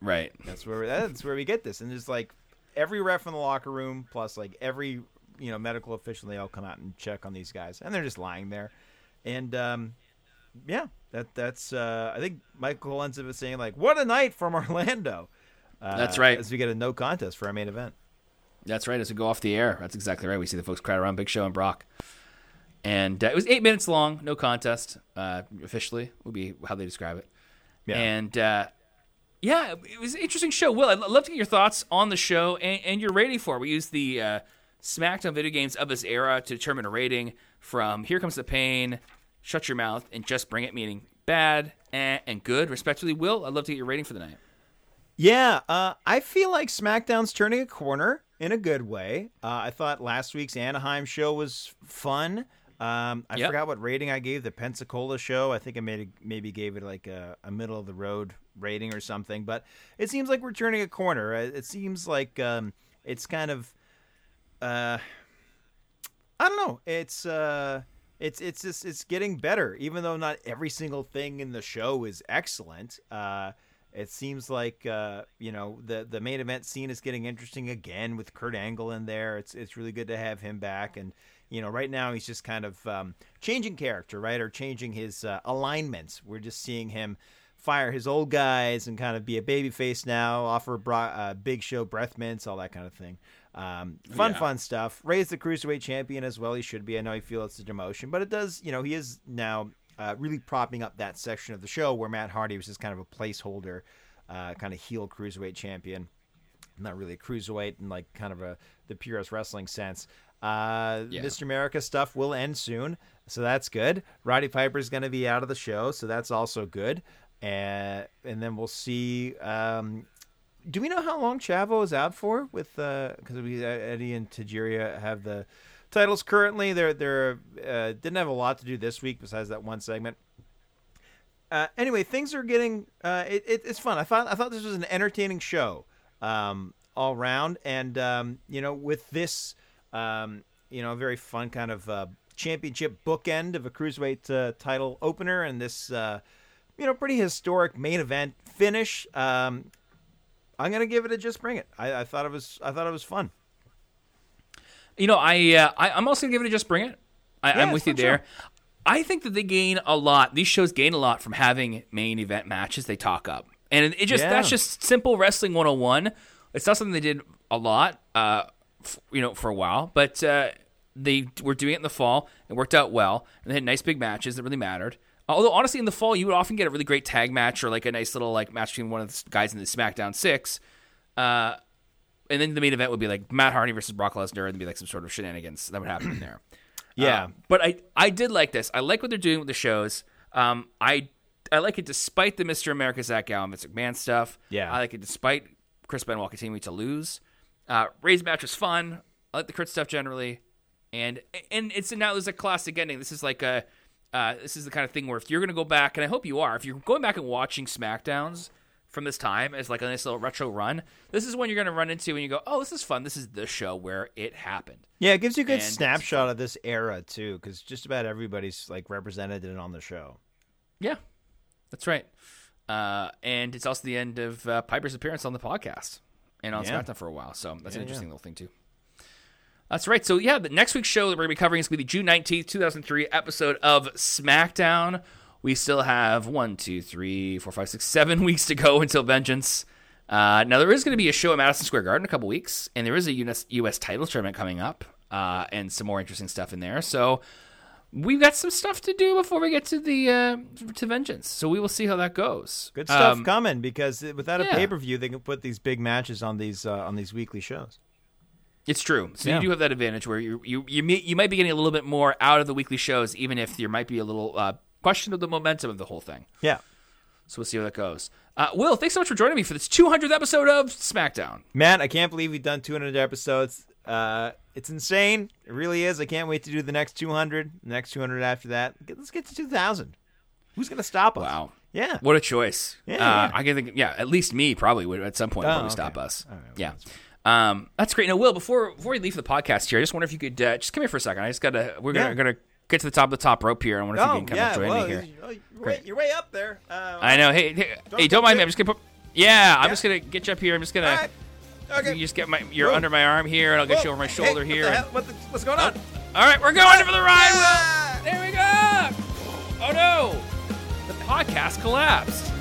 Right. That's where that's where we get this, and there's like every ref in the locker room, plus like every you know medical official. They all come out and check on these guys, and they're just lying there. And um, yeah, that that's uh, I think Michael ends up saying like, "What a night from Orlando." Uh, That's right. As we get a no contest for our main event. That's right. As we go off the air, that's exactly right. We see the folks crowd around Big Show and Brock, and uh, it was eight minutes long, no contest. Uh, officially, would be how they describe it. Yeah. And uh, yeah, it was an interesting show. Will, I'd love to get your thoughts on the show and, and your rating for it. We used the uh, SmackDown video games of this era to determine a rating from Here Comes the Pain, Shut Your Mouth, and Just Bring It, meaning bad eh, and good, respectively. Will, I'd love to get your rating for the night. Yeah, uh, I feel like SmackDown's turning a corner in a good way. Uh, I thought last week's Anaheim show was fun. Um, I Yep. forgot what rating I gave the Pensacola show. I think I made maybe gave it like a, a middle of the road rating or something. But it seems like we're turning a corner. Uh, It seems like um, it's kind of, uh, I don't know. It's uh, it's it's just it's getting better, even though not every single thing in the show is excellent. Uh, it seems like uh, you know the the main event scene is getting interesting again with Kurt Angle in there. It's it's really good to have him back, and you know right now he's just kind of um, changing character, right, or changing his uh, alignments. We're just seeing him fire his old guys and kind of be a babyface now. Offer bro- uh, Big Show breath mints, all that kind of thing. Um, fun, Yeah. fun stuff. Rey's the cruiserweight champion as well. He should be. I know he feels it's a demotion, but it does. You know, he is now uh, really propping up that section of the show where Matt Hardy was just kind of a placeholder, uh, kind of heel cruiserweight champion. Not really a cruiserweight in like kind of a the purest wrestling sense. Uh, Yeah. Mr. America stuff will end soon, so that's good. Roddy Piper's going to be out of the show, so that's also good. And and then we'll see. Um, do we know how long Chavo is out for? With because we uh, Eddie and Tajiri have the titles currently. They're they're uh, didn't have a lot to do this week besides that one segment. Uh, anyway, things are getting uh, it, it, it's fun. I thought I thought this was an entertaining show um, all round, and um, you know with this um, you know very fun kind of uh, championship bookend of a cruiserweight uh, title opener, and this uh, you know pretty historic main event finish. Um, I'm gonna give it a just bring it. I, I thought it was I thought it was fun. You know, I, uh, I I'm also gonna give it a just bring it. I, Yeah, it's with you there. show. I think that they gain a lot. These shows gain a lot from having main event matches they talk up, and it, it just Yeah. that's just simple wrestling 101. It's not something they did a lot, uh, f- you know, for a while, but uh, they were doing it in the fall. It worked out well, and they had nice big matches that really mattered. Although honestly, in the fall, you would often get a really great tag match or like a nice little like match between one of the guys in the SmackDown Six. Uh, and then the main event would be like Matt Hardy versus Brock Lesnar, and there'd be like some sort of shenanigans that would happen in there. Yeah. Uh, but I I did like this. I like what they're doing with the shows. Um, I I like it despite the Mr. America Zach Gowen Vince McMahon stuff. Yeah. I like it despite Chris Benoit continuing to lose. Uh, Rey's match was fun. I like the Kurt stuff generally, and and it's now there's a classic ending. This is like a uh, this is the kind of thing where if you're gonna go back, and I hope you are, if you're going back and watching Smackdowns from this time as like a nice little retro run, this is when you're gonna run into and you go, oh, this is fun. This is the show where it happened. Yeah, it gives you a good And- snapshot of this era too, because just about everybody's like represented in on the show. Yeah, that's right. Uh, and it's also the end of uh, Piper's appearance on the podcast and on Yeah. SmackDown for a while. So that's an interesting yeah. little thing too. That's right. So yeah, the next week's show that we're gonna be covering is gonna be the June nineteenth, two thousand three episode of SmackDown. We still have one, two, three, four, five, six, seven weeks to go until Vengeance. Uh, now there is going to be a show at Madison Square Garden in a couple weeks, and there is a US, US title tournament coming up, uh, and some more interesting stuff in there. So we've got some stuff to do before we get to the uh, to Vengeance. So we will see how that goes. Good stuff Um, coming because without a yeah. pay per view, they can put these big matches on these uh, on these weekly shows. It's true. So Yeah. you do have that advantage where you you you, may, you might be getting a little bit more out of the weekly shows, even if there might be a little uh, question of the momentum of the whole thing. Yeah, So we'll see how that goes. Uh, Will, thanks so much for joining me for this 200th episode of SmackDown. man, I can't believe we've done 200 episodes. Uh, it's insane. It really is. I can't wait to do the next 200, the next 200 after that. Let's get to 2,000. Who's gonna stop us? Wow. Yeah. What a choice. Yeah, uh, yeah. I can think, yeah, at least me probably would at some point Oh, probably okay. stop us. All right, well, yeah. that's Um, that's great. Now, Will, before before we leave the podcast here, I just wonder if you could uh, just come here for a second. I just gotta we're gonna gonna get to the top of the top rope here. I wonder if you Oh can come yeah. and join well, me here. you- You're, way, Great. you're way up there. Uh, I know. Hey, hey, Don't hey, don't mind me. I'm just gonna put. Yeah, I'm Yeah. just gonna get you up here. I'm just gonna. right. Okay. You just get my. You're Whoa. under my arm here, and I'll get Whoa. you over my Hey, shoulder what here. The and- hell? What the, what's going on? All right, we're going for the ride, Ah! Will. There we go. Oh no, the podcast collapsed.